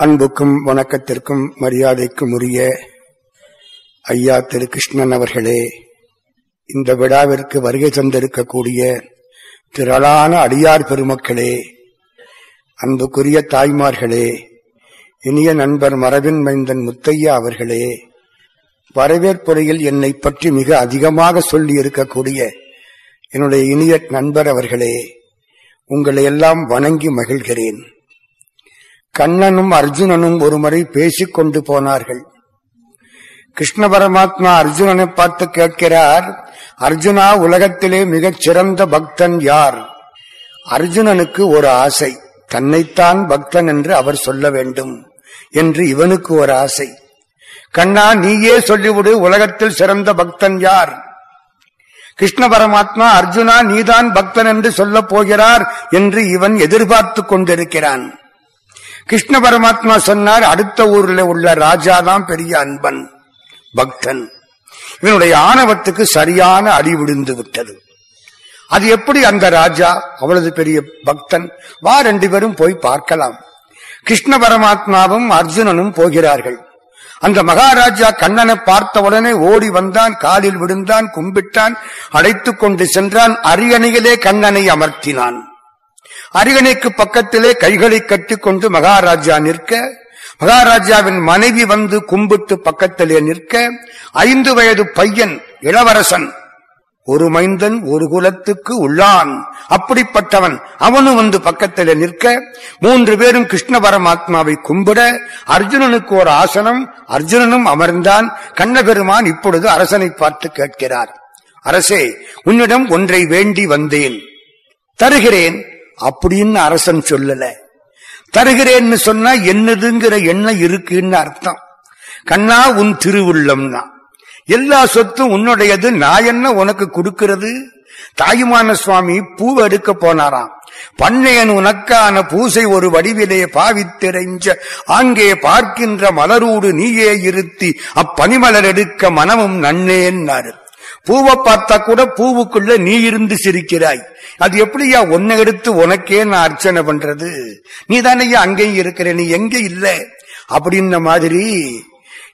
அன்புக்கும் வணக்கத்திற்கும் மரியாதைக்கும் உரிய ஐயா திரு கிருஷ்ணன் அவர்களே இந்த விழாவிற்கு வருகை தந்திருக்கக்கூடிய திரளான அடியார் பெருமக்களே அன்புக்குரிய தாய்மார்களே இனிய நண்பர் மரபின் மைந்தன் முத்தையா அவர்களே வரவேற்புரையில் என்னை பற்றி மிக அதிகமாக சொல்லி இருக்கக்கூடிய என்னுடைய இனிய நண்பர் அவர்களே உங்களை எல்லாம் வணங்கி மகிழ்கிறேன். கண்ணனும் அர்ஜுனனும் ஒருமுறை பேசிக் கொண்டு போனார்கள். கிருஷ்ண பரமாத்மா அர்ஜுனனை பார்த்து கேட்கிறார் அர்ஜுனா உலகத்திலே மிகச் சிறந்த பக்தன் யார்? அர்ஜுனனுக்கு ஒரு ஆசை. தன்னைத்தான் பக்தன் என்று அவர் சொல்ல வேண்டும் என்று இவனுக்கு ஒரு ஆசை. கண்ணா நீயே சொல்லிவிடு உலகத்தில் சிறந்த பக்தன் யார்? கிருஷ்ண பரமாத்மா அர்ஜுனா நீதான் பக்தன் என்று சொல்லப் போகிறார் என்று இவன் எதிர்பார்த்து கொண்டிருக்கிறான். கிருஷ்ண பரமாத்மா சொன்னார் அடுத்த ஊரில் உள்ள ராஜா தான் பெரிய அன்பன் பக்தன். இவனுடைய ஆணவத்துக்கு சரியான அடி விழுந்து விட்டது. அது எப்படி அந்த ராஜா அவ்வளவு பெரிய பக்தன்? வா ரெண்டு பேரும் போய் பார்க்கலாம். கிருஷ்ண பரமாத்மாவும் அர்ஜுனனும் போகிறார்கள். அந்த மகாராஜா கண்ணனை பார்த்தவுடனே ஓடி வந்தான் காலில் விழுந்தான் கும்பிட்டான் அழைத்துக் கொண்டு சென்றான் அரியணையிலே கண்ணனை அமர்த்தினான். அரியணைக்கு பக்கத்திலே கைகளை கட்டிக்கொண்டு மகாராஜா நிற்க மகாராஜாவின் மனைவி வந்து கும்பிட்டு பக்கத்திலே நிற்க ஐந்து வயது பையன் இளவரசன் ஒரு மைந்தன் ஒரு குலத்துக்கு உள்ளான். அப்படிப்பட்டவன் அவனும் வந்து பக்கத்தில் நிற்க மூன்று பேரும் கிருஷ்ண பரமாத்மாவை கும்பிட அர்ஜுனனுக்கு ஒரு ஆசனம் அர்ஜுனனும் அமர்ந்தான் கண்ணபெருமான் இப்பொழுது அரசனை பார்த்து கேட்கிறார். அரசே உன்னிடம் ஒன்றை வேண்டி வந்தேன். தருகிறேன். அப்படின்னு அரசன் சொல்லல. தருகிறேன்னு சொன்னா என்னதுங்கிற எண்ணம் இருக்குன்னு அர்த்தம். கண்ணா உன் திருவுள்ளம்னா. எல்லா சொத்தும் உன்னுடையது நான் என்ன உனக்கு கொடுக்கிறது? தாயுமான சுவாமி பூவை எடுக்க போனாராம். பண்ணையன் உனக்கான பூசை ஒரு வடிவிலே பாவித்திரைஞ்ச ஆங்கே பார்க்கின்ற மலரூடு நீயே இருத்தி அப்பனிமலர் எடுக்க மனமும் நன்னேன்னாரு. பூவை பார்த்தா கூட பூவுக்குள்ள நீ இருந்து சிரிக்கிறாய். அது எப்படியா உன்னை எடுத்து உனக்கே நான் அர்ச்சனை பண்றது? நீ தானையா அங்கேயும் இருக்கிற நீ எங்க இல்ல? அப்படின்ன மாதிரி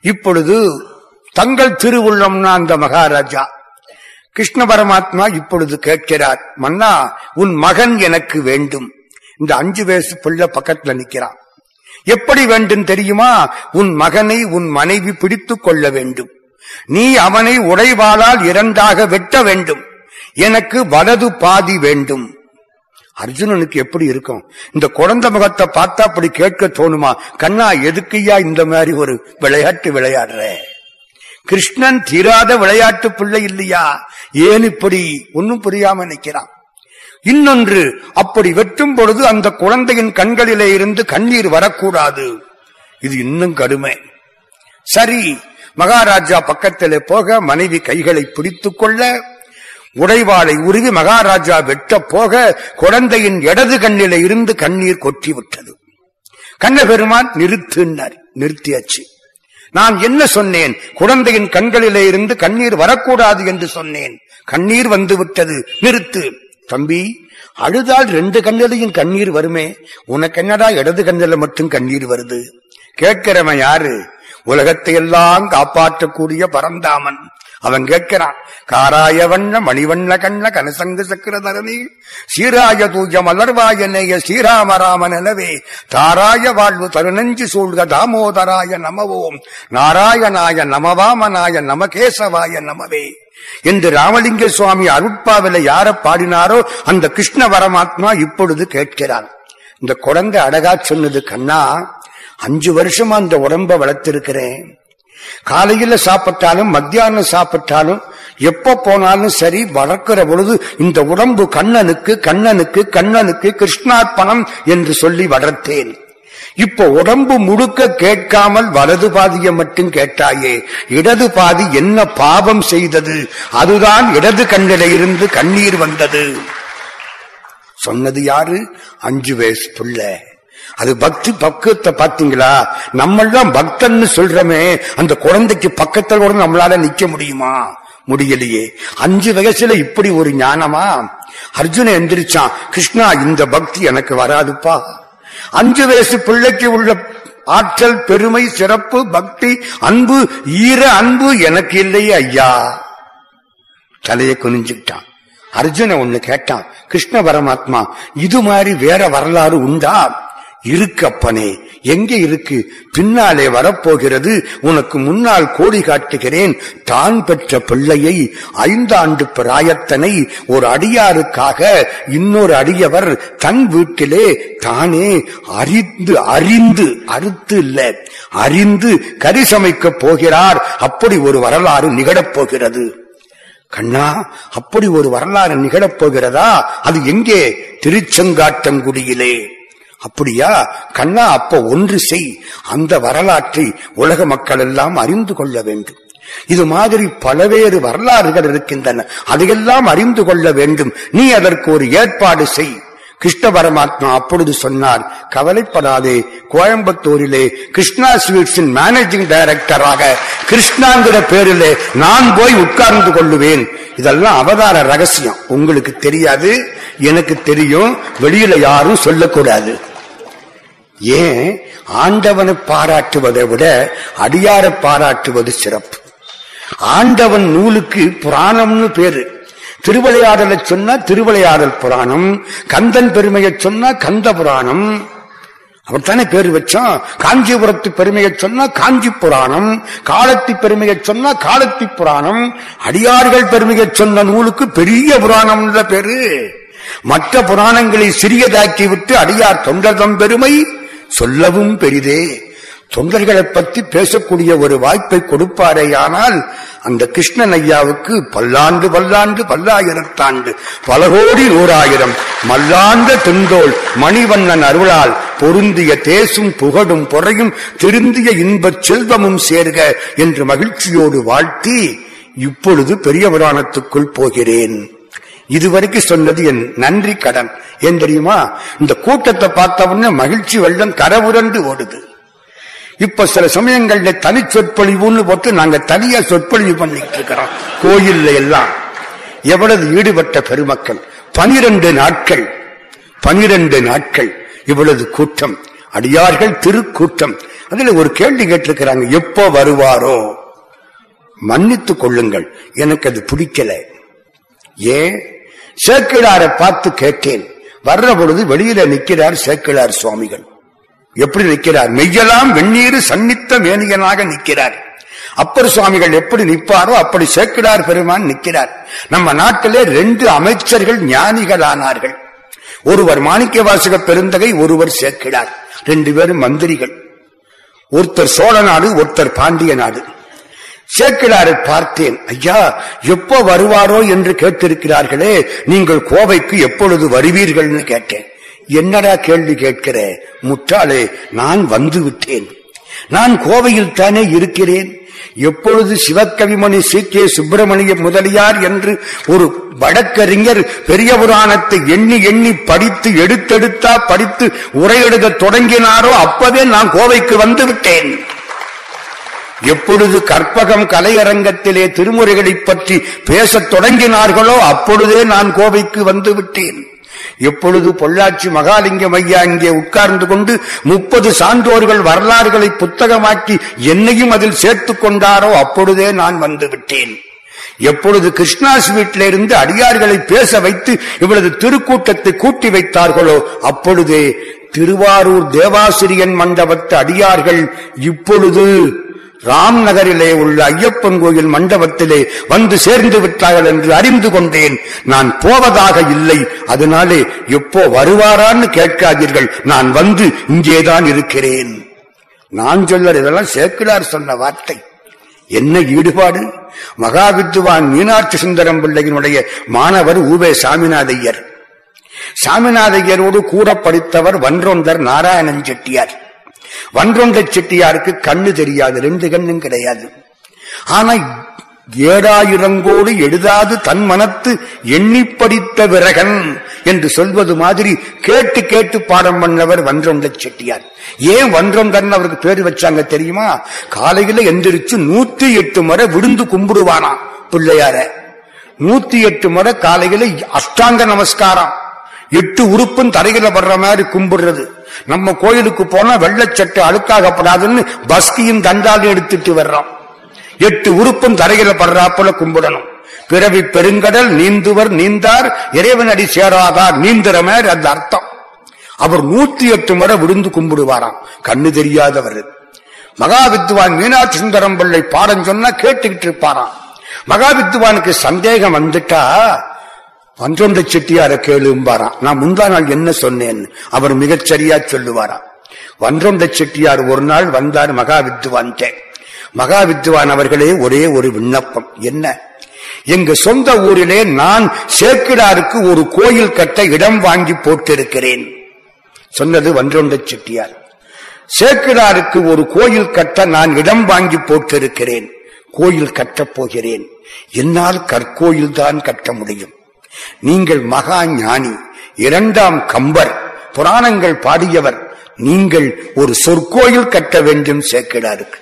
இப்பொழுது தங்கள் திருவுள்ளம்னா அந்த மகாராஜா. கிருஷ்ண பரமாத்மா இப்பொழுது கேட்கிறார் மன்னா உன் மகன் எனக்கு வேண்டும். இந்த அஞ்சு வயசு பிள்ளை பக்கத்துல நிக்கிறான். எப்படி வேண்டும் தெரியுமா? உன் மகனை உன் மனைவி பிடித்துக் கொள்ள வேண்டும். நீ அவனை உடைவாளால் இரண்டாக வெட்ட வேண்டும். எனக்கு வலது பாதி வேண்டும். அர்ஜுனனுக்கு எப்படி இருக்கும்? இந்த குழந்தை முகத்தை பார்த்தா அப்படி கேட்க தோணுமா? கண்ணா எதுக்குயா இந்த மாதிரி ஒரு விளையாட்டு விளையாடுற? கிருஷ்ணன் தீராத விளையாட்டு பிள்ளை இல்லையா? ஏன் இப்படி? ஒன்னும் புரியாம நிற்கிறான் இன்னொன்று அப்படி வெட்டும் பொழுது அந்த குழந்தையின் கண்களிலே இருந்து கண்ணீர் வரக்கூடாது. இது இன்னும் கடுமை. சரி மகாராஜா பக்கத்திலே போக மனைவி கைகளை பிடித்துக் கொள்ள உடைவாளை உருவி மகாராஜா வெட்ட போக குழந்தையின் இடது கண்ணில இருந்து கண்ணீர் கொட்டி விட்டது கண்ணபெருமான் நிறுத்தினார் நிறுத்தியாச்சு. நான் என்ன சொன்னேன்? குழந்தையின் கண்களிலே இருந்து கண்ணீர் வரக்கூடாது என்று சொன்னேன். கண்ணீர் வந்து விட்டது நிறுத்து. தம்பி அழுதால் ரெண்டு கண்ணிலையும் கண்ணீர் வருமே? உனக்கு என்னடா இடது கண்ணில மட்டும் கண்ணீர் வருது? கேட்கிறவன் யாரு? உலகத்தை எல்லாம் காப்பாற்றக்கூடிய பரந்தாமன் அவன் கேட்கிறான் காராய வண்ண மணிவண்ண கண்ண கனசங்க சக்கரதரணி சீராய தூய மலர்வாய நேய ஸ்ரீராமராமன் எனவே தாராய வாழ்வு தருணஞ்சு சூழ்க தாமோதராய நமவோம். நாராயணாய நமவாமனாய நமகேசவாய நமவே. என்று ராமலிங்க சுவாமி அருட்பாவில யார பாடினாரோ அந்த கிருஷ்ண பரமாத்மா இப்பொழுது கேட்கிறான். இந்த குழந்தை அழகா சொன்னது கண்ணா அஞ்சு வருஷமா அந்த உடம்ப வளர்த்திருக்கிறேன். காலையில சாப்பிட்டாலும் மத்தியானம் சாப்பிட்டாலும் எப்ப போனாலும் சரி வளர்க்கிற பொழுது இந்த உடம்பு கண்ணனுக்கு கண்ணனுக்கு கண்ணனுக்கு கிருஷ்ணார்ப்பணம் என்று சொல்லி வளர்த்தேன். இப்ப உடம்பு முழுக்க கேட்காமல் வலது பாதியை மட்டும் கேட்டாயே இடது பாதி என்ன பாவம் செய்தது? அதுதான் இடது கண்ணில இருந்து கண்ணீர் வந்தது. சொன்னது யாரு? அஞ்சு வயசு பிள்ளை. அது பக்தி பக்குவத்தை பாத்தீங்களா நம்மெல்லாம் பக்தன்னு சொல்றமே அந்த குழந்தைக்கு பக்கத்தில் கூட நம்மளால நிக்க முடியுமா? முடியலையே. அஞ்சு வயசுல இப்படி ஒரு ஞானமா? அர்ஜுன எந்திரிச்சான் கிருஷ்ணா இந்த பக்தி எனக்கு வராதுப்பா. அஞ்சு வயசு பிள்ளைக்கு உள்ள ஆற்றல் பெருமை சிறப்பு பக்தி அன்பு ஈர அன்பு எனக்கு இல்லையே ஐயா. தலையை குனிஞ்சுக்கிட்டான். அர்ஜுன ஒண்ணு கேட்டான் கிருஷ்ண பரமாத்மா இது மாதிரி வேற வரலாறு உண்டா? இருக்கு அப்பனே எங்கே இருக்கு? பின்னாலே வரப்போகிறது. உனக்கு முன்னால் கோடி காட்டுகிறேன். தான் பெற்ற பிள்ளையை ஐந்தாண்டு பிராயத்தனை ஒரு அடியாருக்காக இன்னொரு அடியவர் தன் வீட்டிலே தானே அறிந்து அறிந்து அறுத்து இல்ல அறிந்து கரிசமைக்கப் போகிறார். அப்படி ஒரு வரலாறு நிகழப்போகிறது கண்ணா அப்படி ஒரு வரலாறு நிகழப்போகிறதா அது எங்கே? திருச்செங்காட்டங்குடியிலே. அப்படியா? கண்ணா அப்ப ஒன்று செய். அந்த வரலாற்றை உலக மக்கள் எல்லாம் அறிந்து கொள்ள வேண்டும். இது மாதிரி பலவேறு வரலாறுகள் இருக்கின்றன. அதையெல்லாம் அறிந்து கொள்ள வேண்டும். நீ அதற்கு ஒரு ஏற்பாடு செய். கிருஷ்ண பரமாத்மா அப்பொழுது சொன்னார் கவலைப்படாதே. கோயம்புத்தூரிலே கிருஷ்ணா ஸ்வீட்ஸின் மேனேஜிங் டைரக்டராக கிருஷ்ணாங்கிற பேரிலே நான் போய் உட்கார்ந்து கொள்ளுவேன். இதெல்லாம் அவதார ரகசியம். உங்களுக்கு தெரியாது? எனக்கு தெரியும். வெளியில யாரும் சொல்லக்கூடாது. ஏன் ஆண்டவனை பாராட்டுவதை விட அடியாரை பாராட்டுவது சிறப்பு? ஆண்டவன் நூலுக்கு புராணம்னு பேரு. திருவிளையாடலை சொன்னா திருவிளையாடல் புராணம் கந்தன் பெருமையை சொன்னா கந்த புராணம். அவர்தானே பேர் வச்சோம்? காஞ்சிபுரத்து பெருமையை சொன்னா காஞ்சி புராணம் காலத்தி பெருமையை சொன்னா காலத்தி புராணம். அடியார்கள் பெருமையை சொன்ன நூலுக்கு பெரிய புராணம் பேரு. மற்ற புராணங்களை சிறியதாக்கி விட்டு அடியார் தொண்டர்தம் பெருமை சொல்லவும் பெரிதே. தொண்டர்களை பற்றி பேசக்கூடிய ஒரு வாய்ப்பை கொடுப்பாரேயானால் அந்த கிருஷ்ணன் ஐயாவுக்கு பல்லாண்டு பல்லாண்டு பல்லாயிரத்தாண்டு பல கோடி நூறாயிரம் மல்லாந்த தெந்தோள் மணிவண்ணன் அருளால் பொருந்திய தேசும் புகழும் பொறையும் திருந்திய இன்பச் செல்வமும் சேர்க என்று மகிழ்ச்சியோடு வாழ்த்தி இப்பொழுது பெரிய புராணத்துக்குள் போகிறேன். இதுவரைக்கும் சொன்னது என் நன்றி கடன். ஏன் தெரியுமா? இந்த கூட்டத்தை பார்த்த உடனே மகிழ்ச்சி வெள்ளம் கரவுரண்டு ஓடுது. இப்ப சில சமயங்கள்ல தனி சொற்பொழிவுன்னு போட்டு நாங்க தனியா சொற்பொழிவு பண்ணிட்டு இருக்கிறோம். கோயில்ல எல்லாம். எவ்வளவு ஈடுபட்ட பெருமக்கள். பனிரெண்டு நாட்கள். பனிரெண்டு நாட்கள். இவ்வளவு கூட்டம். அடியார்கள் திருக்கூட்டம். அதுல ஒரு கேள்வி கேட்டிருக்கிறாங்க எப்போ வருவாரோ? மன்னித்துக் கொள்ளுங்கள். எனக்கு அது பிடிக்கல. ஏன்? சேக்கிழாரை பார்த்து கேட்டேன் வர்ற பொழுது வெளியில நிற்கிறார் சேக்கிழார் சுவாமிகள். எப்படி நிற்கிறார்? மெய்யலாம் வெந்நீர் சன்னித்த மேனியனாக நிற்கிறார். அப்பர் சுவாமிகள் எப்படி நிற்பாரோ அப்படி சேக்கிடார் பெருமான் நிற்கிறார். நம்ம நாட்டிலே ரெண்டு அமைச்சர்கள் ஞானிகளானார்கள். ஒருவர் மாணிக்க வாசக பெருந்தகை ஒருவர் சேக்கிடார் ரெண்டு பேரும் மந்திரிகள். ஒருத்தர் சோழ நாடு ஒருத்தர் பாண்டிய நாடு. சேக்கிடாரை பார்த்தேன். ஐயா எப்போ வருவாரோ என்று கேட்டிருக்கிறார்களே நீங்கள் கோவைக்கு எப்பொழுது வருவீர்கள்னு கேட்டேன். என்னடா கேள்வி கேட்கிற? முட்டாளே நான் வந்து விட்டேன். நான் கோவையில் தானே இருக்கிறேன். எப்பொழுது சிவக்கவிமணி சி. கே. சுப்பிரமணிய முதலியார் என்று ஒரு வழக்கறிஞர் பெரிய புராணத்தை எண்ணி எண்ணி படித்து எடுத்தெடுத்தா படித்து உரையெடுக்க தொடங்கினாரோ அப்பவே நான் கோவைக்கு வந்து விட்டேன். எப்பொழுது கற்பகம் கலையரங்கத்திலே திருமுறைகளைப் பற்றி பேசத் தொடங்கினார்களோ அப்பொழுதே நான் கோவைக்கு வந்து விட்டேன் எப்பொழுது பொள்ளாச்சி மகாலிங்கம் ஐயா இங்கே உட்கார்ந்து கொண்டு முப்பது சான்றோர்கள் வரலாறுகளை புத்தகமாக்கி என்னையும் அதில் சேர்த்துக் கொண்டாரோ அப்பொழுதே நான் வந்து விட்டேன் எப்பொழுது கிருஷ்ணாஸ் வீட்டிலிருந்து அடியார்களை பேச வைத்து இவளது திருக்கூட்டத்தை கூட்டி வைத்தார்களோ அப்பொழுதே திருவாரூர் தேவாசிரியன் மண்டபத்து அடியார்கள் இப்பொழுது ராம் நகரிலே உள்ள ஐயப்பன் கோயில் மண்டபத்திலே வந்து சேர்ந்து விட்டார்கள் என்று அறிந்து கொண்டேன். நான் போவதாக இல்லை. அதனாலே எப்போ வருவாரான்னு கேட்காதீர்கள். நான் வந்து இங்கேதான் இருக்கிறேன். நான் சொல்ல இதெல்லாம் சேக்கிலார் சொன்ன வார்த்தை. என்ன ஈடுபாடு? மகாவித்துவான் மீனாட்சி சுந்தரம் பிள்ளையினுடைய மாணவர் ஊவே சாமிநாதையர். சாமிநாதையரோடு கூட படித்தவர் வன்றொந்தர் நாராயணன் செட்டியார். வன்றொண்ட செட்டியாருக்கு கண்ணு தெரியாது ரெண்டு கண்ணும் கிடையாது. ஆனா ஏழாயிரங்கோடு எழுதாது தன் மனத்து எண்ணி படித்த விரகன் என்று சொல்வது மாதிரி கேட்டு கேட்டு பாடம் பண்ணவர் வன்றொண்ட செட்டியார். ஏன் வன்றொண்டன் அவருக்கு பேரு வச்சாங்க தெரியுமா? காலையில எந்திரிச்சு நூத்தி எட்டு முறை விழுந்து கும்பிடுவானா பிள்ளையார. நூத்தி எட்டு முறை காலையில அஷ்டாங்க நமஸ்காரம். எட்டு உறுப்பும் தரையில வர்ற மாதிரி கும்பிடுறது. நம்ம கோயிலுக்கு போனா வெள்ளச்சட்டை அழுக்காகப்படாதுன்னு பஸ்கியும் தண்டாலும் எடுத்துட்டு வர்றோம். எட்டு உறுப்பும் தரையில படுறாப்புல கும்பிடணும். பிறவி பெருங்கடல் நீந்துவர் நீந்தார் இறைவனடி சேராதார் நீந்திரமேர் அந்த அர்த்தம். அவர் நூத்தி எட்டு முறை விழுந்து கும்பிடுவாராம். கண்ணு தெரியாதவர். மகாவித்வான் மீனாட்சி சுந்தரம் பிள்ளை பாடம் சொன்னா கேட்டுக்கிட்டு இருப்பாராம். மகாவித்வானுக்கு சந்தேகம் வந்துட்டா பன்றொண்ட செட்டியார கேளும்பாராம் நான் முந்தா நாள் என்ன சொன்னேன்? அவர் மிகச் சரியா சொல்லுவாராம் வன்றொண்ட செட்டியார் ஒரு நாள் வந்தார் மகா வித்வான்ட்டே மகா வித்வான் அவர்களே ஒரே ஒரு விண்ணப்பம். என்ன? எங்க சொந்த ஊரிலே நான் சேக்கிடாருக்கு ஒரு கோயில் கட்ட இடம் வாங்கி போட்டிருக்கிறேன். சொன்னது வன்றொண்ட செட்டியார். சேக்கிடாருக்கு ஒரு கோயில் கட்ட நான் இடம் வாங்கி போட்டிருக்கிறேன். கோயில் கட்டப் போகிறேன். என்னால் கற்கோயில் தான் கட்ட முடியும். நீங்கள் மகா ஞானி இரண்டாம் கம்பர் புராணங்கள் பாடியவர். நீங்கள் ஒரு சொற்கோயில் கட்ட வேண்டும் சேக்கிடாருக்கு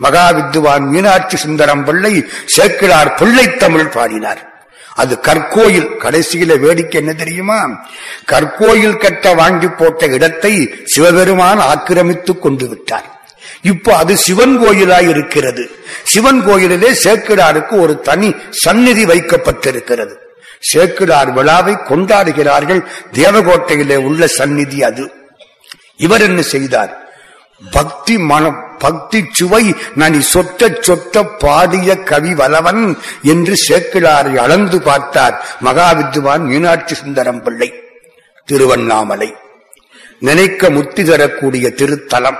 மகாவித்துவான் மீனாட்சி சுந்தரம் பிள்ளை சேக்கிழார் பிள்ளை தமிழ் பாடினார். அது கற்கோயில் கடைசியில வேடிக்கை என்ன தெரியுமா? கற்கோயில் கட்ட வாங்கி போட்ட இடத்தை சிவபெருமான் ஆக்கிரமித்துக் கொண்டு விட்டார். இப்போ அது சிவன் கோயிலாய் இருக்கிறது. சிவன் கோயிலிலே சேக்கிடாருக்கு ஒரு தனி சந்நிதி வைக்கப்பட்டிருக்கிறது. சேக்கிழார் விழாவை கொண்டாடுகிறார்கள். தேவகோட்டையிலே உள்ள சந்நிதி அது. இவர் என்ன செய்தார்? பக்தி மனம் பக்தி சுவை நனி சொட்ட சொட்ட பாடிய கவி வலவன் என்று சேக்கிழாரை அளந்து பார்த்தார். மகாவித்வான் மீனாட்சி சுந்தரம் பிள்ளை திருவண்ணாமலை. நினைக்க முத்தி தரக்கூடிய திருத்தலம்.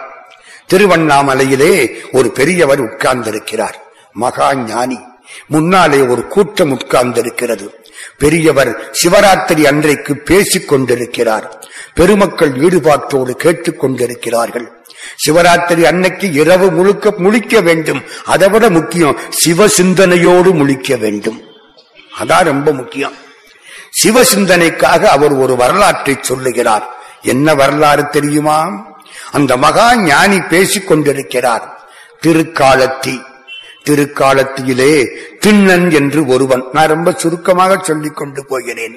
திருவண்ணாமலையிலே ஒரு பெரியவர் உட்கார்ந்திருக்கிறார். மகா ஞானி. முன்னாலே ஒரு கூட்டம் உட்கார்ந்திருக்கிறது. பெரியவர் சிவராத்திரி அன்றைக்கு பேசிக் கொண்டிருக்கிறார். பெருமக்கள் ஈடுபாட்டோடு கேட்டுக் கொண்டிருக்கிறார்கள். சிவராத்திரி அன்னைக்கு இரவு முழுக்க முழிக்க வேண்டும். அதை விட முக்கியம் சிவ சிந்தனையோடு முழிக்க வேண்டும். அதான் ரொம்ப முக்கியம். சிவ சிந்தனைக்காக அவர் ஒரு வரலாற்றை சொல்லுகிறார். என்ன வரலாறு தெரியுமா? அந்த மகா ஞானி பேசிக் கொண்டிருக்கிறார். திருக்காலத்தி திருக்காலத்தியிலே திண்ணன் என்று ஒருவன். நான் ரொம்ப சுருக்கமாக சொல்லிக் கொண்டு போகிறேன்.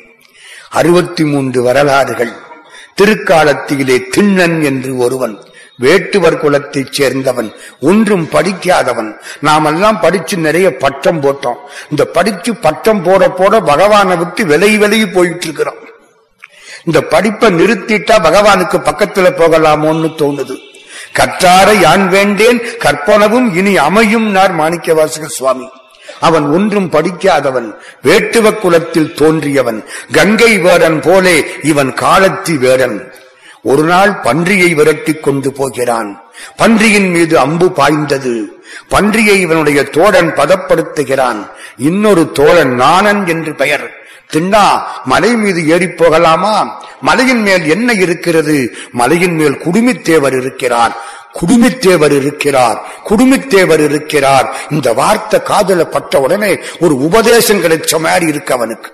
அறுபத்தி மூன்று வரலாறுகள். திருக்காலத்திலே திண்ணன் என்று ஒருவன் வேட்டுவர் குலத்தைச் சேர்ந்தவன் ஒன்றும் படிக்காதவன். நாமெல்லாம் படிச்சு நிறைய பட்டம் போட்டோம். இந்த படிச்சு பட்டம் போட போட பகவானை விட்டு விலை விலகி போயிட்டு இருக்கிறோம் இந்த படிப்பை நிறுத்திட்டா பகவானுக்கு பக்கத்துல போகலாமோன்னு தோணுது. கற்றார யான் வேண்டேன்? கற்பனவும் இனி அமையும் நார் மாணிக்க வாசக சுவாமி. அவன் ஒன்றும் படிக்காதவன் வேட்டுவ குலத்தில் தோன்றியவன் கங்கை வேடன் போலே இவன் காலத்தி வேடன். ஒரு நாள் பன்றியை விரட்டிக் கொண்டு போகிறான். பன்றியின் மீது அம்பு பாய்ந்தது. பன்றியை இவனுடைய தோழன் பதப்படுத்துகிறான். இன்னொரு தோழன் நாணன் என்று பெயர். தின்னா மலை மீது ஏறி போகலாமா? மலையின் மேல் என்ன இருக்கிறது? மலையின் மேல் குடுமித்தேவர் இருக்கிறார். குடுமித்தேவர் இருக்கிறார். குடுமித்தேவர் இருக்கிறார். இந்த வார்த்தை காதல பட்ட உடனே ஒரு உபதேசம் கிடைச்ச மாதிரி இருக்கு அவனுக்கு.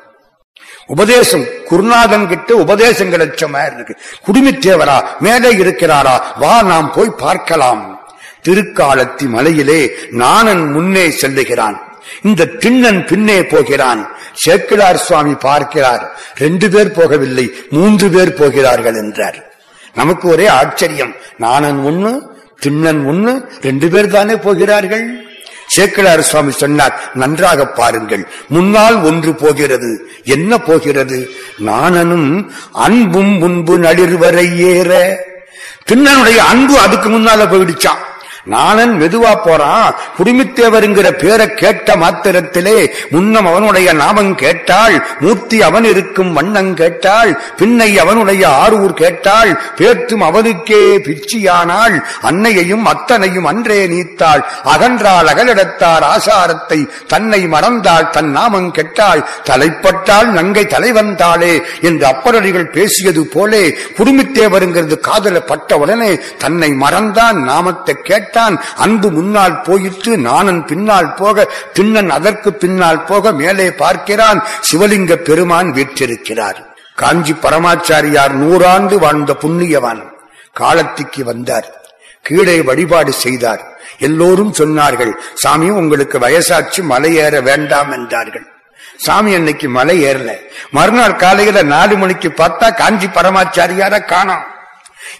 உபதேசம் குருநாதன் கிட்ட உபதேசம் கிடைச்ச மாதிரி இருக்கு. குடுமித்தேவரா மேலே இருக்கிறாரா? வா நாம் போய் பார்க்கலாம். திருக்காலத்தி மலையிலே நானன் முன்னே செல்லுகிறான். இந்த திண்ணன் பின்னே போகிறான். சேக்கிழார் சுவாமி பார்க்கிறார். ரெண்டு பேர் போகவில்லை மூன்று பேர் போகிறார்கள் என்றார். நமக்கு ஒரே ஆச்சரியம். நானன் ஒண்ணு திண்ணன் ஒண்ணு ரெண்டு பேர் தானே போகிறார்கள்? சேக்கிழார் சுவாமி சொன்னார் நன்றாக பாருங்கள் முன்னால் ஒன்று போகிறது. என்ன போகிறது? நாணனும் அன்பும் முன்பு நளிர்வரை ஏற. திண்ணனுடைய அன்பு அதுக்கு முன்னால போயிடுச்சான் நானன் மெதுவா போறான். குடுமித்தேவருங்கிற பேரை கேட்ட மாத்திரத்திலே முன்னம் அவனுடைய நாமம் கேட்டாள். மூர்த்தி அவன் இருக்கும் வண்ணம் கேட்டாள். பின்னை அவனுடைய ஆரூர் கேட்டாள். பேர்த்தும் அவனுக்கே பிச்சியானாள். அன்னையையும் அத்தனையும் அன்றே நீத்தாள். அகன்றாள் அகலிடத்தார் ஆசாரத்தை தன்னை மறந்தாள். தன் நாமம் கெட்டாள். தலைப்பட்டாள் நங்கை தலைவந்தாளே என்று அப்பரடிகள் பேசியது போலே குடுமித்தேவருங்கிறது காதல பட்ட உடனே தன்னை மறந்தான் நாமத்தை கேட்ட கேட்டான். அன்பு முன்னால் போயிற்று நானன் பின்னால் போக பின்னன் அதற்கு பின்னால் போக மேலே பார்க்கிறான். சிவலிங்க பெருமான் வீற்றிருக்கிறார். காஞ்சி பரமாச்சாரியார் நூறாண்டு வாழ்ந்த புண்ணியவான். காலத்திக்கு வந்தார். கீழே வழிபாடு செய்தார். எல்லோரும் சொன்னார்கள் சாமி உங்களுக்கு வயசாச்சு மலையேற வேண்டாம் என்றார்கள். சாமி அன்னைக்கு மலை ஏறல. மறுநாள் காலையில நாலு மணிக்கு பார்த்தா காஞ்சி பரமாச்சாரியார காணாம்.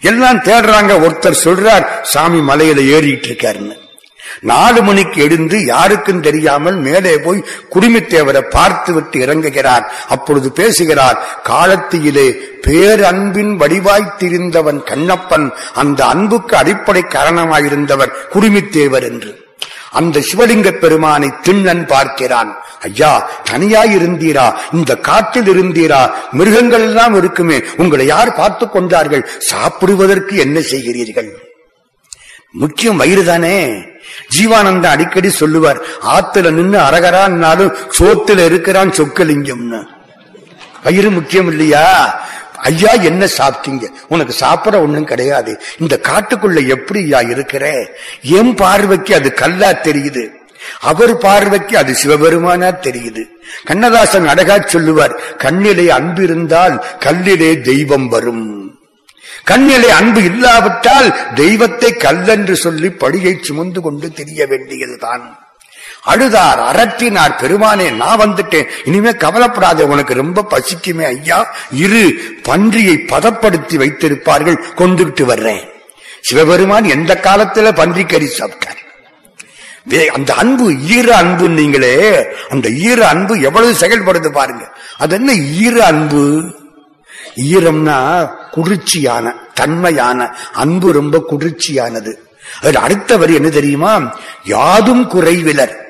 எல்லாம் தேடுறாங்க. ஒருத்தர் சொல்றார் சாமி மலையில ஏறிட்டு இருக்காருன்னு நாலு மணிக்கு எழுந்து யாருக்கும் தெரியாமல் மேலே போய் குடுமித்தேவரை பார்த்து விட்டு இறங்குகிறார். அப்பொழுது பேசுகிறார் காலத்திலே பேரன்பின் வடிவாய்த்திருந்தவன் கண்ணப்பன் அந்த அன்புக்கு அடிப்படை காரணமாயிருந்தவர் குடுமித்தேவர் என்று. அந்த சிவலிங்க பெருமானை திண்ணன் பார்க்கிறான். ஐயா தனியாய் இருந்தீரா இந்த காட்டில் இருந்தீரா மிருகங்கள் எல்லாம் இருக்குமே உங்களை யார் பார்த்து கொண்டார்கள்? சாப்பிடுவதற்கு என்ன செய்கிறீர்கள்? முக்கியம் வயிறு தானே? ஜீவானந்த அடிக்கடி சொல்லுவார் ஆத்துல நின்னு அரகரான்னாலும் சோத்துல இருக்கிறான் சொக்கலிங்கம்னு. வயிறு முக்கியம் இல்லையா? ஐயா என்ன சாப்பிட்டீங்க? உனக்கு சாப்பிட ஒண்ணும் கிடையாது. இந்த காட்டுக்குள்ள எப்படி ஐயா இருக்கிற? என் பார்வைக்கு அது கல்லா தெரியுது. அவர் பார்வைக்கு அது சிவபெருமானா தெரியுது. கண்ணதாசன் அழகா சொல்லுவார் கண்ணிலே அன்பு இருந்தால் கல்லிலே தெய்வம் வரும். கண்ணிலே அன்பு இல்லாவிட்டால் தெய்வத்தை கல்லென்று சொல்லி படியை சுமந்து கொண்டு தெரிய வேண்டியதுதான். அழுதார் அரற்றினார் பெருமானே நான் வந்துட்டேன். இனிமே கவலைப்படாத உனக்கு ரொம்ப பசிக்குமே ஐயா. இரு பன்றியை பதப்படுத்தி வைத்திருப்பார்கள். கொண்டுகிட்டு வர்றேன். சிவபெருமான் எந்த காலத்துல பன்றி கறி சாப்பிட்டார்? வே- அந்த அன்பு ஈர அன்பு நீங்களே அந்த ஈர அன்பு எவ்வளவு செயல்படுது பாருங்க. அது என்ன ஈர அன்பு? ஈரம்னா குளிர்ச்சியான தன்மையான அன்பு ரொம்ப குளிர்ச்சியானது. அது அடுத்த வரி என்ன தெரியுமா? யாதும் குறைவிலர்.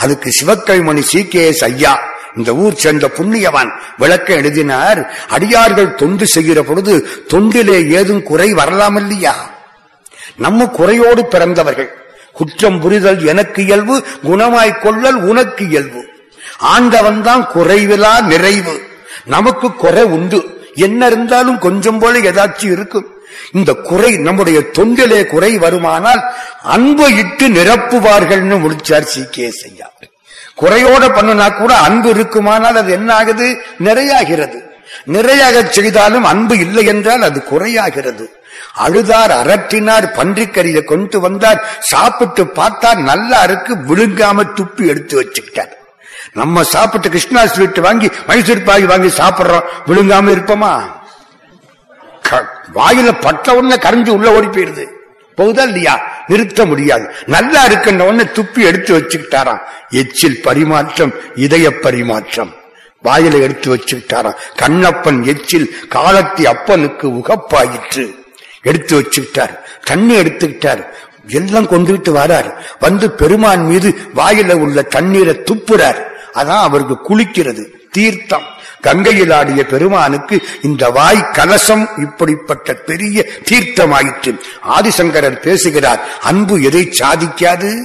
அதுக்கு சிவக்கவிமணி சி கே எஸ் ஐயா இந்த ஊர் சேர்ந்த புண்ணியவான் விளக்க எழுதினார் அடியார்கள் தொண்டு செய்கிற பொழுது தொண்டிலே ஏதும் குறை வரலாம் இல்லையா? நம்ம குறையோடு பிறந்தவர்கள் குற்றம் புரிதல் எனக்கு இயல்பு குணமாய் கொள்ளல் உனக்கு இயல்பு. ஆண்டவன் தான் குறைவிலா நிறைவு. நமக்கு குறை உண்டு. என்ன இருந்தாலும் கொஞ்சம் போல ஏதாச்சும் இருக்கும். இந்த குறை நம்முடைய தொண்டிலே குறை வருமானால் அன்பு இட்டு நிரப்புவார்கள்னு முடிச்சார் சி. கே. ஐயா குறையோட பண்ணுனா கூட அன்பு இருக்குமானால் அது என்ன ஆகுது நிறையாகிறது. நிறையாக செய்தாலும் அன்பு இல்லை என்றால் அது குறையாகிறது. அழுதார் அரற்றினார் பன்றிக்கறியை கொண்டு வந்தார் சாப்பிட்டு பார்த்தார் நல்லா இருக்கு விழுங்காம துப்பி எடுத்து வச்சுக்கிட்டார். நம்ம சாப்பிட்டு கிருஷ்ணா ஸ்வீட் வாங்கி மைசூர் பாய் வாங்கி சாப்பிடுறோம் விழுங்காம இருப்போமா? வாயில பட்ட உடனே கரைஞ்சு உள்ள ஓடி போயிருது. போகுதா இல்லையா? நிறுத்த முடியாது. நல்லா இருக்கின்ற உடனே துப்பி எடுத்து வச்சுக்கிட்டாராம். எச்சில் பரிமாற்றம் இதய பரிமாற்றம். வாயில எடுத்து வச்சுக்கிட்டாராம். கண்ணப்பன் எச்சில் காலத்தி அப்பனுக்கு உகப்பாயிற்று. எடுத்து வச்சுக்கிட்டார். தண்ணி எடுத்துக்கிட்டார். எல்லாம் கொண்டுகிட்டு வரார். வந்து பெருமான் மீது வாயில உள்ள தண்ணீரை துப்புறார். அதான் அவருக்கு குளிக்கிறது. தீர்த்தம். கங்கையில் ஆடிய பெருமானுக்கு இந்த வாய் கலசம் இப்படிப்பட்ட பெரிய தீர்த்தமாயிற்று. ஆதிசங்கரர் பேசுகிறார் அன்பு எதை சாதிக்காது?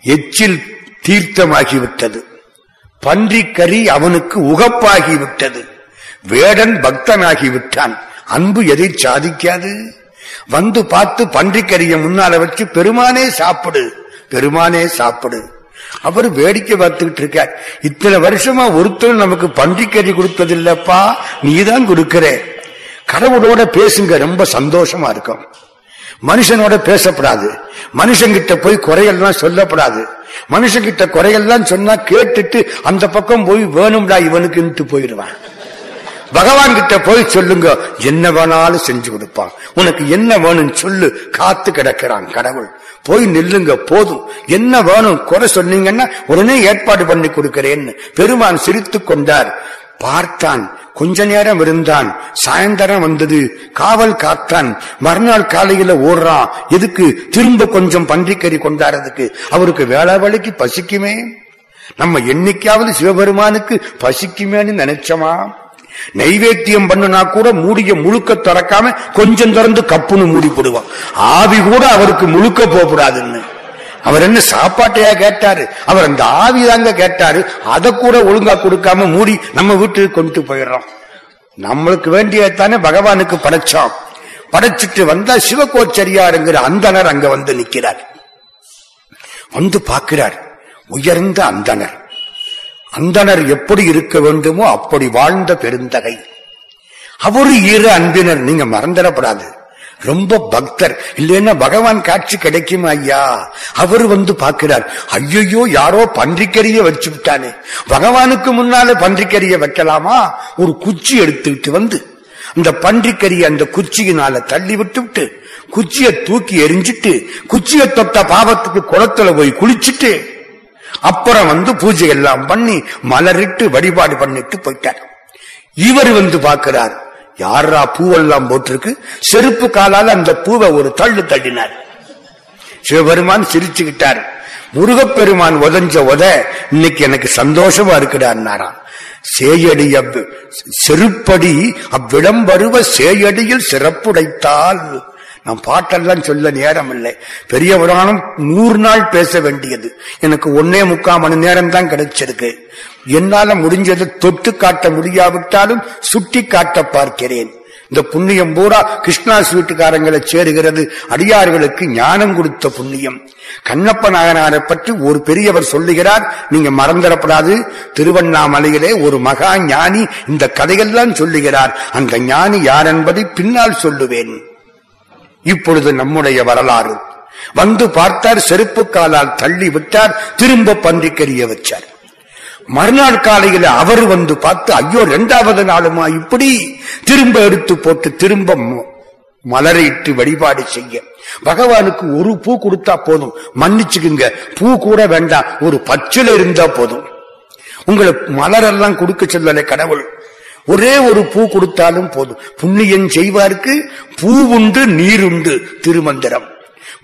எச்சில் தீர்த்தமாகிவிட்டது. பன்றிக்கறி அவனுக்கு உகப்பாகிவிட்டது. வேடன் பக்தனாகி விட்டான் அன்பு எதை சாதிக்காது? வந்து பார்த்து பன்றிக்கறிய முன்னால வச்சு பெருமானே சாப்பிடு பெருமானே சாப்பிடு. அவர் வேடிக்கை பார்த்துக்கிட்டு இருக்கார். இத்தனை வருஷமா ஒருத்தர் நமக்கு பன்றிக்கறி கொடுத்ததில்லப்பா நீதான் கொடுக்கிற. கடவுளோட பேசுங்க ரொம்ப சந்தோஷமா இருக்கும். மனுஷனோட பேசப்படாது. மனுஷங்கிட்ட போய் குறையெல்லாம் சொல்லப்படாது. மனுஷங்கிட்ட குறையெல்லாம் சொன்னா கேட்டுட்டு அந்த பக்கம் போய் வேணும்டா இவனுக்கு போயிடுவான். பகவான் கிட்ட போய் சொல்லுங்க என்ன வேணாலும் செஞ்சு கொடுப்பான். உனக்கு என்ன வேணும்னு சொல்லு காத்து கிடக்கிறான் கடவுள். போய் நில்லுங்க போதும். என்ன வேணும்? குறை சொன்னீங்கன்னா உடனே ஏற்பாடு பண்ணி கொடுக்கிறேன்னு பெருமான் சிரித்து கொண்டார். பார்த்தான். கொஞ்ச நேரம் இருந்தான். சாயந்தரம் வந்தது. காவல் காத்தான். மறுநாள் காலையில ஓடுறான். எதுக்கு? திரும்ப கொஞ்சம் பன்றிக்கறி கொண்டாடுறதுக்கு. அவருக்கு வேலை வழிக்கு பசிக்குமே. நம்ம என்னைக்காவது சிவபெருமானுக்கு பசிக்குமேன்னு நினைச்சோமா? நைவேத்தியம் பண்ணுனா கூட மூடிய முழுக்க திறக்காம கொஞ்சம் திறந்து கப்புன்னு மூடி போடுவான் ஆவி கூட அவருக்கு முழுக்க போகக்கூடாதுன்னு. அவர் என்ன சாப்பாட்டையா கேட்டாரு? அவர் அந்த ஆவி தாங்க கேட்டாரு. அதை கூட ஒழுங்கா கொடுக்காம மூடி நம்ம வீட்டுக்கு கொண்டு போயிடுறோம். நம்மளுக்கு வேண்டியதானே பகவானுக்கு படைச்சோம். படைச்சிட்டு வந்தா சிவகோச்சரியாருங்கிற அந்தனர் அங்க வந்து நிக்கிறார். வந்து பார்க்கிறார். உயர்ந்த அந்தனர் அந்தனர் எப்படி இருக்க வேண்டுமோ அப்படி வாழ்ந்த பெருந்தகை. அவரு இரு அன்பினர் நீங்க மறந்துடப்படாது. ரொம்ப பக்தர். இல்லைன்னா பகவான் காட்சி கிடைக்குமா ஐயா? அவர் வந்து பார்க்கிறார். ஐயோ யாரோ பன்றிக்கறிய வச்சு விட்டானே பகவானுக்கு முன்னால பன்றிக்கறிய வைக்கலாமா? ஒரு குச்சி எடுத்துக்கிட்டு வந்து இந்த பன்றிக்கறிய அந்த குச்சியினால தள்ளி விட்டுவிட்டு குச்சியை தூக்கி எரிஞ்சிட்டு குச்சியை தொட்ட பாவத்துக்கு குளத்துல போய் குளிச்சுட்டு அப்புறம் வந்து பூஜை எல்லாம் பண்ணி மலரிட்டு வழிபாடு பண்ணிட்டு போயிட்டார். இவர் வந்து பார்க்கிறார் யாரா பூவெல்லாம் போட்டிருக்கு? செருப்பு காலால அந்த பூவை ஒரு தள்ளு தள்ளினார். சிவபெருமான் சிரிச்சுக்கிட்டார் முருகப்பெருமான் உதஞ்ச உத இன்னைக்கு எனக்கு சந்தோஷமா இருக்குடான்னாரா சேயடி அவ் செருப்படி அவ்விடம் வருவ சேயடியில் சிறப்புடைத்தால் நான் பாட்டெல்லாம் சொல்ல நேரம் இல்லை பெரிய புராணம் நூறு நாள் பேச வேண்டியது. எனக்கு ஒன்னே முக்கால் மணி நேரம் தான் கிடைச்சிருக்கு. என்னால முடிஞ்சது தொட்டு காட்ட முடியாவிட்டாலும் சுட்டி காட்ட பார்க்கிறேன். இந்த புண்ணியம் பூரா கிருஷ்ணா ஸ்வீட்டுக்காரங்களை சேருகிறது. அடியார்களுக்கு ஞானம் கொடுத்த புண்ணியம். கண்ணப்ப நாயனாரை பற்றி ஒரு பெரியவர் சொல்லுகிறார். நீங்க மறந்துடப்படாது. திருவண்ணாமலையிலே ஒரு மகா ஞானி இந்த கதையெல்லாம் சொல்லுகிறார். அந்த ஞானி யார் என்பதை பின்னால் சொல்லுவேன். இப்பொழுது நம்முடைய வரலாறு. வந்து பார்த்தார் செருப்பு காலால் தள்ளி விட்டார் திரும்ப பன்றிக்கறிய வச்சார். மறுநாள் காலையில் அவர் வந்து பார்த்து ஐயோ இரண்டாவது நாளுமா இப்படி? திரும்ப எடுத்து போட்டு திரும்ப மலரையிட்டு வழிபாடு செய்ய. பகவானுக்கு ஒரு பூ கொடுத்தா போதும். மன்னிச்சுக்குங்க. பூ கூட வேண்டாம். ஒரு பச்சில இருந்தா போதும். உங்களுக்கு மலரெல்லாம் கொடுக்க சொல்லலை கடவுள். ஒரே ஒரு பூ கொடுத்தாலும் போதும். புண்ணியம் செய்வார்க்கு பூ உண்டு நீருண்டு திருமந்திரம்.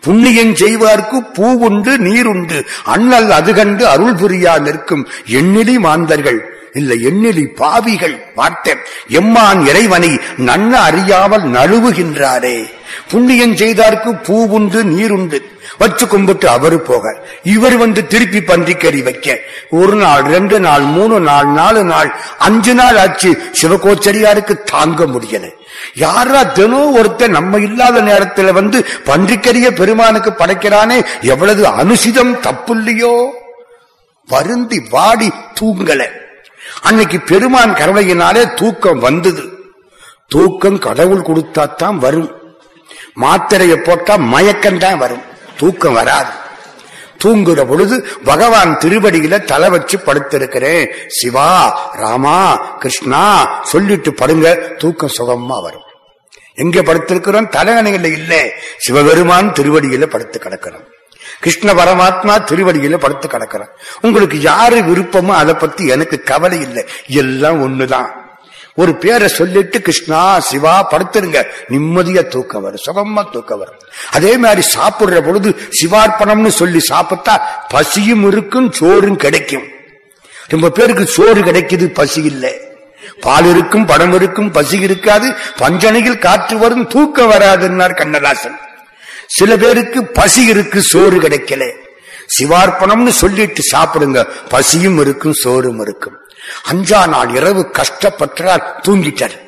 புண்ணியம் செய்வார்க்கு பூ உண்டு நீருண்டு. அண்ணல் அது கண்டு அருள் புரியா நிற்கும் எண்ணிலி மாந்தர்கள். இல்ல எண்ணிலி பாவிகள். பார்த்தேன் எம்மான் இறைவனை நன்ன அறியாமல் நழுவுகின்றாரே. புண்ணியம் செய்தார்க்கு பூ உண்டு நீருண்டு. வச்சு கும்பிட்டு அவரு போக. இவர் வந்து திருப்பி பன்றிக்கறி வைக்க. ஒரு நாள் ரெண்டு நாள் மூணு நாள் நாலு நாள் அஞ்சு நாள் ஆச்சு. சிவகோச்சரியாருக்கு தாங்க முடியல. யாரா தினம் ஒருத்தன் நம்ம இல்லாத நேரத்துல வந்து பன்றிக்கறிய பெருமானுக்கு படைக்கிறானே எவ்வளவு அனுசிதம் தப்பு இல்லையோ வருந்தி வாடி தூங்கல. அன்னைக்கு பெருமான் கருணையினாலே தூக்கம் வந்தது. தூக்கம் கடவுள் கொடுத்தாத்தான் வரும். மாத்திரையை போட்டா மயக்கம்தான் வரும். தூக்கம் வராது. தூங்குற பொழுது பகவான் திருவடியில தலை வச்சு படுத்திருக்கிறேன். சிவா ராமா கிருஷ்ணா சொல்லிட்டு படுங்க. தூக்கம் சுகமா வரும். எங்க படுத்திருக்கிறோம்? தலைகணையில இல்லை. சிவபெருமான் திருவடியில படுத்து கிடக்கிறோம் கிருஷ்ண பரமாத்மா திருவடியில படுத்து கிடக்கிறோம் உங்களுக்கு யாரு விருப்பமோ அதை பத்தி எனக்கு கவலை இல்லை. எல்லாம் ஒண்ணுதான். ஒரு பேரை சொல்லிட்டு கிருஷ்ணா சிவா படுத்துருங்க. நிம்மதியா தூக்கம் வரும் சுகமா தூக்கம் வரும். அதே மாதிரி சாப்பிடுற பொழுது சிவார்ப்பணம்னு சொல்லி சாப்பிட்டா பசியும் இருக்கும் சோறும் கிடைக்கும். ரொம்ப பேருக்கு சோறு கிடைக்குது பசி இல்லை. பால் இருக்கும் படம் இருக்கும் பசி இருக்காது. பஞ்சனையில் காற்று வரும் தூக்கம் வராதுன்னார் கண்ணதாசன். சில பேருக்கு பசி இருக்கு சோறு கிடைக்கல. சிவார்ப்பணம்னு சொல்லிட்டு சாப்பிடுங்க பசியும் இருக்கும் சோறும் இருக்கும். அஞ்சா நாள் இரவு கஷ்டப்பட்டார் தூங்கிட்டார்.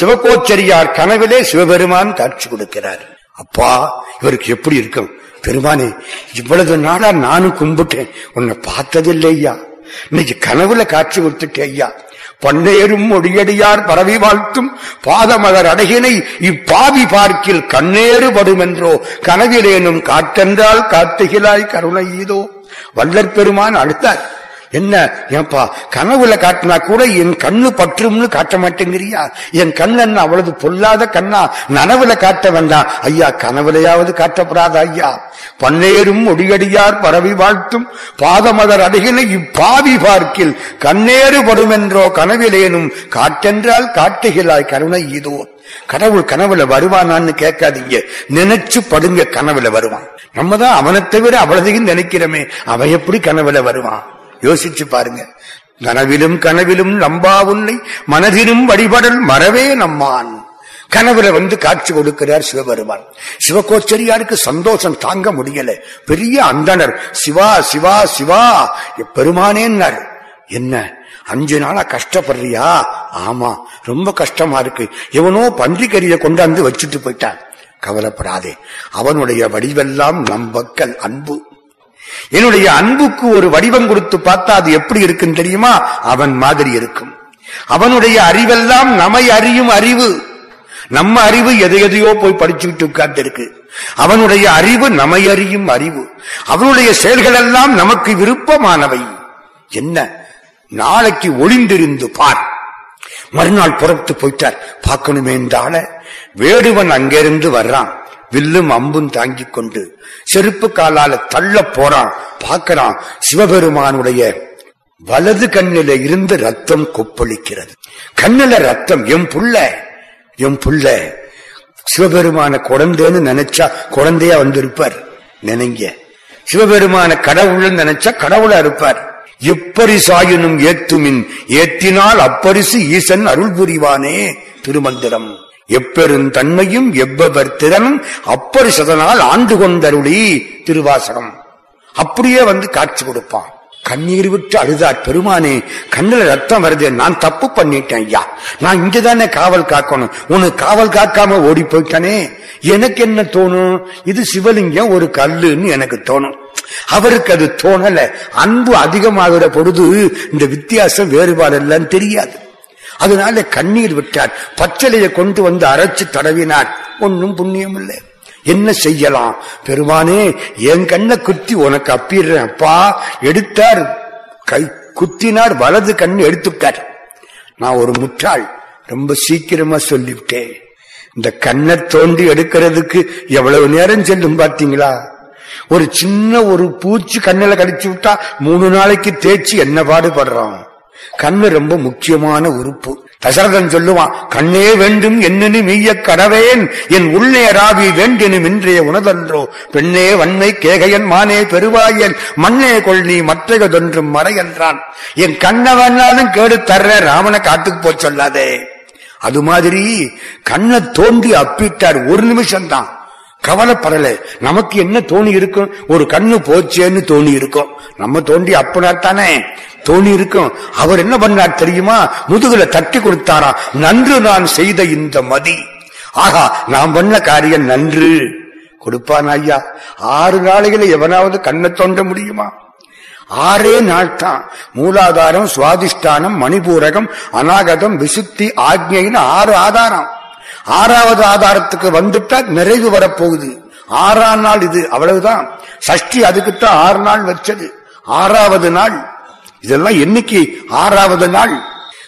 சிவகோச்சரியார் கனவிலே சிவபெருமான் காட்சி கொடுக்கிறார். அப்பா இவருக்கு எப்படி இருக்கும்? பெருமானே இவ்வளவு நாளா நானும் கும்பிட்டேன். உன்னை பார்த்ததில்லை ஐயா. இன்னைக்கு கனவுல காட்சி கொடுத்துட்டே ஐயா. பன்னேரும் மொழியடியார் பரவி வாழ்த்தும். பாதமலர் அடகினை இப்பாவி பார்க்கில் கண்ணேறு படுமென்றோ. கனவிலேனும் காட்டென்றால் காட்டுகிறாய் கருணை ஈதோ வல்லற் பெருமான் அழுத்தார். என்ன? ஏன்பா கனவுல காட்டினா கூட என் கண்ணு பற்றும்னு காட்ட மாட்டேங்கிறியா? என் கண் என்ன அவ்வளவு பொல்லாத கண்ணா? நனவுல காட்ட வேண்டாம் ஐயா கனவுலையாவது காட்டப்படாத ஐயா. பன்னேரும் ஒடியடியார் பரவி வாழ்த்தும். பாதமதர் அருகினை இப்பாவி பார்க்கில். கண்ணேறு படுமென்றோ கனவிலேனும். காட்டென்றால் காட்டுகிறாய் கருணை இதோ. கடவுள் கனவுல வருவானான்னு கேட்காதீங்க. நினைச்சு படுங்க கனவுல வருவான். நம்ம தான் அவனை தவிர அவ்வளதையும் நினைக்கிறோமே. அவன் எப்படி கனவுல வருவான்? யோசிச்சு பாருங்க. கனவிலும் கனவிலும் நம்பா உன்னை மனதிலும் வழிபடல் மறவே நம்மான். கனவுல வந்து காட்சி கொடுக்கிறார் சிவபெருமான். சிவகோச்சரியாருக்கு சந்தோஷம் தாங்க முடியல. பெரிய அந்தனர் சிவா சிவா சிவா பெருமானேன்னார் என்ன அஞ்சு நாளா கஷ்டப்படுறியா? ஆமா ரொம்ப கஷ்டமா இருக்கு. எவனோ பன்றிக்கறியை கொண்டாந்து வச்சுட்டு போயிட்டான். கவலைப்படாதே. அவனுடைய வடிவெல்லாம் நம்பக்கல் அன்பு. என்னுடைய அன்புக்கு ஒரு வடிவம் கொடுத்து பார்த்தா அது எப்படி இருக்குன்னு தெரியுமா? அவன் மாதிரி இருக்கும். அவனுடைய அறிவெல்லாம் நம்மை அறியும் அறிவு. நம்ம அறிவு எதை எதையோ போய் படிச்சுக்கிட்டு உட்கார்ந்து இருக்கு அவனுடைய அறிவு நம்மை அறியும் அறிவு. அவனுடைய செயல்கள் எல்லாம் நமக்கு விருப்பமானவை. என்ன? நாளைக்கு ஒளிந்திருந்து பார். மறுநாள் புறத்து போயிட்டார். பார்க்கணுமே என்றால வேடுவன் அங்கிருந்து வர்றான். வில்லும் அம்பும் தாங்கிக் கொண்டு செருப்பு காலால தள்ள போறான் பார்க்கறான். சிவபெருமானுடைய வலது கண்ணில இருந்து ரத்தம் கொப்பளிக்கிறது. கண்ணில ரத்தம் எம் புள்ள எம் புள்ள சிவபெருமான குழந்தைன்னு நினைச்சா குழந்தையா வந்திருப்பார் நினைங்க. சிவபெருமான கடவுள்னு நினைச்சா கடவுளா இருப்பார். எப்பரிசாயினும் ஏத்துமின் ஏத்தினால் அப்பரிசு ஈசன் அருள் புரிவானே திருமந்திரம். எப்பெருந்தன்மையும் எவ்வவர் திறனும் அப்பரிசதனால் ஆண்டு கொண்டருளி திருவாசகம். அப்படியே வந்து காட்சி கொடுப்பான். கண்ணீர் விட்டு அழுதார் பெருமானே கண்ணுல ரத்தம் வருது நான் தப்பு பண்ணிட்டேன் ஐயா. நான் இங்கதானே காவல் காக்கணும். உனக்கு காவல் காக்காம ஓடி போயிட்டானே. எனக்கு என்ன தோணும்? இது சிவலிங்கம் ஒரு கல்லுன்னு எனக்கு தோணும். அவருக்கு அது தோணல. அன்பு அதிகமாகிற பொழுது இந்த வித்தியாசம் வேறுபாடு இல்லைன்னு தெரியாது. அதனால கண்ணீர் விட்டார். பச்சலையை கொண்டு வந்து அரைச்சு தடவினார். ஒன்னும் புண்ணியம் இல்லை. என்ன செய்யலாம்? பெருமானே என் கண்ணை குத்தி உனக்கு அப்பிடுறேன். அப்பா எடுத்தார். கை குத்தினார். வலது கண் எடுத்துட்டார் நான் ஒரு முட்டாள். ரொம்ப சீக்கிரமா சொல்லிவிட்டேன். இந்த கண்ணை தோண்டி எடுக்கிறதுக்கு எவ்வளவு நேரம் செல்லும் பாத்தீங்களா ஒரு சின்ன ஒரு பூச்சி கண்ணில கடிச்சு விட்டா மூணு நாளைக்கு தேய்ச்சி என்ன பாடுபடுறோம் கண்ணு ரொம்ப முக்கியமான உறுப்பு. தசரதன் சொல்லுவான் கண்ணே வேண்டும் என்னனு மெய்ய கடவேன் என் உள்ளே ராவி வேண்டினும் இன்றைய உணதன்றோ பெண்ணே வன்மை கேகையன் மானே பெருவாயன் மண்ணே கொள்ளி மற்றையதொன்றும் மறை என்றான் என் கண்ணை வேணாலும் கேடு தர்ற ராமனை காத்துக்கு போய் சொல்லாதே. அது மாதிரி கண்ணை தோண்டி அப்பிட்டார் ஒரு நிமிஷம் தான் கவலைப்படல. நமக்கு என்ன தோணி இருக்கும்? ஒரு கண்ணு போச்சேன்னு தோணி இருக்கும். நம்ம தோண்டி அப்பனாத்தானே தோணி இருக்கும். அவர் என்ன பண்ணார் தெரியுமா? முதுகுல தட்டி கொடுத்தாரா? நன்று நான் செய்த இந்த மதி. ஆகா நான் பண்ண காரியம் நன்று. கொடுப்பான் ஐயா. ஆறு நாளையில எவனாவது கண்ணை தோண்ட முடியுமா? ஆறே நாள் தான் மூலாதாரம் சுவாதிஷ்டானம் மணிபூரகம் அநாகதம் விசுத்தி ஆக்ஞைன்னு ஆறு ஆதாரம். ஆறாவது ஆதாரத்துக்கு வந்துட்டா நிறைவு வரப்போகுது. ஆறாம் நாள் இது அவ்வளவுதான். சஷ்டி அதுக்குத்தான் ஆறு நாள் வச்சது. ஆறாவது நாள். இதெல்லாம் என்னைக்கு ஆறாவது நாள்?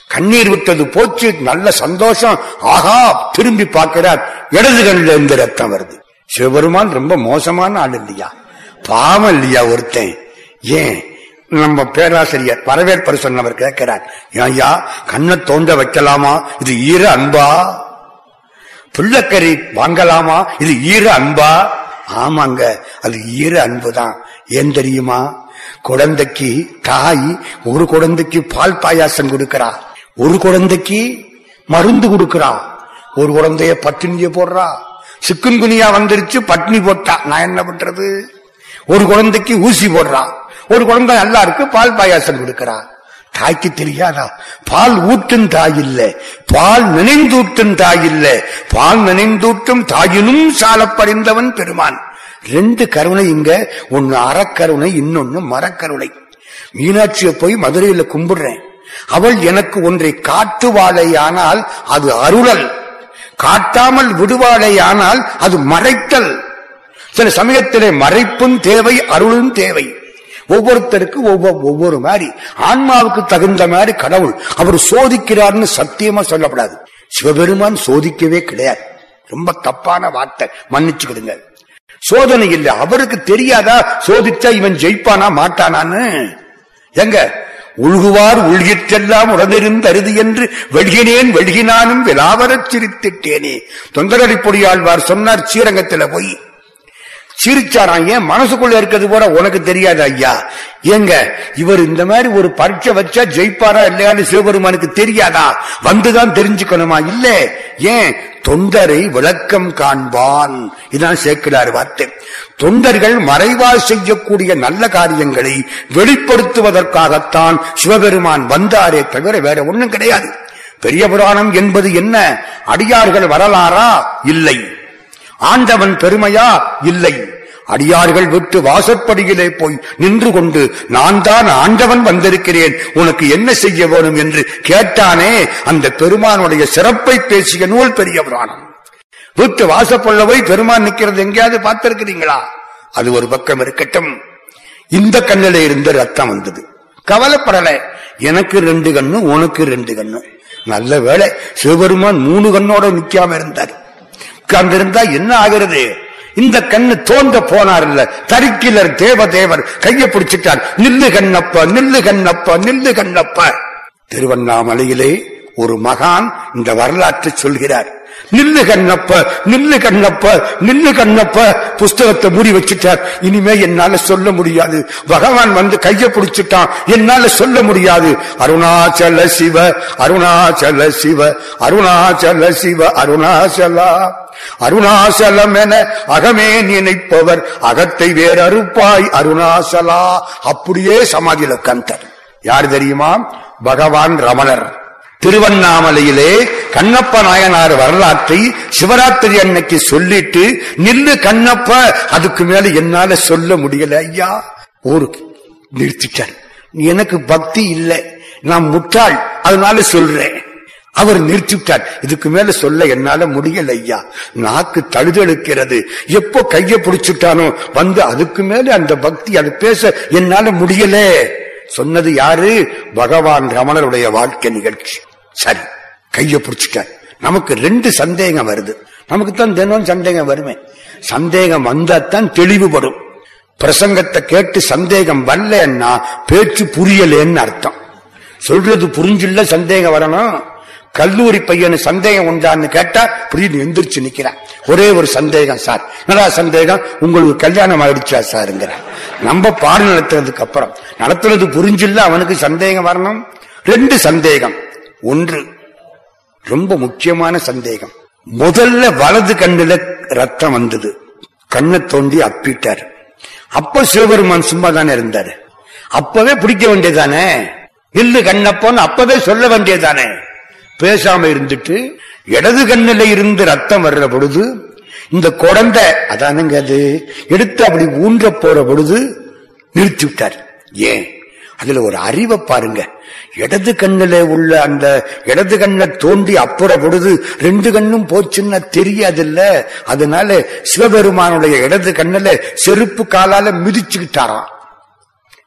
கண்ணீர் விட்டது போச்சு நல்ல சந்தோஷம். ஆகா திரும்பி பார்க்கிறார். இடது கண்ணில் இருந்து ரத்தம் வருது. சிவபெருமான் ரொம்ப மோசமான ஆள் இல்லையா? பாவம் இல்லையா ஒருத்தன்? ஏன்? நம்ம பேராசிரியர் வரவேற்பர் சொன்னவர் கேட்கிறார். ஐயா கண்ணை தோண்ட வைக்கலாமா? இது ஈர அன்பா? பிள்ளைக்கறி வாங்கலாமா? இது ஈர அன்பா? ஆமாங்க அது ஈர அன்புதான். ஏன் தெரியுமா? குழந்தைக்கு தாய் ஒரு குழந்தைக்கு பால் பாயாசம் கொடுக்கிறா. ஒரு குழந்தைக்கு மருந்து கொடுக்கிறா. ஒரு குழந்தைய பட்டினிய போடுறா. சிக்குன்குனியா வந்துருச்சு பட்னி போட்டா. நான் என்ன பண்றது? ஒரு குழந்தைக்கு ஊசி போடுறா. ஒரு குழந்தை நல்லா இருக்கு பால் பாயாசம் கொடுக்கிறா. தாய்க்கு தெரியாதா? பால் ஊட்டும் தாய் இல்ல. பால் நினைந்தூட்டும் தாய் இல்ல. பால் நினைந்தூட்டும் தாயினும் சாலப்பறிந்தவன் பெருமான். ரெண்டு கருணை இங்க ஒன்னு அறக்கருணை இன்னொன்னு மரக்கருணை. மீனாட்சியை போய் மதுரையில கும்பிடுறேன். அவள் எனக்கு ஒன்றை காட்டுவாளையானால் அது அருளல். காட்டாமல் விடுவாளையானால் அது மறைத்தல். சில சமயத்திலே மறைப்பும் தேவை அருளும் தேவை. ஒவ்வொருத்தருக்கு ஒவ்வொரு ஒவ்வொரு மாதிரி. ஆன்மாவுக்கு தகுந்த மாதிரி கடவுள். அவர் சோதிக்கிறார்னு சத்தியமா சொல்லப்படாது. சிவபெருமான் சோதிக்கவே கிடையாது. ரொம்ப தப்பான வார்த்தை. மன்னிச்சுக்கிடுங்க. சோதனை இல்லை. அவருக்கு தெரியாதா? சோதிச்சா இவன் ஜெயிப்பானா மாட்டானான்னு? எங்க? உழுகுவார் உள்கிற்றெல்லாம் உடனிருந்து அருது என்று வெள்கினேன் வெள்கினானும் விலாவரச் சிரித்திட்டேனே. தொந்தரடி பொடியாழ்வார் சொன்னார் ஸ்ரீரங்கத்துல போய் சிரிச்சாராங்க ஏன் மனசுக்குள்ள இருக்கிறது போல உனக்கு தெரியாது ஐயா? ஏங்க இவர் இந்த மாதிரி ஒரு பரீட்சை வச்சா ஜெயிப்பாரா இல்லையான்னு சிவபெருமானுக்கு தெரியாதா? வந்துதான் தெரிஞ்சுக்கணுமா? இல்ல. ஏன்? தொண்டரை விளக்கம் காண்பான். இதான் சேர்க்கிறார் வார்த்தை. தொண்டர்கள் மறைவாய் செய்யக்கூடிய நல்ல காரியங்களை வெளிப்படுத்துவதற்காகத்தான் சிவபெருமான் வந்தாரே தவிர வேற ஒண்ணும் கிடையாது. பெரிய புராணம் என்பது என்ன? அடியார்கள் வரலாறா? இல்லை. ஆண்டவன் பெருமையா? இல்லை. அடியார்கள் விட்டு வாசற்படியிலே போய் நின்று கொண்டு நான் தான் ஆண்டவன் வந்திருக்கிறேன் உனக்கு என்ன செய்ய வேணும்? என்று கேட்டானே அந்த பெருமானுடைய சிறப்பை பேசிய நூல் பெரிய புராணம் வாசப்பள்ள போய் பெருமான் நிக்கிறது எங்கேயாவது பார்த்திருக்கிறீங்களா? அது ஒரு பக்கம் இருக்கட்டும். இந்த கண்ணில இருந்து ரத்தம் வந்தது. கவலைப்படல. எனக்கு ரெண்டு கண்ணு உனக்கு ரெண்டு கண்ணு. நல்ல வேளை சிவபெருமான் மூணு கண்ணோட நிக்காம இருந்தார். உட்கார்ந்திருந்தா என்ன ஆகிறது? இந்த கண்ணு தோன்ற போனார் இல்ல தரிக்கிலர் தேவதேவர் கையை பிடிச்சிட்டார். நில்லு கண்ணப்ப நில்லு கண்ணப்ப நில்லு கண்ணப்ப. திருவண்ணாமலையிலே ஒரு மகான் இந்த வரலாற்றை சொல்கிறார். நில்லு கண்ணப்ப நில்லு கண்ணப்ப நில்லு கண்ணப்ப புஸ்தகத்தை மூடி வச்சுட்டார். இனிமே என்னால சொல்ல முடியாது. பகவான் வந்து கைய பிடிச்சிட்டான். என்னால சொல்ல முடியாது. அருணாச்சல சிவ அருணாச்சல சிவ அருணாச்சல சிவ அருணாச்சலா அருணாசலம் என அகமே நினைப்பவர். அகத்தை வேறறுப்பாய் அருணாசலா. அப்படியே சமாதியில கந்தர் யார் தெரியுமா? பகவான் ரமணர். திருவண்ணாமலையிலே கண்ணப்ப நாயனார் வரலாற்றை சிவராத்திரி அன்னைக்கு சொல்லிட்டு நில்லு கண்ணப்ப அதுக்கு மேல என்னால சொல்ல முடியல ஐயா. ஊருக்கு நிறுத்திட்டார். எனக்கு பக்தி இல்லை. நான் முட்டாள். அதனால சொல்றேன். அவர் நிறுத்திட்டார். இதுக்கு மேல சொல்ல என்னால முடியல ஐயா. நாக்கு தழுதெழுக்கிறது. எப்போ கைய பிடிச்சுட்டானோ வந்து அதுக்கு மேல அந்த பக்தி அது பேச என்னால முடியல. சொன்னது யாரு? பகவான் ரமணருடைய வாழ்க்கை நிகழ்ச்சி. சரி கைய பிடிச்சிட்டார் நமக்கு ரெண்டு சந்தேகம் வருது. நமக்கு தான் தினம் சந்தேகம் வருமே. சந்தேகம் வந்தாத்தான் தெளிவுபடும் பிரசங்கத்தை கேட்டு சந்தேகம் வரலன்னா பேச்சு புரியலேன்னு அர்த்தம். சொல்றது புரிஞ்சில்ல சந்தேகம் வரணும். கல்லூரி பையனு சந்தேகம் உண்டான்னு கேட்டா புரியுது எந்திரிச்சு நிக்கிறான் ஒரே ஒரு சந்தேகம் சார். என்னடா சந்தேகம்? உங்களுக்கு கல்யாணம் ஆயிடுச்சா சாருங்கிற. நம்ம பாடம் நடத்துறதுக்கு அப்புறம். நடத்துறது புரிஞ்சில்ல அவனுக்கு சந்தேகம் வரணும். ரெண்டு சந்தேகம். ஒன்று ரொம்ப முக்கியமான சந்தேகம். முதல்ல வலது கண்ணுல ரத்தம் வந்தது. கண்ணை தோண்டி அப்பிட்டார். அப்ப சிவபெருமான் சும்மா தானே இருந்தாரு. அப்பவே பிடிக்க வேண்டியதானே இல்லு கண்ணப்போன்னு அப்பவே சொல்ல வேண்டியதானே பேசாம இருந்துட்டு இடது கண்ணில இருந்து ரத்தம் வர்ற பொழுது இந்த குழந்தை அதானுங்க அது எடுத்து அப்படி ஊன்ற போற பொழுது நிறுத்தி விட்டார் ஏன்? அதுல ஒரு அறிவை பாருங்க. இடது கண்ணுல உள்ள அந்த இடது கண்ணை தோண்டி அப்புற பொழுது ரெண்டு கண்ணும் போச்சுன்னா தெரியாதுல்ல. அதனால சிவபெருமானுடைய இடது கண்ணுல செருப்பு காலால மிதிச்சுக்கிட்டாராம்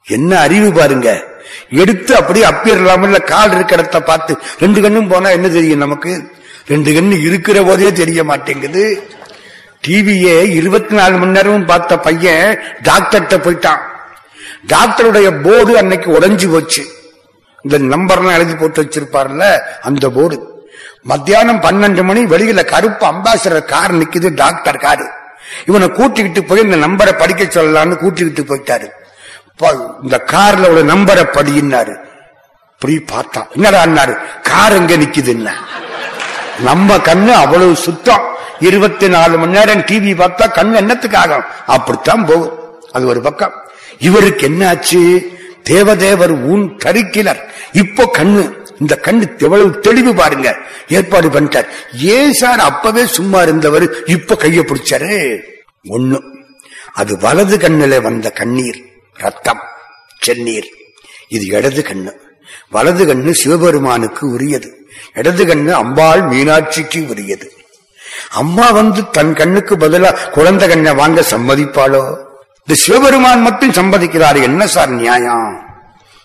என்ன அறிவு பாருங்க. எடுத்து அப்படியே அப்பிடலாமல்ல கால் இருக்கிற இடத்த பார்த்து ரெண்டு கண்ணும் போனா என்ன தெரியும் நமக்கு? ரெண்டு கண்ணு இருக்கிற போதே தெரிய மாட்டேங்குது. டிவியே இருபத்தி நாலு மணி நேரமும் பார்த்த பையன் டாக்டர்கிட்ட போயிட்டான். டாக்டருடைய போர்டு அன்னைக்கு உடஞ்சு போச்சு. இந்த நம்பர்லாம் எழுதி போட்டு வச்சிருப்பார்ல அந்த போர்டு மத்தியானம் பன்னெண்டு மணி வெளியில கருப்பு அம்பாசிடர் கார் நிக்குது டாக்டர் காரு இவனை கூட்டிக்கிட்டு போய் இந்த நம்பரை படிக்க சொல்லலாம்னு கூட்டிக்கிட்டு போயிட்டாரு. இந்த கார்ல உள்ள நம்பரை படின்னாரு இப்படி பார்த்தான் என்னடா கார் எங்க நிக்குதுன்னா நம்ம கண்ணு அவ்வளவு சுத்தம். இருபத்தி நாலு மணி நேரம் டிவி பார்த்தா கண்ணு என்னத்துக்கு ஆகும்? அப்படித்தான் போகும். அது ஒரு பக்கம். இவருக்கு என்ன ஆச்சு தேவதேவர் ஊன் தருக்கினர் இப்போ கண்ணு இந்த கண்ணு எவ்வளவு தெளிவு பாருங்க. ஏற்பாடு பண்ணிட்டார். ஏன் சார் அப்பவே சும்மா இருந்தவர் இப்ப கைய பிடிச்சாரு? ஒண்ணு அது வலது கண்ணில வந்த கண்ணீர் ரத்தம் சென்னீர் இது இடது கண்ணு. வலது கண்ணு சிவபெருமானுக்கு உரியது. இடது கண்ணு அம்பாள் மீனாட்சிக்கு உரியது. அம்மா வந்து தன் கண்ணுக்கு பதிலா குழந்தை கண்ணை வாங்க சம்மதிப்பாளோ? இந்த சிவபெருமான் மட்டும் சம்பதிக்கிறார். என்ன சார் நியாயம்?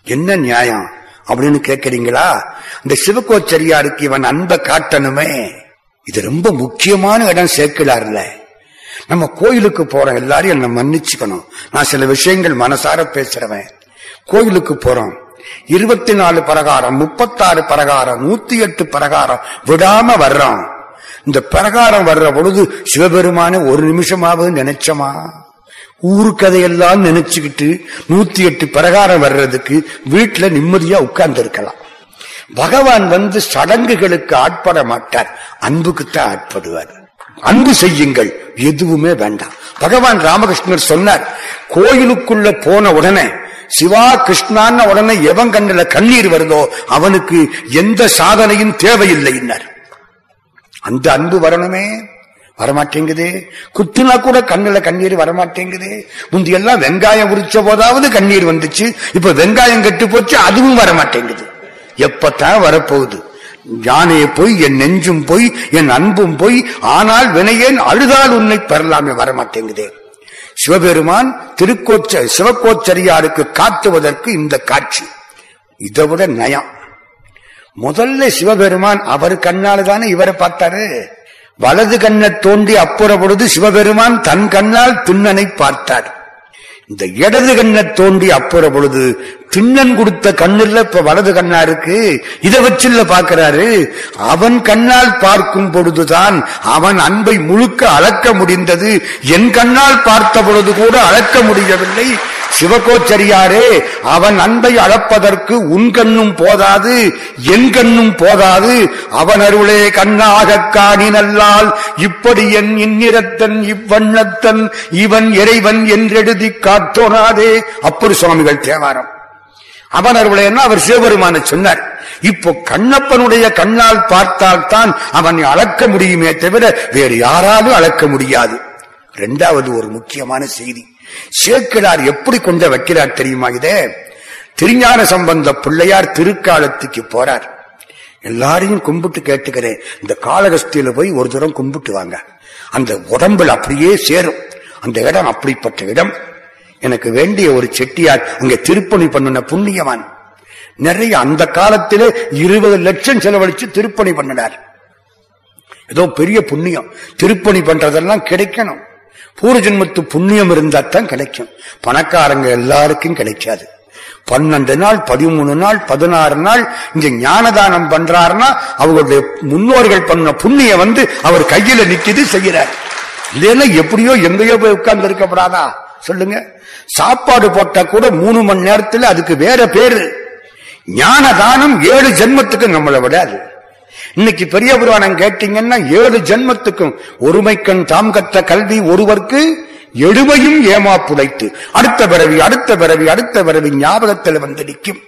என்ன நியாயம்? அப்படின்னு கேட்கறீங்களா? இந்த சிவகோச்சரியாருக்கு இவன் அன்பை காட்டணுமே. இது ரொம்ப முக்கியமான இடம் சேர்க்கலார்ல நம்ம கோயிலுக்கு போறோம். எல்லாரும் என்ன மன்னிச்சுக்கணும். நான் சில விஷயங்கள் மனசார பேசுறவன். கோயிலுக்கு போறோம். இருபத்தி நாலு பிரகாரம் முப்பத்தாறு பிரகாரம் நூத்தி எட்டு பிரகாரம் விடாம வர்றோம். இந்த பிரகாரம் வர்ற பொழுது சிவபெருமான ஒரு நிமிஷமாவது நினைச்சமா? ஊரு கதையெல்லாம் நினைச்சுக்கிட்டு நூத்தி எட்டு பிரகாரம் வர்றதுக்கு வீட்டுல நிம்மதியா உட்கார்ந்து இருக்கலாம் பகவான் வந்து சடங்குகளுக்கு ஆட்பட மாட்டார். அன்புக்குத்தான் ஆட்படுவார். அன்பு செய்யுங்கள். எதுவுமே வேண்டாம். பகவான் ராமகிருஷ்ணர் சொன்னார் கோயிலுக்குள்ள போன உடனே சிவா கிருஷ்ணான்னு உடனே எவன் கண்ணுல கண்ணீர் வருதோ அவனுக்கு எந்த சாதனையும் தேவையில்லைன்னார் அந்த அன்பு வரணுமே. வரமாட்டேங்குது. குத்துனா கூட கண்ணுல கண்ணீர் வரமாட்டேங்குது. முந்தியெல்லாம் வெங்காயம் உரிச்ச போதாவது கண்ணீர் வந்துச்சு. இப்ப வெங்காயம் கெட்டு போச்சு அதுவும் வரமாட்டேங்குது. எப்பத்தான் வரப்போகுது? யானையை போய் என் நெஞ்சும் போய் என் அன்பும் போய் ஆனால் வினையேன் அழுதால் உன்னை பெறலாமே வரமாட்டேங்குதே. சிவபெருமான் திருக்கோச்ச சிவக்கோச்சரியாருக்கு காட்டுவதற்கு இந்த காட்சி. இதை விட நயம். முதல்ல சிவபெருமான் அவர் கண்ணால தானே இவரை பார்த்தாரு. வலது கண்ணை தோண்டி அப்புற பொழுது சிவபெருமான் தன் கண்ணால் திண்ணனை பார்த்தார். இந்த இடது கண்ணை தோண்டி அப்புற பொழுது திண்ணன் கொடுத்த கண்ணில் இப்ப வலது கண்ணா இருக்கு. இதை வச்சுல பாக்குறாரு அவன் கண்ணால் பார்க்கும் பொழுதுதான் அவன் அன்பை முழுக்க அளக்க முடிந்தது. என் கண்ணால் பார்த்த பொழுது கூட அளக்க முடியவில்லை. சிவகோச்சரியாரே அவன் அன்பை அளப்பதற்கு உன் கண்ணும் போதாது என் கண்ணும் போதாது. அவன் அருளே கண்ணாகக் காணினல்லால் இப்படி என் இந்நிறத்தன் இவ்வண்ணத்தன் இவன் இறைவன் என்றெழுதி காத்தோனாதே. அப்படி சுவாமிகள் தேவாரம். அவன் அருளேன்னா அவர் சிவபெருமான சொன்னார். இப்போ கண்ணப்பனுடைய கண்ணால் பார்த்தால்தான் அவனை அளக்க முடியுமே தவிர வேறு யாராலும் அளக்க முடியாது. இரண்டாவது ஒரு முக்கியமான செய்தி. சேக்கிழார் எப்படி கொண்ட வைக்கிறார் தெரியுமா இதே? திருஞான சம்பந்த பிள்ளையார் திருக்காலத்துக்கு போறார். எல்லாரையும் கும்பிட்டு கேட்டுக்கிறேன். இந்த காலகஸ்தியில போய் ஒரு தூரம் கும்பிட்டு வாங்க. அந்த உடம்புல அப்படியே சேரும். அந்த இடம் அப்படிப்பட்ட இடம். எனக்கு வேண்டிய ஒரு செட்டியார் அங்க திருப்பணி பண்ணின புண்ணியவான். நிறைய அந்த காலத்திலே இருபது லட்சம் செலவழிச்சு திருப்பணி பண்ணினார். ஏதோ பெரிய புண்ணியம். திருப்பணி பண்றதெல்லாம் கிடைக்கணும். பூர்வஜன்மத்து புண்ணியம் இருந்தா தான் கிடைக்கும். பணக்காரங்க எல்லாருக்கும் கிடைக்காது. பன்னெண்டு நாள் பதிமூணு நாள் பதினாறு நாள் இங்க ஞானதானம் பண்றாருன்னா அவங்களுடைய முன்னோர்கள் பண்ண புண்ணியம் வந்து அவர் கையில நிக்கிது செய்யறார் இல்லைன்னா எப்படியோ எங்கேயோ போய் உட்கார்ந்து இருக்கப்படாதா சொல்லுங்க. சாப்பாடு போட்டா கூட மூணு மணி நேரத்துல அதுக்கு வேற பேரு. ஞான தானம் ஏழு ஜென்மத்துக்கு நம்மளை விடாது. இன்னைக்கு பெரிய புராணம் கேட்டீங்கன்னா ஏழு ஜென்மத்துக்கும் ஒருமைக்கண் தாம் கற்ற கல்வி ஒருவர்க்கு எழுமையும் ஏமாப்புடைத்து அடுத்த பிறவி அடுத்த பிறவி அடுத்த பிறவி ஞாபகத்தில் வந்து நிற்கும்.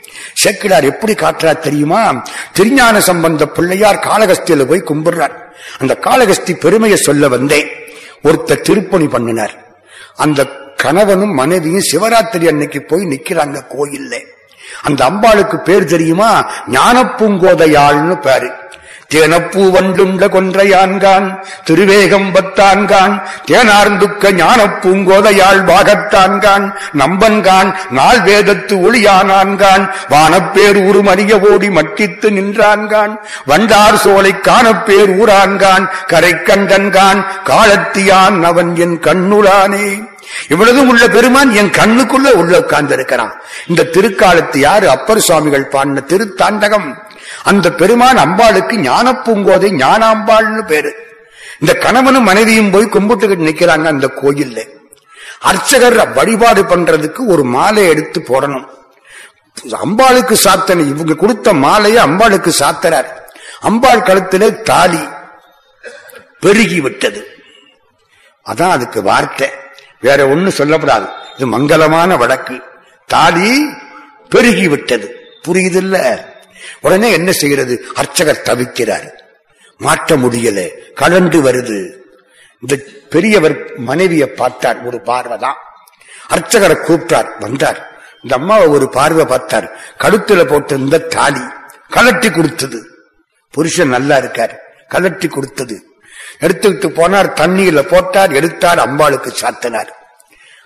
சேக்கிடார் எப்படி காட்டுறார் தெரியுமா? திருஞான சம்பந்த பிள்ளையார் காளகஸ்தியில போய் கும்பிடுறார். அந்த காளகஸ்தி பெருமையை சொல்ல வந்தேன். ஒருத்தர் திருப்பணி பண்ணினார். அந்த கணவனும் மனைவியும் சிவராத்திரி அன்னைக்கு போய் நிக்கிறாங்க கோயில்ல. அந்த அம்பாளுக்கு பேர் தெரியுமா? ஞானப்பூங்கோதையாள்னு பேரு. தேனப்பூ வண்டுண்ட கொன்றையான்கான் திருவேகம் பத்தான்கான் தேனார்ந்துக்க ஞானப்பூங்கோதையாள் பாகத்தான்கான் நம்பன்கான் நாள் வேதத்து ஒளியானான்கான் வானப்பேர் உருமறிய ஓடி மட்டித்து நின்றான்கான் வண்டார் சோலை காணப்பேர் ஊரான்கான் கரைக்கண்டன்கான் காலத்தியான் அவன் என் கண்ணுளானே. இவ்வளவும் உள்ள பெருமான் என் கண்ணுக்குள்ள உள்ள உட்கார்ந்திருக்கிறான். இந்த திருக்காலத்து யாரு? அப்பர் சுவாமிகள் பாடின திருத்தாண்டகம். அந்த பெருமான் அம்பாளுக்கு ஞான பூங்கோதை ஞானாம்பாள்னு பேரு. இந்த கணவனும் மனைவியும் போய் கும்பிட்டுக்கிட்டு நிக்கிறாங்க அந்த கோயில்ல. அர்ச்சகர் வழிபாடு பண்றதுக்கு ஒரு மாலை எடுத்து போடணும். அம்பாளுக்கு சாத்தனை இவங்க கொடுத்த மாலையை அம்பாளுக்கு சாத்தறார். அம்பாள் கழுத்திலே தாலி பெருகி விட்டது. அதான் அதுக்கு வார்த்தை. வேற ஒண்ணு சொல்லப்படாது. இது மங்களமான வழக்கு. தாலி பெருகி விட்டது புரியுதில்ல? உடனே என்ன செய்கிறது? அர்ச்சகர் தவிக்கிறார். மாற்ற முடியல. கலண்டு வருது. இந்த பெரியவர் மனைவியை பார்த்தார். ஒரு பார்வைதான் அர்ச்சகரை கூப்பிட்டார். வந்தார். இந்த அம்மாவை ஒரு பார்வை பார்த்தார். கழுத்துல போட்டிருந்த தாலி கலட்டி கொடுத்தது. புருஷன் நல்லா இருக்கார். கலட்டி கொடுத்தது. எடுத்துக்கிட்டு போனார் தண்ணியில போட்டார் எடுத்தார் அம்பாளுக்கு சாத்தினார்.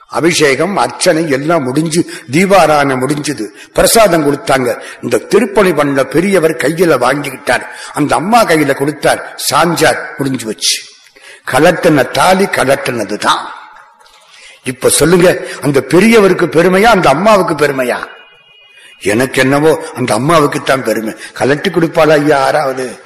அபிஷேகம் அர்ச்சனை எல்லாம் முடிஞ்சு தீபாராணம் முடிஞ்சது. பிரசாதம் கொடுத்தாங்க. இந்த திருப்பணி பண்ண பெரியவர் கையில வாங்கிக்கிட்டார். அந்த அம்மா கையில கொடுத்தார். சாஞ்சார் முடிஞ்சு வச்சு கலட்டின தாலி கலட்டினதுதான். இப்ப சொல்லுங்க அந்த பெரியவருக்கு பெருமையா அந்த அம்மாவுக்கு பெருமையா? எனக்கு என்னவோ அந்த அம்மாவுக்கு தான் பெருமை. கலட்டி கொடுப்பாளா ஐயா ஆறாவது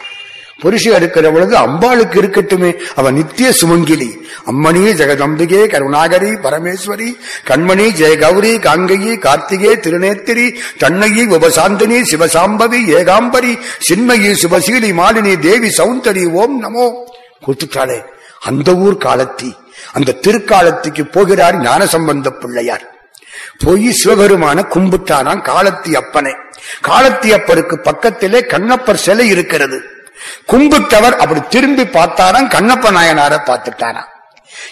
புருஷன் இருக்கிற பொழுது அம்பாளுக்கு இருக்கட்டுமே. அவன் நித்திய சுமங்கிலி. அம்மணி ஜெகதம்பிகே கருணாகரி பரமேஸ்வரி. கண்மணி ஜெயகௌரி காங்கயி கார்த்திகே திருநேத்திரி. தன்னையி உபசாந்தினி சிவசாம்பவி ஏகாம்பரி. சின்மயி சிவசீலி மாலினி தேவி சௌந்தரி ஓம் நமோ. கொடுத்துட்டாளே. அந்த ஊர் காலத்தி. அந்த திருக்காலத்துக்கு போகிறார் ஞானசம்பந்த பிள்ளையார். போய் சிவபெருமான கும்பிட்டானாம் காலத்தி அப்பனை. காலத்தி அப்பருக்கு பக்கத்திலே கண்ணப்பர் சிலை இருக்கிறது. கும்பிட்டவர் அப்படி திரும்பி பார்த்தாராம் கண்ணப்ப நாயனார பார்த்துட்டாராம்.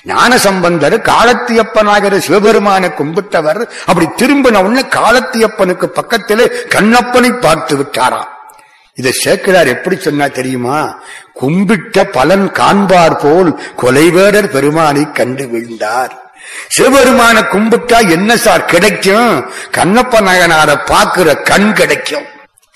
ஞான சம்பந்தர் காலத்தியப்பனாகிற சிவபெருமான கும்பிட்டவர் அப்படி திரும்பின உடனே காலத்தியப்பனுக்கு பக்கத்திலே கண்ணப்பனை பார்த்து விட்டாராம். இதை சேர்க்கிறார் எப்படி சொன்னா தெரியுமா? கும்பிட்ட பலன் காண்பார் போல் கொலைவேடர் பெருமானை கண்டு விழுந்தார். சிவபெருமான கும்பிட்டா என்ன சார் கிடைக்கும்? கண்ணப்ப நாயனார பார்க்கிற கண் கிடைக்கும்.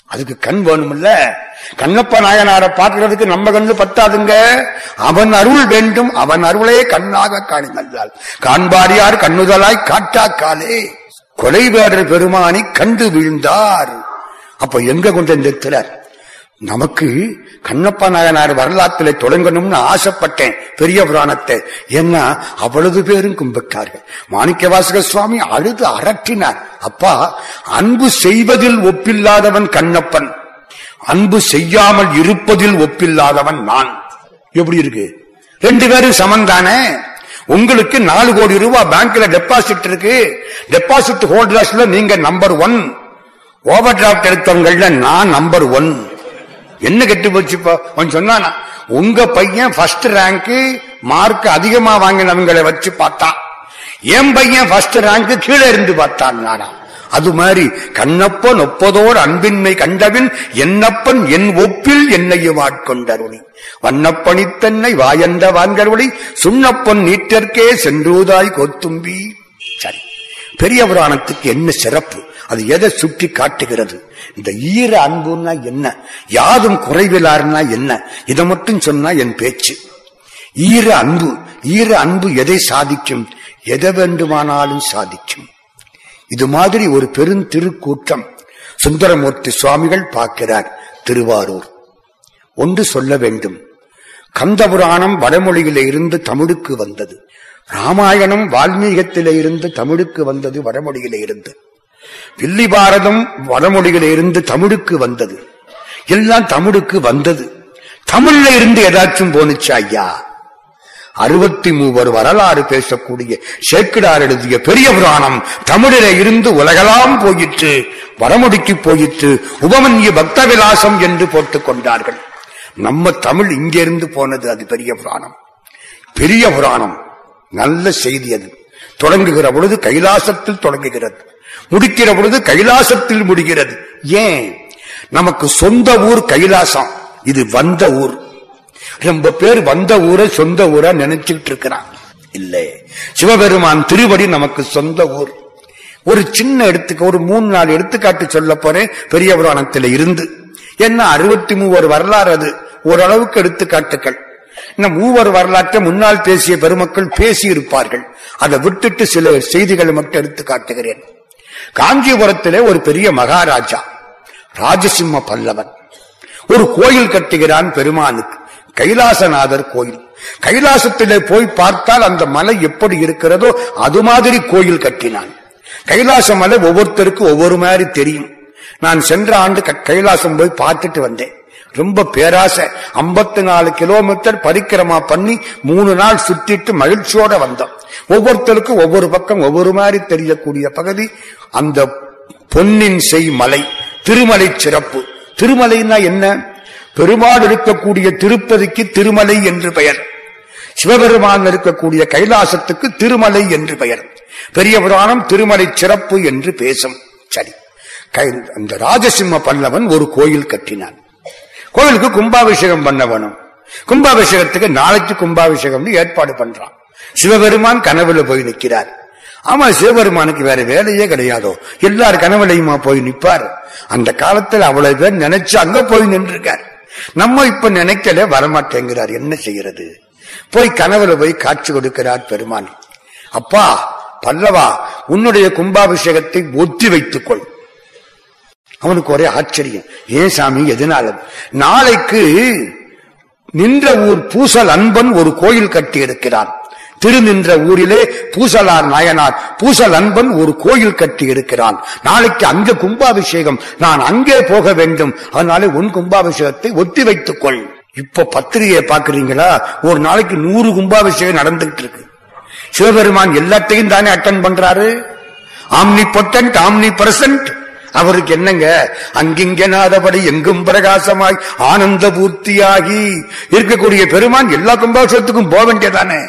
அதுக்கு கண் வேணும்ல கண்ணப்ப நாயனாரை பார்க்கறதுக்கு நம்ம கண்ணு பத்தாதுங்க. அவன் அருள் வேண்டும். அவன் அருளே கண்ணாக காணினல்லால் காண்பாரியார் கண்ணுதலாய் காட்டாக்காலே. கொலைவேடர் பெருமானி கண்டு வீழ்ந்தார். அப்ப எங்க கொண்டு நிறுத்தினார்? நமக்கு கண்ணப்ப நாயனார் வரலாற்றில் தொடங்கணும்னு ஆசைப்பட்டேன் பெரிய புராணத்தை. ஏன்னா அவ்வளவு பேரும் கும்பிட்டார்கள். மாணிக்க வாசக சுவாமி அழுது அரற்றினார். அப்பா அன்பு செய்வதில் ஒப்பில்லாதவன் கண்ணப்பன். அன்பு செய்யாமல் இருப்பதில் ஒப்பில்லாதவன் நான். எப்படி இருக்கு? ரெண்டு பேரும் சமம் தானே உங்களுக்கு நாலு கோடி ரூபாய் பேங்க்ல டெபாசிட் இருக்கு. டெபாசிட் ஹோல்டர்ஸ்ல நீங்க நம்பர் ஒன் ஓவர் டிராப்ட் எடுத்தவங்கள நான் நம்பர் ஒன் என்ன கெட்டு போச்சுப்பா அவன் சொன்னானா உங்க பையன் ஃபர்ஸ்ட் ரேங்க் மார்க் அதிகமா வாங்கினவங்களை வச்சு பார்த்தான். என் பையன் ஃபர்ஸ்ட் ரேங்க் கீழே இருந்து பார்த்தான் நானா. அது மாதிரி கண்ணப்பன் ஒப்பதோர் அன்பின்மை கண்டவின் என்னப்பன் என் ஒப்பில் என்னையும் ஆட்கொண்டருளி வண்ணப்பணித்தன்னை வாயந்த வான்கருளி சுண்ணப்பன் நீட்டற்கே சென்றூதாய் கொத்தும்பி. சரி. பெரிய புராணத்துக்கு என்ன சிறப்பு? அது எதை சுட்டி காட்டுகிறது? இந்த ஈர அன்புன்னா என்ன? யாதும் குறைவிலாருன்னா என்ன? இதை மட்டும் சொன்னா என் பேச்சு. ஈர அன்பு ஈர அன்பு எதை சாதிக்கும்? எதை வேண்டுமானாலும் சாதிக்கும். இது மாதிரி ஒரு பெருந்திருக்கூட்டம் சுந்தரமூர்த்தி சுவாமிகள் பார்க்கிறார் திருவாரூர். ஒன்று சொல்ல வேண்டும். கந்தபுராணம் வடமொழியில இருந்து தமிழுக்கு வந்தது. ராமாயணம் வால்மீகத்திலே இருந்து தமிழுக்கு வந்தது வடமொழியிலே இருந்து. வில்லி பாரதம் வடமொழியிலே இருந்து தமிழுக்கு வந்தது. எல்லாம் தமிழுக்கு வந்தது. தமிழ்ல இருந்து ஏதாச்சும் போனுச்சு ஐயா. அறுபத்தி மூவர் வரலாறு பேசக்கூடிய சேக்கிடார் எழுதிய பெரிய புராணம் தமிழில இருந்து உலகெல்லாம் போயிற்று வடமொழிக்கு போயிற்று உபமன்ய பக்த விலாசம் என்று போட்டுக் கொண்டார்கள். நம்ம தமிழ் இங்கிருந்து போனது அது பெரிய புராணம். பெரிய புராணம். நல்ல செய்தி அது. தொடங்குகிற பொழுது கைலாசத்தில் தொடங்குகிறது. முடிக்கிற பொழுது கைலாசத்தில் முடிகிறது. ஏன்? நமக்கு சொந்த ஊர் கைலாசம். இது வந்த ஊர். ரொம்ப பேர் வந்த ஊரை சொந்த ஊரா நினைச்சுட்டு இருக்கிறான் இல்லை. சிவபெருமான் திருவடி நமக்கு சொந்த ஊர். ஒரு சின்ன எடுத்துக்க ஒரு மூணு நாலு எடுத்துக்காட்டு சொல்ல போறேன். பெரிய புராணத்தில் இருந்து. என்ன அறுபத்தி மூவர் வரலாறு அது. ஓரளவுக்கு எடுத்துக்காட்டுகள். இந்த மூவர் வரலாற்றை முன்னால் பேசிய பெருமக்கள் பேசியிருப்பார்கள். அதை விட்டுட்டு சில செய்திகளை மட்டும் எடுத்து காட்டுகிறேன். காஞ்சிபுரத்திலே ஒரு பெரிய மகாராஜா ராஜசிம்ம பல்லவன். ஒரு கோயில் கட்டுகிறான் பெருமானுக்கு கைலாசநாதர் கோயில். கைலாசத்திலே போய் பார்த்தால் அந்த மலை எப்படி இருக்கிறதோ அது மாதிரி கோயில் கட்டினான். கைலாச மலை ஒவ்வொருத்தருக்கும் ஒவ்வொரு மாதிரி தெரியும். நான் சென்ற ஆண்டு கைலாசம் போய் பார்த்துட்டு வந்தேன். ரொம்ப பேராசை. 54 நாலு கிலோமீட்டர் பரிக்கிரமா பண்ணி மூணு நாள் சுத்திட்டு மகிழ்ச்சியோட வந்தோம். ஒவ்வொருத்தருக்கும் ஒவ்வொரு பக்கம் ஒவ்வொரு மாதிரி தெரியக்கூடிய பகுதி. அந்த பொன்னின் செய் மலை திருமலை சிறப்பு. திருமலைன்னா என்ன? பெருமாள் இருக்கக்கூடிய திருப்பதிக்கு திருமலை என்று பெயர். சிவபெருமான் இருக்கக்கூடிய கைலாசத்துக்கு திருமலை என்று பெயர். பெரிய புராணம் திருமலை சிறப்பு என்று பேசும். சரி. அந்த ராஜசிம்ம பல்லவன் ஒரு கோயில் கட்டினான். கோயிலுக்கு கும்பாபிஷேகம் பண்ண வேணும் கும்பாபிஷேகத்துக்கு நாளைக்கு கும்பாபிஷேகம்னு ஏற்பாடு பண்றான். சிவபெருமான் கனவுல போய் நிற்கிறார் ஆமா சிவபெருமானுக்கு வேற வேலையே கிடையாதோ? எல்லார் கனவுலையுமா போய் நிற்பார் அந்த காலத்தில் அவ்வளவு பேர் நினைச்சு அங்க போய் நின்றுருக்கார். நம்ம இப்ப நினைக்கல வரமாட்டேங்கிறார். என்ன செய்யறது? போய் கனவுல போய் காட்சி கொடுக்கிறார் பெருமான். அப்பா பல்லவா உன்னுடைய கும்பாபிஷேகத்தை ஒத்தி வைத்துக் கொள் அவனுக்கு ஒரே ஆச்சரியம். ஏன் சாமி எதனால? நாளைக்கு நின்ற ஊர் பூசல் அன்பன் ஒரு கோயில் கட்டி இருக்கிறான் திருநின்ற ஊரிலே பூசலார் நாயனார் பூசல் அன்பன் ஒரு கோயில் கட்டி இருக்கிறான் நாளைக்கு அங்க கும்பாபிஷேகம். நான் அங்கே போக வேண்டும். அதனால உன் கும்பாபிஷேகத்தை ஒத்தி வைத்துக் கொள் இப்ப பத்திரிகையை பாக்குறீங்களா ஒரு நாளைக்கு நூறு கும்பாபிஷேகம் நடந்துகிட்டு இருக்கு. சிவபெருமான் எல்லாத்தையும் தானே அட்டன் பண்றாரு? ஆம்னி பொட்டன்ட் ஆம்னி பிரசன்ட் அவருக்கு என்னங்க? அங்கிங்கனாதபடி எங்கும் பிரகாசமாய் ஆனந்த பூர்த்தியாகி இருக்கக்கூடிய பெருமான் எல்லா கும்பாசத்துக்கும் போக வேண்டியதானே?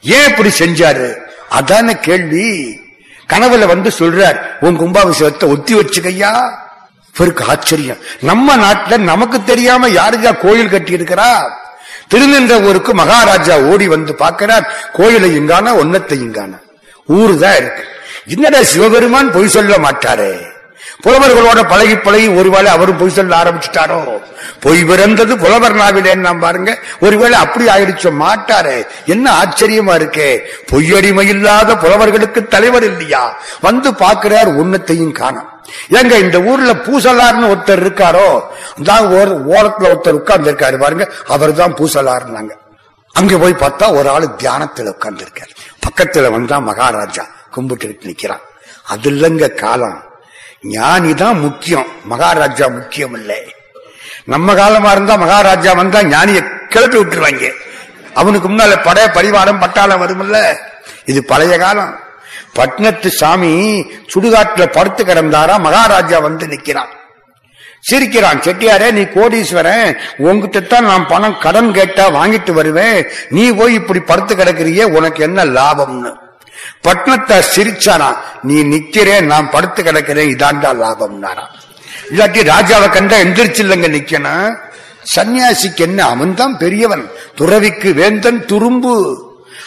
ஏன் இப்படி செஞ்சாரு? அதான கேள்வி. கனவுல வந்து சொல்றார் உன் கும்பாபிஷேகத்தை ஒத்தி வச்சுக்கையா? இவருக்கு ஆச்சரியம். நம்ம நாட்டுல நமக்கு தெரியாம யாருக்கா கோயில் கட்டி இருக்கிறா திருநின்ற ஊருக்கு மகாராஜா ஓடி வந்து பார்க்கிறார் கோயிலை இங்கான ஒன்னத்தை இங்கான? ஊரு தான் இருக்கு. என்னடா சிவபெருமான் பொய் சொல்ல மாட்டாரே? புலவர்களோட பழகி பழகி ஒருவேளை அவரும் பொய் சொல்ல ஆரம்பிச்சுட்டாரோ? பொய் பிறந்தது புலவர் நாவிலேன்னு பாருங்க. ஒருவேளை அப்படி ஆயிடுச்சோ? மாட்டாரே. என்ன ஆச்சரியமா இருக்கே. பொய்யடிமை இல்லாத புலவர்களுக்கு தலைவர் இல்லையா? வந்து பாக்குறார் உன்னத்தையும் காணும். ஏங்க இந்த ஊர்ல பூசலார்னு ஒருத்தர் இருக்காரோ? தான் ஒரு ஓரத்துல ஒருத்தர் உட்கார்ந்து இருக்காரு பாருங்க. அவர் தான் பூசலார்னாங்க. அங்க போய் பார்த்தா ஒரு ஆளு தியானத்துல உட்கார்ந்து இருக்காரு பக்கத்துல வந்தா மகாராஜா. கும்பிட்டு நிக்கிறான். அது இல்லைங்க காலம். ஞானி தான் முக்கியம். மகாராஜா முக்கியம் இல்லை நம்ம காலமா இருந்தா மகாராஜா வந்தா ஞானிய கிளப்பி விட்டுருவாங்க. அவனுக்கு முன்னால படைய பரிவாரம் பட்டாளம் வரும்ல இது பழைய காலம். பட்னத்து சாமி சுடுகாட்டுல படுத்து கிடந்தாரா மகாராஜா வந்து நிக்கிறான். சிரிக்கிறான் செட்டியாரே நீ கோடீஸ்வரன். உங்ககிட்ட தான் நான் பணம் கடன் கேட்டா வாங்கிட்டு வருவேன். நீ போய் இப்படி படுத்து கிடக்குறிய உனக்கு என்ன லாபம்னு? பட்னத்தை சிரிச்சானா நீ நிக்கிறேன் நான் படுத்து கிடக்கிறேன் இதாண்டா லாபம்னாராம் இல்லாட்டி ராஜாவை கண்டா எந்திரிச்சு இல்லைங்க நிக்கணும். சன்னியாசிக்கு என்ன அவன் தான் பெரியவன். துறவிக்கு வேந்தன் துரும்பு.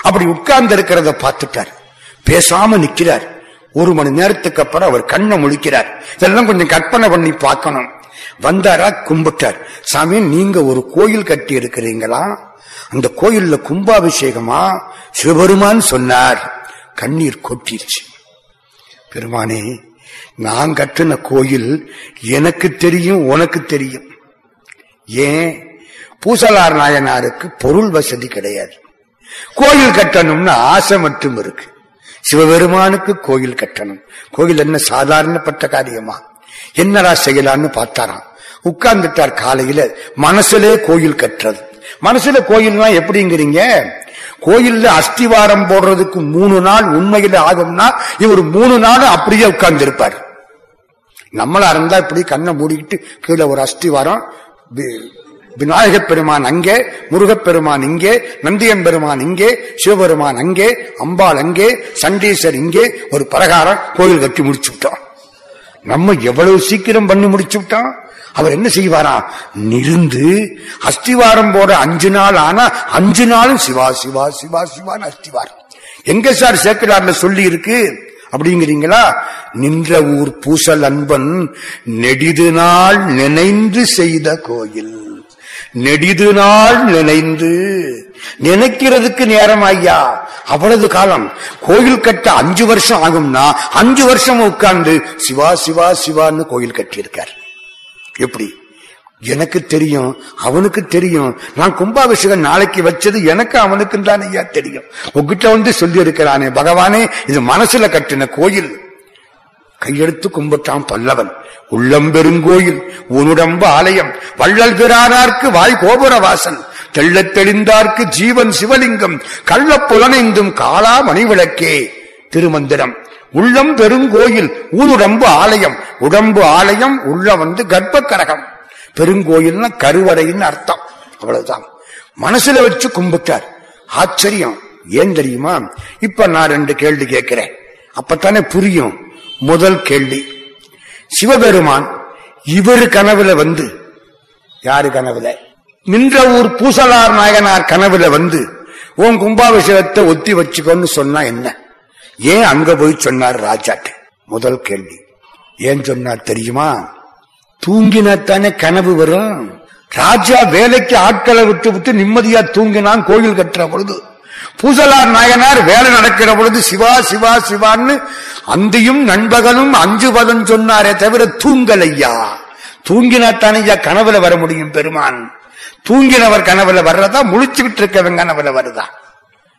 அப்படி உட்கார்ந்து இருக்கிறத பார்த்துட்டார். பேசாம நிக்கிறார். ஒரு மணி நேரத்துக்கு அப்புறம் அவர் கண்ணை முழிக்கிறார். இதெல்லாம் கொஞ்சம் கற்பனை பண்ணி பார்க்கணும். வந்தாரா கும்பிட்டார். சாமி நீங்க ஒரு கோயில் கட்டி இருக்கிறீங்களா? அந்த கோயில்ல கும்பாபிஷேகமா? சிவபெருமான் சொன்னார். கண்ணீர் கொட்டிருச்சு. பெருமானே நான் கட்டின கோயில் எனக்கு தெரியும் உனக்கு தெரியும். ஏன்? பூசலார் நாயனாருக்கு பொருள் வசதி கிடையாது. கோயில் கட்டணும்னு ஆசை மட்டும் இருக்கு. சிவபெருமானுக்கு கோயில் கட்டணும். கோயில் என்ன சாதாரணப்பட்ட காரியமா? என்னடா செய்யலான்னு பார்த்தாராம். உட்கார்ந்துட்டார் காலையில மனசுல கோயில் கட்டுறது. மனசுல கோயில்னா எப்படிங்கிறீங்க? கோயில்ல அஸ்திவாரம் போடுறதுக்கு மூணு நாள் உண்மையில ஆகும்னா இவர் மூணு நாள் அப்படியே உட்கார்ந்து இருப்பார் நம்மளா இருந்தா இப்படி கண்ணை மூடிக்கிட்டு கீழே ஒரு அஸ்திவாரம் விநாயகப் பெருமான் அங்கே முருகப்பெருமான் இங்கே நந்தியம் பெருமான் இங்கே சிவபெருமான் அங்கே அம்பாள் அங்கே சண்டீசர் இங்கே ஒரு பிரகாரம் கோயில் கட்டி முடிச்சு விட்டோம் நம்ம எவ்வளவு சீக்கிரம் பண்ணி முடிச்சு விட்டோம் அவர் என்ன செய்வாரா? நிருந்து அஸ்திவாரம் போட அஞ்சு நாள் ஆனா அஞ்சு நாளும் சிவா சிவா சிவா சிவான்னு அஸ்திவாரம். எங்க சார் சேக்கலார்ல சொல்லி இருக்கு அப்படிங்கிறீங்களா? நின்ற ஊர் பூசல் அன்பன் நெடிது நாள் நினைந்து செய்த கோயில். நெடிது நாள் நினைந்து நினைக்கிறதுக்கு நேரம் ஐயா. அவ்வளவு காலம். கோயில் கட்ட அஞ்சு வருஷம் ஆகும்னா அஞ்சு வருஷம் உட்கார்ந்து சிவா சிவா சிவான்னு கோயில் கட்டியிருக்கார். எப்படி? எனக்கு தெரியும் அவனுக்கு தெரியும். நான் கும்பாபிஷேகம் நாளைக்கு வச்சது எனக்கு அவனுக்கு தான் ஐயா தெரியும். உங்ககிட்ட வந்து சொல்லி இருக்கிறானே பகவானே இது மனசுல கட்டின கோயில். கையெடுத்து கும்பிட்டான் பல்லவன். உள்ளம் பெருங்கோயில் உன்னுடம்பு ஆலயம். வள்ளல் பிரானார்க்கு வாய் கோபுர வாசல். தெள்ளத் தெளிந்தார்க்கு ஜீவன் சிவலிங்கம். கள்ள புலனைந்தும் காலா மணிவிளக்கே திருமந்திரம். உள்ளம் பெருங்கோயில் ஊனுடம்பு ஆலயம். உடம்பு ஆலயம் உள்ள வந்து கர்ப்பக்கரகம். பெருங்கோயில்னா கருவறைன்னு அர்த்தம். அவ்வளவுதான். மனசுல வச்சு கும்பிட்டார். ஆச்சரியம். ஏன் தெரியுமா? இப்ப நான் ரெண்டு கேள்வி கேட்கிறேன். அப்பத்தானே புரியும். முதல் கேள்வி. சிவபெருமான் இவர் கனவுல வந்து யாரு கனவுல? நின்ற ஊர் பூசலார் நாயனார் கனவுல வந்து உன் கும்பாபிஷேகத்தை ஒத்தி வச்சுக்கோன்னு சொன்னா என்ன? ஏன் அங்க போய் சொன்னார் ராஜாட்டு? முதல் கேள்வி. ஏன் சொன்னார் தெரியுமா? தூங்கினாத்தானே கனவு வரும். ராஜா வேலைக்கு ஆட்களை விட்டு விட்டு நிம்மதியா தூங்கினான் கோயில் கட்டுற பொழுது. பூசலார் நாயனார் வேலை நடக்கிற பொழுது சிவா சிவா சிவான்னு அந்தியும் நண்பகனும் அஞ்சு பதம் சொன்னாரே தவிர தூங்கலையா? தூங்கினாத்தானே கனவுல வர முடியும் பெருமான். தூங்கினவர் கனவுல வர்றதா? முழிச்சுக்கிட்டு இருக்கவன் கனவுல வருதான்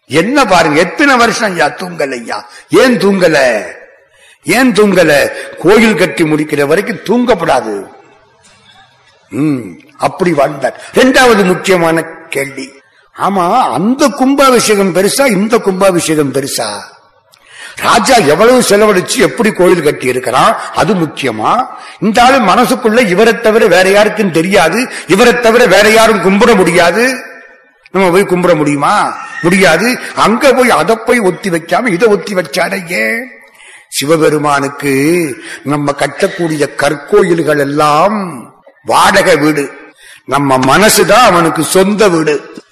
என்ன பாருங்க எத்தனை வருஷம் ஐயா? தூங்கலையா ஏன் தூங்கல? ஏன் தூங்கல? கோயில் கட்டி முடிக்கிற வரைக்கும் தூங்கப்படாது. உம் அப்படி வாழ்ந்தார். இரண்டாவது முக்கியமான கேள்வி. ஆமா அந்த கும்பாபிஷேகம் பெருசா இந்த கும்பாபிஷேகம் பெருசா? ராஜா எவ்வளவு செலவழிச்சு எப்படி கோயில் கட்டி இருக்கிறான்? அது முக்கியமா? இந்த ஆளு மனசுக்குள்ள இவரை தவிர வேற யாருக்கும் தெரியாது. இவரை தவிர வேற யாரும் கும்பிட முடியாது. நம்ம போய் கும்பிட முடியுமா? முடியாது. அங்க போய் அதை போய் ஒத்தி வைக்காம இதை ஒத்தி வச்சாரே ஏன் சிவபெருமானுக்கு நம்ம கட்டக்கூடிய கற்கோயில்கள் எல்லாம் வாடகை வீடு. நம்ம மனசுதான் அவனுக்கு சொந்த வீடு.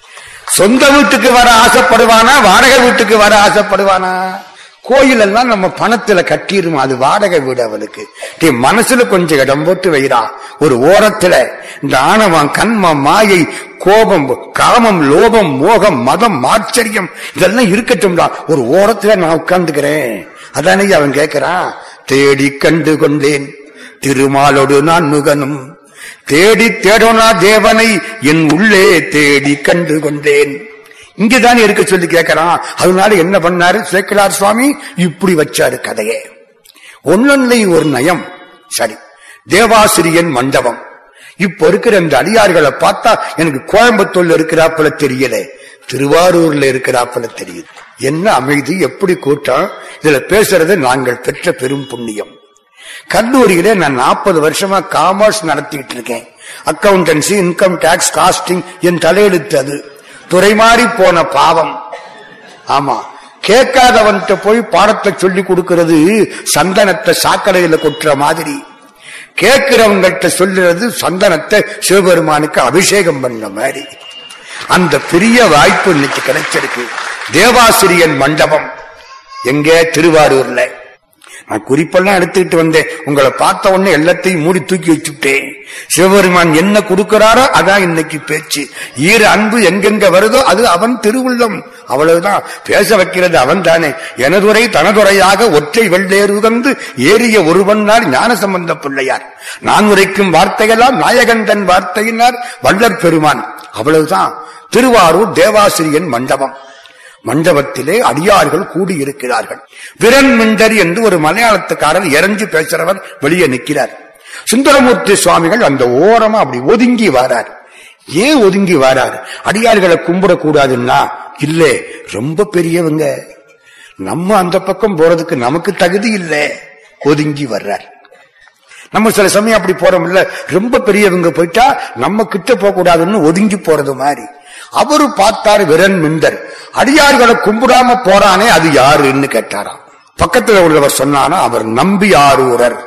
சொந்த வீட்டுக்கு வர ஆசைப்படுவானா? வாடகை வீட்டுக்கு வர ஆசைப்படுவானா? கோயிலெல்லாம் நம்ம பணத்துல கட்டிரும்? அது வாடகை வீடு அவனுக்கு டே மனசுல கொஞ்சம் இடம் போட்டு வைரா ஒரு ஓரத்துல இந்த ஆணவம் கண்மம் மாயை கோபம் காமம் லோபம் மோகம் மதம் ஆச்சரியம் இதெல்லாம் இருக்கட்டும்டா. ஒரு ஓரத்துல நான் உட்கார்ந்துக்கிறேன். அதானே அவன் கேட்கிறான் தேடி கண்டு கொண்டேன் திருமாலோடு நான் முகனும் தேடி தேடோனா தேவனை என் உள்ளே தேடி கண்டு கொண்டேன் இங்கதானே இருக்க சொல்லி கேட்கிறான். அதனால என்ன பண்ணாரு? சேக்கிலார் சுவாமி இப்படி வச்சாரு கதையே. ஒன்னொன்னை ஒரு நயம். சரி. தேவாசிரியன் மண்டபம். இப்ப இருக்கிற இந்த அடியார்களை பார்த்தா எனக்கு கோயம்புத்தூர்ல இருக்கிறாப்புல தெரியல. திருவாரூர்ல இருக்கிறாப்புல தெரியுது. என்ன அமைதி எப்படி கூட்டம்? இதுல பேசுறது நாங்கள் பெற்ற பெரும் புண்ணியம். கல்லூரியில நான் நாற்பது வருஷமா காமர்ஸ் நடத்திட்டு இருக்கேன். அக்கவுண்டன்சி இன்கம் டாக்ஸ் காஸ்டிங் என் தலையெழுத்து அது. துறை மாறி போன பாவம். ஆமா. கேட்காதவன்கிட்ட போய் பாடத்தை சொல்லி கொடுக்கிறது சந்தனத்தை சாக்கடையில கொட்டுற மாதிரி. கேட்கிறவங்கள்ட்ட சொல்லுறது சந்தனத்தை சிவபெருமானுக்கு அபிஷேகம் பண்ண மாதிரி. அந்த பெரிய வாய்ப்பு இன்னைக்கு கிடைச்சிருக்கு. தேவாசிரியன் மண்டபம். எங்கே? திருவாரூர்ல. நான் குறிப்பெல்லாம் எடுத்துக்கிட்டு வந்தேன். உங்களை பார்த்த உடனே எல்லாத்தையும் மூடி தூக்கி வச்சுட்டேன். சிவபெருமான் என்ன கொடுக்கிறாரோ அதான் இன்னைக்கு பேச்சு. ஈர அன்பு எங்கெங்க வருதோ அது அவன் திருவுள்ளம். அவ்வளவுதான். பேச வைக்கிறது அவன் தானே எனதுரை தனதுரையாக ஒற்றை வெள்ளேறு உகந்து ஏறிய ஒருவனால் ஞான சம்பந்த பிள்ளையார். நான் உரைக்கும் வார்த்தையெல்லாம் நாயகன் தன் வார்த்தையினார். வள்ளற் பெருமான். அவ்வளவுதான். திருவாரூர் தேவாசிரியன் மண்டபம். மண்டபத்திலே அடியார்கள் கூடியிருக்கிறார்கள். விரண்மிண்டர் என்று ஒரு மலையாளத்துக்காரர் இறங்கி பேசுறவர் வெளியே நிற்கிறார். சுந்தரமூர்த்தி சுவாமிகள் அந்த ஓரமா அப்படி ஒதுங்கி வரார். ஏன் ஒதுங்கி வரார்? அடியார்களை கும்பிடக்கூடாதுன்னா? இல்லே ரொம்ப பெரியவங்க. நம்ம அந்த பக்கம் போறதுக்கு நமக்கு தகுதி இல்லை. ஒதுங்கி வர்றார். நம்ம சில சமயம் அப்படி போறோம் இல்ல ரொம்ப பெரியவங்க போயிட்டா நம்ம கிட்ட போக கூடாதுன்னு ஒதுங்கி போறது மாதிரி. அவரு பார்த்தார் விரன் மிந்தர் அடியார்களை கும்பிடாம போறானே அது யாருன்னு கேட்டாராம். பக்கத்துல உள்ளவர் சொன்னானா அவர் நம்பி ஆரூரர்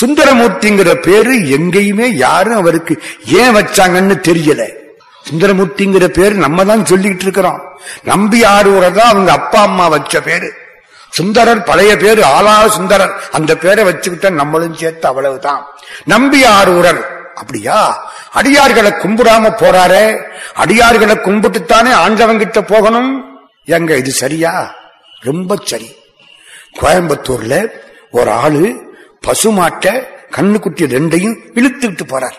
சுந்தரமூர்த்திங்கிற பேரு எங்கேயுமே யாரும் அவருக்கு ஏன் வச்சாங்கன்னு தெரியல. சுந்தரமூர்த்திங்கிற பேரு நம்ம தான் சொல்லிட்டு இருக்கிறோம். நம்பி ஆரூரர் தான் அவங்க அப்பா அம்மா வச்ச பேரு. சுந்தரர் பழைய பேரு ஆலா சுந்தரர். அந்த பேரை வச்சுக்கிட்ட நம்மளும் சேர்த்து அவ்வளவுதான். நம்பி ஆரூரர் அப்படியா? அடியார்களை கும்பிடாம போறாரே? அடியார்களை கும்பிட்டுத்தானே ஆண்டவங்கிட்ட போகணும்? எங்க இது சரியா? ரொம்ப சரி. கோயம்புத்தூர்ல ஒரு ஆளு பசுமாட்டை கண்ணுக்குட்டி ரெண்டையும் இழுத்துக்கிட்டு போறார்.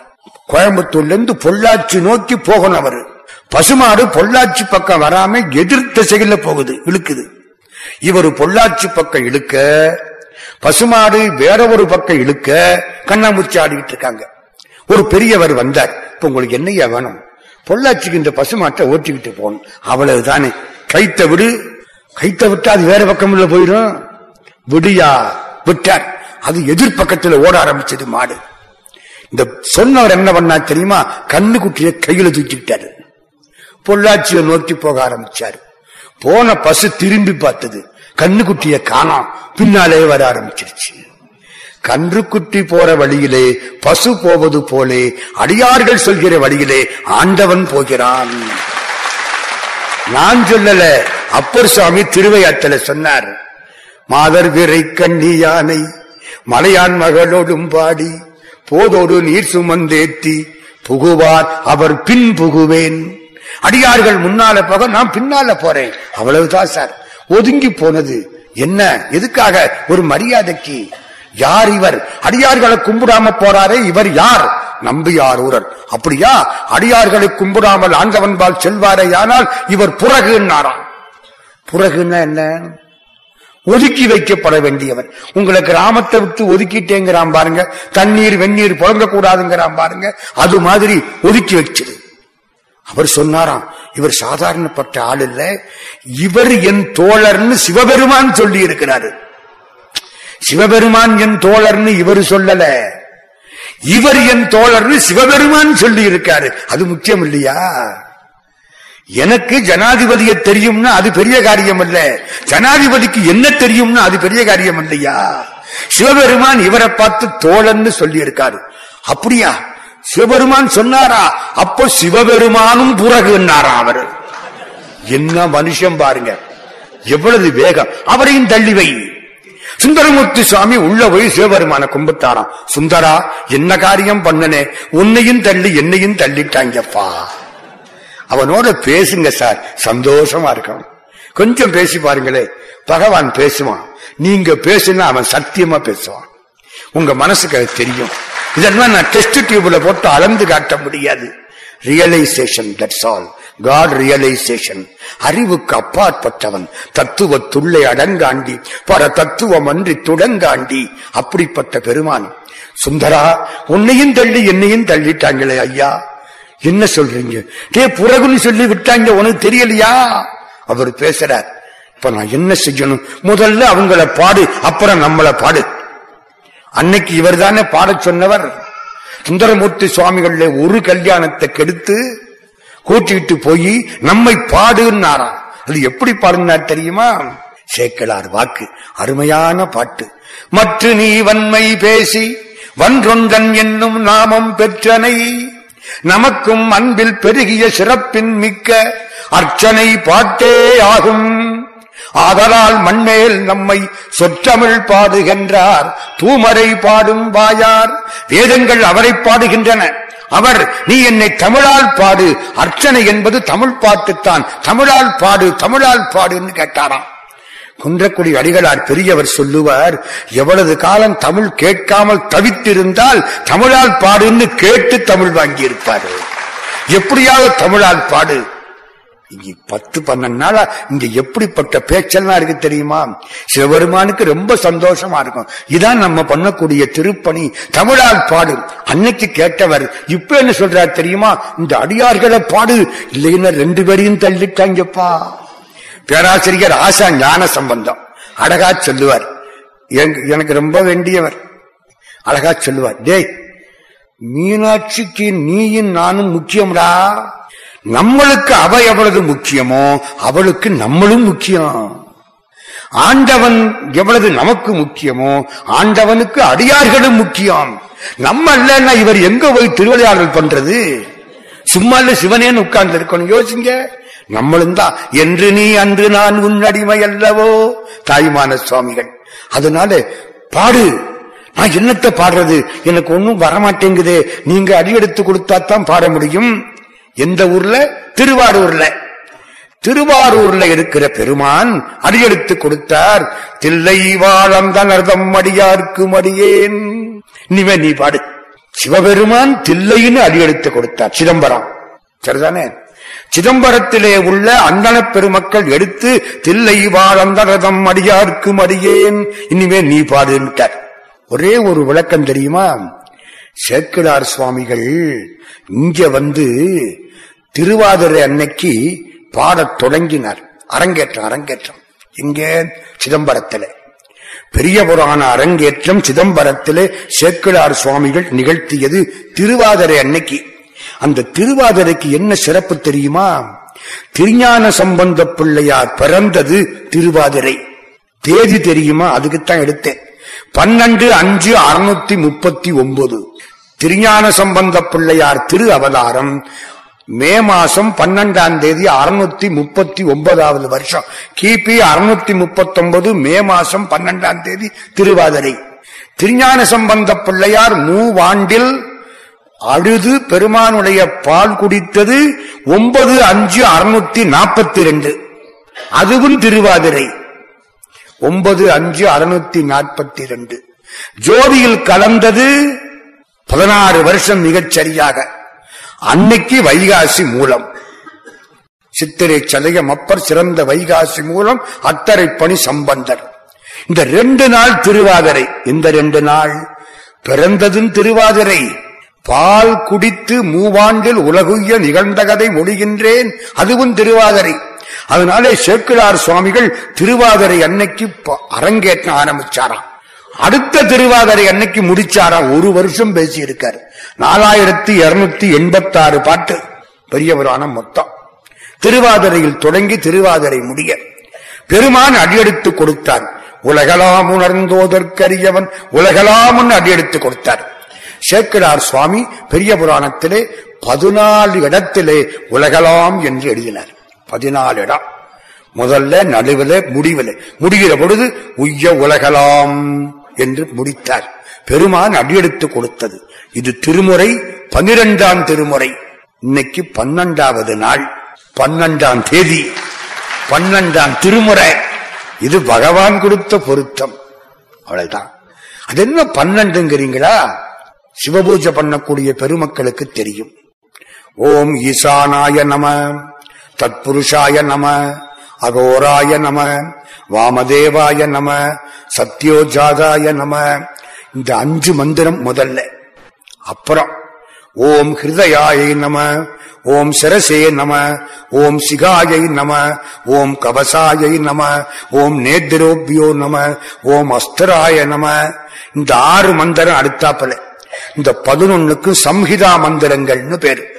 கோயம்புத்தூர்ல இருந்து பொள்ளாச்சி நோக்கி போகணும் அவரு. பசுமாடு பொள்ளாச்சி பக்கம் வராம எதிர்த்த திசையில போகுது இழுக்குது. இவர் பொள்ளாச்சி பக்கம் இழுக்க பசுமாடு வேற ஒரு பக்கம் இழுக்க கண்ணாமூச்சி ஆடிக்கிட்டு இருக்காங்க. ஒரு பெரியவர் வந்தார். இப்ப உங்களுக்கு என்னையா வேணும்? பொள்ளாச்சிக்கு இந்த பசுமாட்டை ஓட்டிக்கிட்டு போகணும். அவ்வளவுதானே. கைத்த விடு. கைத்த விட்டா அது வேற பக்கம் உள்ள போயிடும். விடியா விட்டார். அது எதிர்பக்கத்துல ஓட ஆரம்பிச்சது மாடு. இந்த சொன்னவர் என்ன பண்ணா தெரியுமா? கண்ணு குட்டிய கையில தூக்கிட்டாரு. பொள்ளாச்சியை நோக்கி போக ஆரம்பிச்சாரு. போன பசு திரும்பி பார்த்தது. கண்ணுக்குட்டிய காணாம். பின்னாலே வர ஆரம்பிச்சிருச்சு. கன்றுக்குட்டி போற வழியிலே பசு போவது போலே அடியார்கள் சொல்கிற வழியிலே ஆண்டவன் போகிறான். நான் சொல்லல அப்பர் சுவாமி திருவையாற்றல சொன்னார். மாதர் விரை கண்ணி யானை மலையான் மகளோடும் பாடி போதோடு நீர் சுமந்தேத்தி புகுவார் அவர் பின் புகுவேன். அடியார்கள் முன்னால போக நான் பின்னால போறேன். அவ்வளவுதான் சார். ஒதுங்கி போனது என்ன? எதுக்காக? ஒரு மரியாதைக்கு. யார் இவர்? அடியார்களை கும்பிடாம போறாரே இவர் யார்? நம்பியார் ஊரர். அப்படியா? அடியார்களை கும்பிடாமல் ஆண்டவன்பால் செல்வாரே ஆனால் இவர் புறகுன்னாராம். புறகுன்னா என்ன? ஒதுக்கி வைக்கப்பட வேண்டியவன் உங்களை கிராமத்தை விட்டு ஒதுக்கிட்டேங்கிறான் பாருங்க. தண்ணீர் வெந்நீர் புழங்க கூடாதுங்கிறான் பாருங்க. அது மாதிரி ஒதுக்கி வச்சிரு. அவர் சொன்னாராம் இவர் சாதாரணப்பட்ட ஆள் இல்ல. இவர் என் தோழர்னு சிவபெருமான் சொல்லி இருக்கிறாரு சிவபெருமான் என் தோழர்னு இவர் சொல்லல. இவர் என் தோழர்னு சிவபெருமான் சொல்லி இருக்காரு அது முக்கியம் இல்லையா? எனக்கு ஜனாதிபதியை தெரியும்னா அது பெரிய காரியம் அல்ல. ஜனாதிபதிக்கு என்ன தெரியும்னா அது பெரிய காரியம் இல்லையா? சிவபெருமான் இவரை பார்த்து தோழன்னு சொல்லி இருக்காரு அப்படியா? சிவபெருமான் சொன்னாரா? அப்போ சிவபெருமானும் புறகுன்னாரா அவர்? என்ன மனுஷன் பாருங்க. எவ்வளவு வேகம். அவரையும் தள்ளி வை. சுந்தரமூர்த்தி சுவாமி உள்ள போய் சிவபெருமான கும்பிட்டாராம். சுந்தரா என்ன காரியம் பண்ணனே? உன்னையும் தள்ளி என்னையும் தள்ளிட்டாங்கப்பா. அவனோட பேசுங்க சார். சந்தோஷமா இருக்கும் கொஞ்சம் பேசி பாருங்களே. பகவான் பேசுவான். நீங்க பேசுனா அவன் சத்தியமா பேசுவான். உங்க மனசுக்கு அது தெரியும். இதெல்லாம் நான் டெஸ்ட் டியூப்ல போட்டு அளந்து காட்ட முடியாது. Realisation that's all God realisation அறிவுக்கு அப்பாற்பட்டவன். தத்துவத்துள்ளே அடங்காண்டி பர தத்துவம் அன்றி துடங்காண்டி. அப்படிப்பட்ட பெருமான். சுந்தரா உன்னையும் தள்ளி என்னையும் தள்ளிட்டாங்களே ஐயா. என்ன சொல்றீங்க? டே புறகுன்னு சொல்லி விட்டாங்க உனக்கு தெரியலையா? அவர் பேசுறார். இப்ப நான் என்ன செய்யணும்? முதல்ல அவங்கள பாடு அப்புறம் நம்மள பாடு. அன்னைக்கு இவர் தானே பாடச் சொன்னவர். சுந்தரமூர்த்தி சுவாமிகள ஒரு கல்யாணத்தை கெடுத்து கூட்டிட்டு போய் நம்மை பாடுன்னாராம் அது எப்படி பாடுனார் தெரியுமா? சேக்கலார் வாக்கு அருமையான பாட்டு. மற்ற நீ வன்மை பேசி வன்றொன்றன் என்னும் நாமம் பெற்றனை நமக்கும் அன்பில் பெருகிய சிறப்பின் மிக்க அர்ச்சனை பாட்டே ஆகும். ஆதலால் மண்மேல் நம்மை சொற்றமிழ் பாடுகின்றார் தூமரை பாடும் வாயார் வேதங்கள் அவரை பாடுகின்றன. அவர் நீ என்னை தமிழால் பாடு. அர்ச்சனை என்பது தமிழ் பாட்டுத்தான். தமிழால் பாடு தமிழால் பாடுன்னு கேட்டாராம். குன்றக்குடி அடிகளார் பெரியவர் சொல்லுவார் எவ்வளவு காலம் தமிழ் கேட்காமல் தவித்திருந்தால் தமிழால் பாடுன்னு கேட்டு தமிழ் வாங்கியிருப்பாரு எப்படியாவது தமிழால் பாடு. பத்து பன்னெண்டு நாளா இங்க எப்படிப்பட்ட பேச்செல்லாம் இருக்கு தெரியுமா? சிவபெருமானுக்கு ரொம்ப சந்தோஷமா இருக்கும். இதான் நம்ம பண்ணக்கூடிய திருப்பணி. தமிழால் பாடு. அன்னைக்கு கேட்டவர் இப்ப என்ன சொல்றார் தெரியுமா? இந்த அடியார்களை பாடு. இல்லைன்னா ரெண்டு பேரையும் தள்ளிட்டாங்கப்பா. பேராசிரியர் ஆசா ஞான சம்பந்தம். அழகா சொல்லுவார். எனக்கு- எனக்கு ரொம்ப வேண்டியவர். அழகா சொல்லுவார். டேய் மீனாட்சிக்கு நீயும் நானும் முக்கியம்டா. நம்மளுக்கு அவ எவ்வளவு முக்கியமோ அவளுக்கு நம்மளும் முக்கியம். ஆண்டவன் எவ்வளவு நமக்கு முக்கியமோ ஆண்டவனுக்கு அடியார்களும் முக்கியம். நம்ம இல்லைன்னா இவர் எங்க போய் திருவிளையாடல் பண்றது? சும்மா இல்ல சிவனேன்னு உட்கார்ந்து இருக்கணும். யோசிங்க. நம்மளும் தான். என்று நீ அன்று நான் உன் அடிமை அல்லவோ? தாய்மான சுவாமிகள். அதனால பாடு. நான் என்னத்தை பாடுறது? எனக்கு ஒன்னும் வரமாட்டேங்குதே. நீங்க அடியெடுத்து கொடுத்தா தான் பாட முடியும். எந்த ஊர்ல? திருவாரூர்ல. திருவாரூர்ல இருக்கிற பெருமான் அடியெடுத்து கொடுத்தார். தில்லை வாழந்தனர்தம் அடியார்க்கு மடியேன். இனிமே நீ பாடு. சிவபெருமான் தில்லைன்னு அடியெடுத்து கொடுத்தார். சிதம்பரம். சரிதானே? சிதம்பரத்திலே உள்ள அந்தன பெருமக்கள் எடுத்து தில்லை வாழந்தனர்தம் அடியார்க்கு மடியேன். இனிமே நீ பாடுன்ட்டார் ஒரே ஒரு விளக்கம் தெரியுமா? சேக்கிடார் சுவாமிகள் இங்க வந்து திருவாதிரை அன்னைக்கு பாடத் தொடங்கினார். அரங்கேற்றம் அரங்கேற்றம். இங்கே சிதம்பரத்திலே. பெரிய புராண அரங்கேற்றம் சிதம்பரத்திலே சேக்கிழார் சுவாமிகள் நிகழ்த்தியது திருவாதிரை அன்னைக்கு. அந்த திருவாதிரைக்கு என்ன சிறப்பு தெரியுமா? திருஞான சம்பந்த பிள்ளையார் பிறந்தது திருவாதிரை. தேதி தெரியுமா? அதுக்குத்தான் எடுத்தேன். பன்னெண்டு அஞ்சு அறுநூத்தி முப்பத்தி ஒன்பது. திருஞான சம்பந்த பிள்ளையார் திரு அவதாரம் மே மாசம் பன்னெண்டாம் தேதி அறுநூத்தி முப்பத்தி ஒன்பதாவது வருஷம். கிபி அறுநூத்தி முப்பத்தி ஒன்பது மே மாசம் பன்னெண்டாம் தேதி திருவாதிரை. திருஞான சம்பந்த பிள்ளையார் மூவாண்டில் அழுது பெருமானுடைய பால் குடித்தது ஒன்பது அஞ்சு அறுநூத்தி நாற்பத்தி ரெண்டு அதுவும் திருவாதிரை. ஒன்பது அஞ்சு அறுநூத்தி நாற்பத்தி ரெண்டு ஜோதியில் கலந்தது பதினாறு வருஷம் மிகச் சரியாக அன்னைக்கு வைகாசி மூலம். சித்திரை சதயம் அப்பர் சிறந்த வைகாசி மூலம் அத்தரை பணி சம்பந்தர். இந்த ரெண்டு நாள் திருவாதிரை. இந்த ரெண்டு நாள் பிறந்ததும் திருவாதிரை. பால் குடித்து மூவாண்டில் உலகுய நிகழ்ந்த கதை மொழிகின்றேன். அதுவும் திருவாதிரை. அதனாலே சேக்கிழார் சுவாமிகள் திருவாதிரை அன்னைக்கு ப- ஆரம்பிச்சாராம். அடுத்த திருவாதிரை அன்னைக்கு முடிச்சாராம். ஒரு வருஷம் பேசி இருக்காரு நாலாயிரத்தி இருநூத்தி எண்பத்தாறு பாட்டு பெரிய புராணம் மொத்தம். திருவாதிரையில் தொடங்கி திருவாதிரை முடிய பெருமான் அடியெடுத்து கொடுத்தார். உலகலாம் உணர்ந்தோதற்கரியவன் உலகலாமுன் அடியெடுத்து கொடுத்தார். சேக்கிரார் சுவாமி பெரிய புராணத்திலே பதினாலு இடத்திலே உலகலாம் என்று எழுதினார். பதினாலு இடம். முதல்ல நடுவில் முடிவில். முடிகிற பொழுது உய்ய உலகலாம் என்று முடித்தார். பெருமான் அடியெடுத்து கொடுத்தது. இது திருமுறை பனிரெண்டாம் திருமுறை. இன்னைக்கு பன்னெண்டாவது நாள் பன்னெண்டாம் தேதி பன்னெண்டாம் திருமுறை. இது பகவான் கொடுத்த பொருத்தம். அவ்வளவுதான். அது என்ன பன்னெண்டுங்கிறீங்களா? சிவபூஜை பண்ணக்கூடிய பெருமக்களுக்கு தெரியும். ஓம் ஈசானாய நம தத்புருஷாய நம அகோராய நம வாமதேவாய நம சத்யோஜாதாய நம இந்த அஞ்சு மந்திரம் முதல்ல. அப்புறம் ஓம் ஹிருதயாயை நம ஓம் சிரசே நம ஓம் சிகாயை நம ஓம் கவசாயை நம ஓம் நேத்திரோபியோ நம ஓம் அஸ்தராய நம. இந்த ஆறு மந்திரம் அடுத்தாப்பல. இந்த பதினொன்னுக்கு சம்ஹிதா மந்திரங்கள்னு பேரு.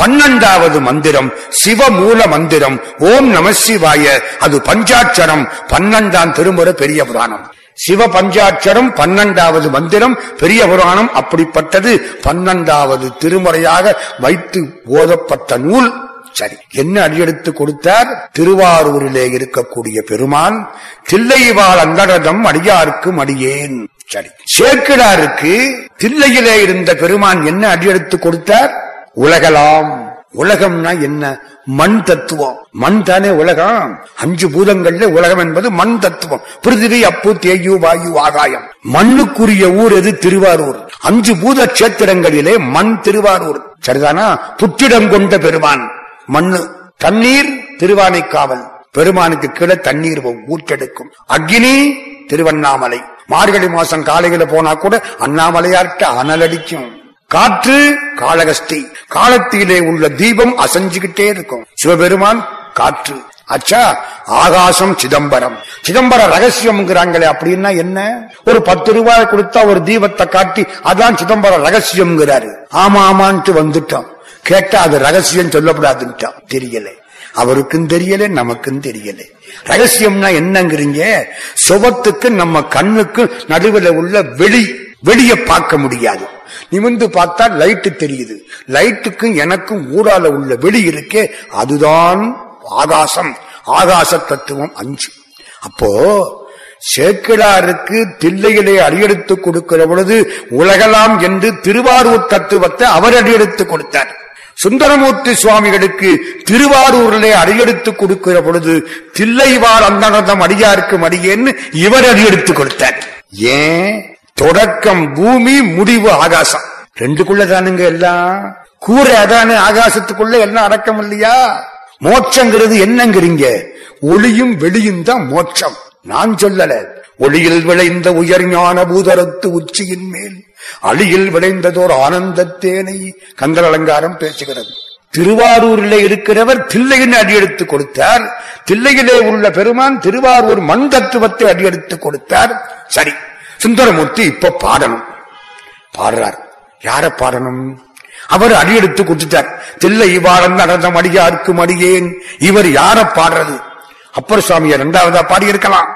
பன்னெண்டாவது மந்திரம் சிவமூல மந்திரம். ஓம் நம சிவாய. அது பஞ்சாட்சரம். பன்னெண்டாம் திருமுறை பெரிய புராணம். சிவ பஞ்சாட்சரம் பன்னெண்டாவது மந்திரம் பெரிய புராணம் அப்படிப்பட்டது. பன்னெண்டாவது திருமுறையாக வைத்து ஓதப்பட்ட நூல். சரி என்ன அடியெடுத்து கொடுத்தார்? திருவாரூரிலே இருக்கக்கூடிய பெருமான் தில்லைவாள் அந்தரதம் அடியாருக்கும் அடியேன் சரி சேக்கிடாருக்கு தில்லையிலே இருந்த பெருமான் என்ன அடியெடுத்து கொடுத்தார்? உலகலாம். உலகம்னா என்ன? மண் தத்துவம். மண் தானே உலகம். அஞ்சு பூதங்கள்ல உலகம் என்பது மண் தத்துவம். பிருத்திவி அப்பு தேயு வாயு ஆகாயம். மண்ணுக்குரிய ஊர் எது? திருவாரூர். அஞ்சு பூத கஷேத்திரங்களிலே மண் திருவாரூர். சரிதானா? புற்றிடம் கொண்ட பெருமான். மண்ணு. தண்ணீர் திருவானைக்காவல் பெருமானுக்கு கீழே தண்ணீர் ஊற்றெடுக்கும். அக்னி திருவண்ணாமலை. மார்கழி மாசம் காலையில போனா கூட அண்ணாமலையார்ட்ட அனலடிக்கும் காற்று காளகஸ்தி காலத்திலே உள்ள தீபம் அசைஞ்சுகிட்டே இருக்கும். சிவபெருமான் காற்று. அச்சா ஆகாசம் சிதம்பரம். சிதம்பர ரகசியம்ங்கிறாங்களே அப்படின்னா என்ன? ஒரு பத்து ரூபாய் கொடுத்தா ஒரு தீபத்தை காட்டி அதான் சிதம்பர ரகசியம்ங்கிறாரு. ஆமா ஆமான்ட்டு வந்துட்டோம் கேட்டா அது ரகசியம் சொல்லப்படாதுன்ட்டான். தெரியல. அவருக்கும் தெரியல நமக்கும் தெரியல. ரகசியம்னா என்னங்கிறீங்க? சுபத்துக்கு நம்ம கண்ணுக்கு நடுவில் உள்ள வெளி. வெளிய பார்க்க முடியாது. நிமிந்து பார்த்தா லைட்டு தெரியுது. லைட்டுக்கும் எனக்கும் ஊடால உள்ள வெளி இருக்கே அதுதான் ஆகாசம். ஆகாச தத்துவம் அஞ்சு. அப்போ சேக்கிழாருக்கு தில்லையிலே அடியெடுத்து கொடுக்கிற பொழுது உலகலாம் என்று திருவாரூர் தத்துவத்தை அவர் அடியெடுத்து கொடுத்தார். சுந்தரமூர்த்தி சுவாமிகளுக்கு திருவாரூரிலே அடியெடுத்து கொடுக்கிற பொழுது தில்லைவார் அந்தனதம் அடியாருக்கு அடியேன்னு இவர் அடியெடுத்து கொடுத்தார். ஏன்? தொடக்கம் பூமி முடிவு ஆகாசம். ரெண்டுக்குள்ள தானுங்க எல்லாம். கூரை அதானே ஆகாசத்துக்குள்ள எல்லாம் அடக்கம் இல்லையா? மோட்சங்கிறது என்னங்கிறீங்க. ஒளியும் வெளியும் தான் மோட்சம். நான் சொல்லல. ஒளியில் விளைந்த உயர் ஞான பூதரத்து உச்சியின் மேல். அழியில் விளைந்ததோர் ஆனந்தத்தேனை கந்தல் அலங்காரம் பேசுகிறது. திருவாரூரில் இருக்கிறவர் தில்லையின் அடியெடுத்து கொடுத்தார். தில்லையிலே உள்ள பெருமான் திருவாரூர் மண் தத்துவத்தை அடியெடுத்து கொடுத்தார். சரி. சுந்தரமூர்த்தி இப்ப பாடணும். பாடுறார். யார பாடணும்? அவர் அடியெடுத்து குத்துட்டார் தில்லை இவ்வாறன் நடந்த மடியாருக்கு அடியேன். இவர் யார பாடுறது? அப்பர் சுவாமிய இரண்டாவதா பாடியிருக்கலாம்.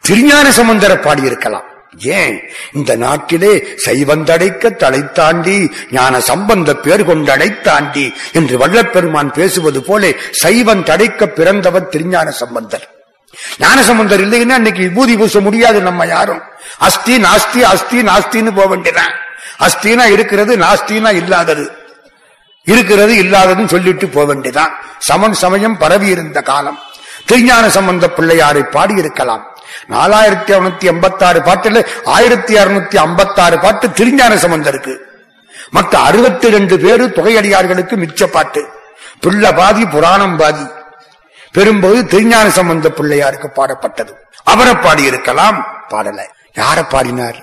திருஞான சம்பந்தர பாடியிருக்கலாம். ஏன்? இந்த நாட்டிலே சைவந்தடைக்க தலை தாண்டி ஞான சம்பந்த பேர் கொண்டடை தாண்டி என்று வள்ளப்பெருமான் பேசுவது போல சைவன் தடைக்க பிறந்தவர் திருஞான சம்பந்தர். ஞானசம்பந்தர் இல்லைன்னா இன்னைக்கு விபூதி பூச முடியாது நம்ம யாரும். அஸ்தி நாஸ்தி அஸ்தி நாஸ்தின்னு போக வேண்டியதான் அஸ்தினா இருக்கிறது நாஸ்தினா இல்லாதது. இருக்கிறது இல்லாததுன்னு சொல்லிட்டு போக வேண்டியதான் சமன் சமயம் பரவி இருந்த காலம். திருஞான சம்பந்த பிள்ளையாரை பாடி இருக்கலாம் நாலாயிரத்தி அறுநூத்தி எண்பத்தி ஆறு பாட்டுல ஆயிரத்தி அறுநூத்தி ஐம்பத்தி ஆறு பாட்டு திருஞான சம்பந்தருக்கு. மற்ற அறுபத்தி ரெண்டு பேரு தொகையடியார்களுக்கு மிச்ச பாட்டு. பிள்ளை பாதி புராணம் பாதி. பெரும்போது திருஞான சம்பந்த பிள்ளையாருக்கு பாடப்பட்டது. அவரை பாடியிருக்கலாம் பாடல. யார பாடினார்?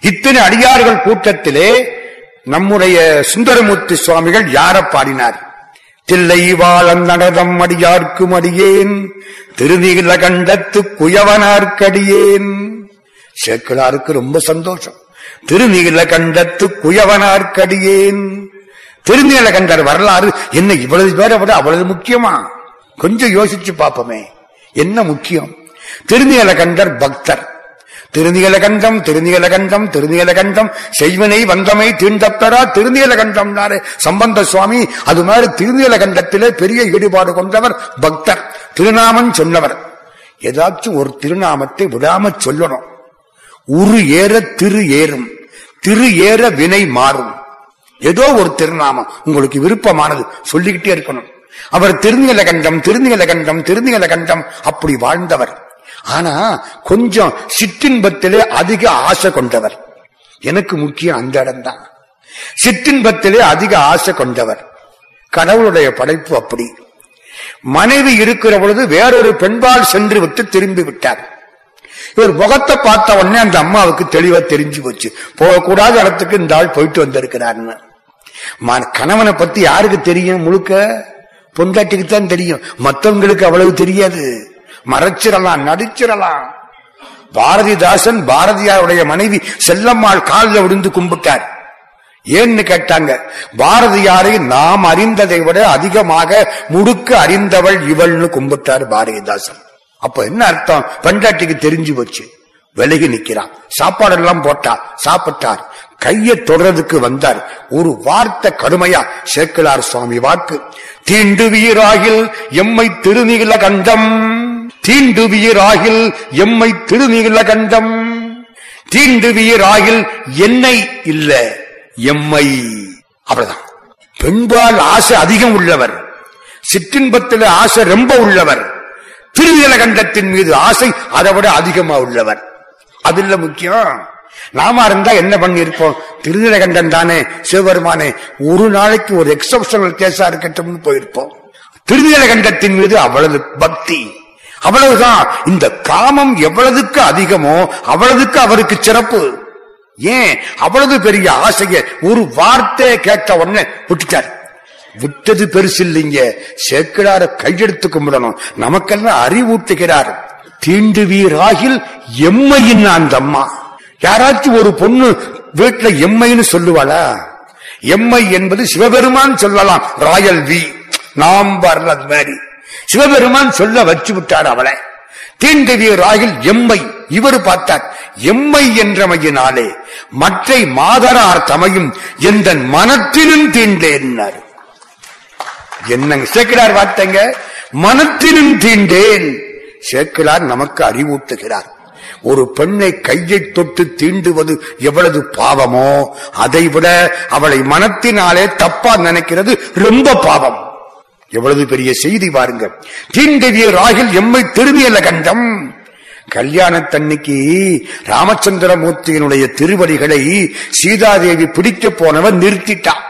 இத்தனை அடியார்கள் கூட்டத்திலே நம்முடைய சுந்தரமூர்த்தி சுவாமிகள் யார பாடினார்? தில்லை வாழன் நடதம் அடியார்க்கும் அடியேன் திருநீல கண்டத்து குயவனார்க்கடியேன். சேக்கிழாருக்கு ரொம்ப சந்தோஷம். திருநீல கண்டத்து குயவனார்க்கடியேன். திருநீல கண்டர் வரலாறு என்ன இவ்வளவு பேரை விட அவ்வளவு முக்கியமா? கொஞ்சம் யோசிச்சு பார்ப்போமே. என்ன முக்கியம்? திருநீலகண்டர் பக்தர். திருநீலகண்டம் திருநீலகண்டம் திருநீலகண்டம் செய்வனை வந்தமை தீண்டப்பெறா திருநீலகண்டம் சம்பந்த சுவாமி அது மாதிரி திருநீலகண்டத்திலே பெரிய ஈடுபாடு கொண்டவர் பக்தர். திருநாமம் சொன்னவர். ஏதாச்சும் ஒரு திருநாமத்தை விடாம சொல்லணும். உரு ஏற திரு ஏறும். திரு ஏற வினை மாறும். ஏதோ ஒரு திருநாமம். உங்களுக்கு விருப்பமானது. சொல்லிக்கிட்டே இருக்கணும். அவர் திருநீலகண்டம் திருநீலகண்டம் திருநீலகண்டம் அப்படி வாழ்ந்தவர். ஆனா கொஞ்சம் சிற்றின்பத்திலே அதிக ஆசை கொண்டவர். எனக்கு முக்கியம் அந்த இடம்தான். சிற்றின்பத்திலே அதிக ஆசை கொண்டவர். கடவுளுடைய படைப்பு அப்படி. மனைவி இருக்கிற பொழுது வேறொரு பெண்பால் சென்று விட்டு திரும்பி விட்டார். இவர் முகத்தை பார்த்த உடனே அந்த அம்மாவுக்கு தெளிவா தெரிஞ்சு போச்சு. போகக்கூடாத இடத்துக்கு இந்த ஆள் போயிட்டு வந்திருக்கிறாருன்னு கணவனை பத்தி யாருக்கு தெரியும் முழுக்க? பொண்டாட்டிக்கு தான் தெரியும். மத்தவங்களுக்கு அவ்வளவு தெரியாது. மறைச்சிடலாம் நடிச்சிடலாம். பாரதிதாசன் பாரதியாருடைய மனைவி செல்லம்மாள் காலில் விழுந்து கும்பிட்டார். ஏன்னு கேட்டாங்க பாரதியாரை நாம் அறிந்ததை விட அதிகமாக முடுக்க அறிந்தவள் இவள்னு கும்பிட்டார் பாரதிதாசன். அப்ப என்ன அர்த்தம்? பெண்டாட்டிக்கு தெரிஞ்சு போச்சு. விலகி நிக்கிறான். சாப்பாடெல்லாம் போட்டா சாப்பிட்டார். கையை தொடறதுக்கு வந்தார். ஒரு வார்த்தை கடுமையா. சேக்கிலார் சுவாமி வாக்கு. தீண்டுவீராகில் எம்மை திருநீல கண்டம். தீண்டுவீராகில் எம்மை திருநீல கண்டம். தீண்டுவீராகில் என்னை இல்ல எம்மை. அவ்வளவுதான். பெண்பால் ஆசை அதிகம் உள்ளவர். சிற்றின்பத்தில் ஆசை ரொம்ப உள்ளவர். திருநீலகண்டத்தின் மீது ஆசை அதை விட அதிகமா உள்ளவர். அதுல முக்கியம் நாம இருந்தா என்ன பண்ணிருப்போம் திருநீலகண்டன் தானே சிவபெருமானே ஒரு நாளைக்கு ஒரு எக்ஸப்ஷனல் கேஸா இருக்கட்டும்னு போயிருப்போம். திருநீலகண்டத்தின் மீது அவ்வளவு பக்தி அவ்வளவுதான். இந்த காமம் எவ்வளவுக்கு அதிகமோ அவ்வளவுக்கு அவருக்கு சிறப்பு. ஏன்? அவ்வளவு பெரிய ஆசைய ஒரு வார்த்தை கேட்ட உடனே விட்டுட்டார். விட்டது பெருசு இல்லைங்க. சேக்கிடார கையெடுத்து கும்பிடணும். நமக்கெல்லாம் அறிவூட்டுகிறார். தீண்டுவீராகில் எம்மையின் அந்த அம்மா. யாராச்சும் ஒரு பொண்ணு வீட்டுல எம்மைன்னு சொல்லுவாளா? எம்மை என்பது சிவபெருமான் சொல்லலாம். Royal we. நாம் வரல அது மாதிரி. சிவபெருமான் சொல்ல வச்சு விட்டார் அவளை. தீண்டவியராகில் எம்மை. இவர் பார்த்தார். எம்மை என்றமையினாலே மற்றை மாதரார் தமையும் எந்த மனத்திலும் தீண்டேன்னார் என்னங்க? சேக்கிலார் வார்த்தைங்க. மனத்திலும் தீண்டேன். சேக்கிலார் நமக்கு அறிவூட்டுகிறார். ஒரு பெண்ணை கையை தொட்டு தீண்டுவது எவ்வளவு பாவமோ அதை விட அவளை மனத்தினாலே தப்பா நினைக்கிறது ரொம்ப பாவம். எவ்வளவு பெரிய செய்தி பாருங்க தீண்டவிய ராகில் எம்மை திருவியல கண்டம் கல்யாணத்தன்னைக்கு ராமச்சந்திரமூர்த்தியினுடைய திருவடிகளை சீதாதேவி பிடிக்க போனவன் நிறுத்திட்டான்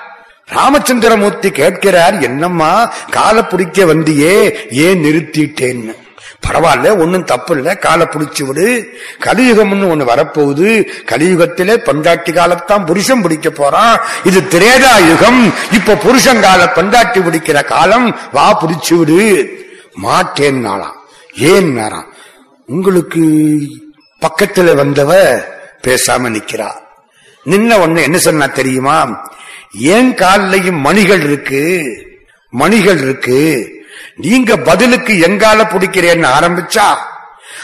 ராமச்சந்திரமூர்த்தி கேட்கிறார் என்னம்மா காலை பிடிக்க வந்தியே ஏன் நிறுத்திட்டேன்னு? பரவாயில்ல ஒன்னும் தப்பு இல்லை காலை பிடிச்சு விடு. கலியுகம்னு ஒண்ணு வரப்போகுது. கலியுகத்திலே பண்டாட்டி காலத்தான் புருஷன் பிடிக்க போறான். இது திரேதா யுகம். இப்ப புருஷன் கால பொண்டாட்டி பிடிக்கிற காலம் வா பிடிச்சு விடு. மாட்டேன் நாளாம். ஏன் நேரம் உங்களுக்கு பக்கத்துல வந்தவ பேசாம நிக்கிறா. நின்ன ஒண்ணு என்ன சொன்னா தெரியுமா? ஏன் காலையும் மணிகள் இருக்கு? மணிகள் இருக்கு. நீங்க பதிலுக்கு எங்கால பிடிக்கிறேன்னு ஆரம்பிச்சா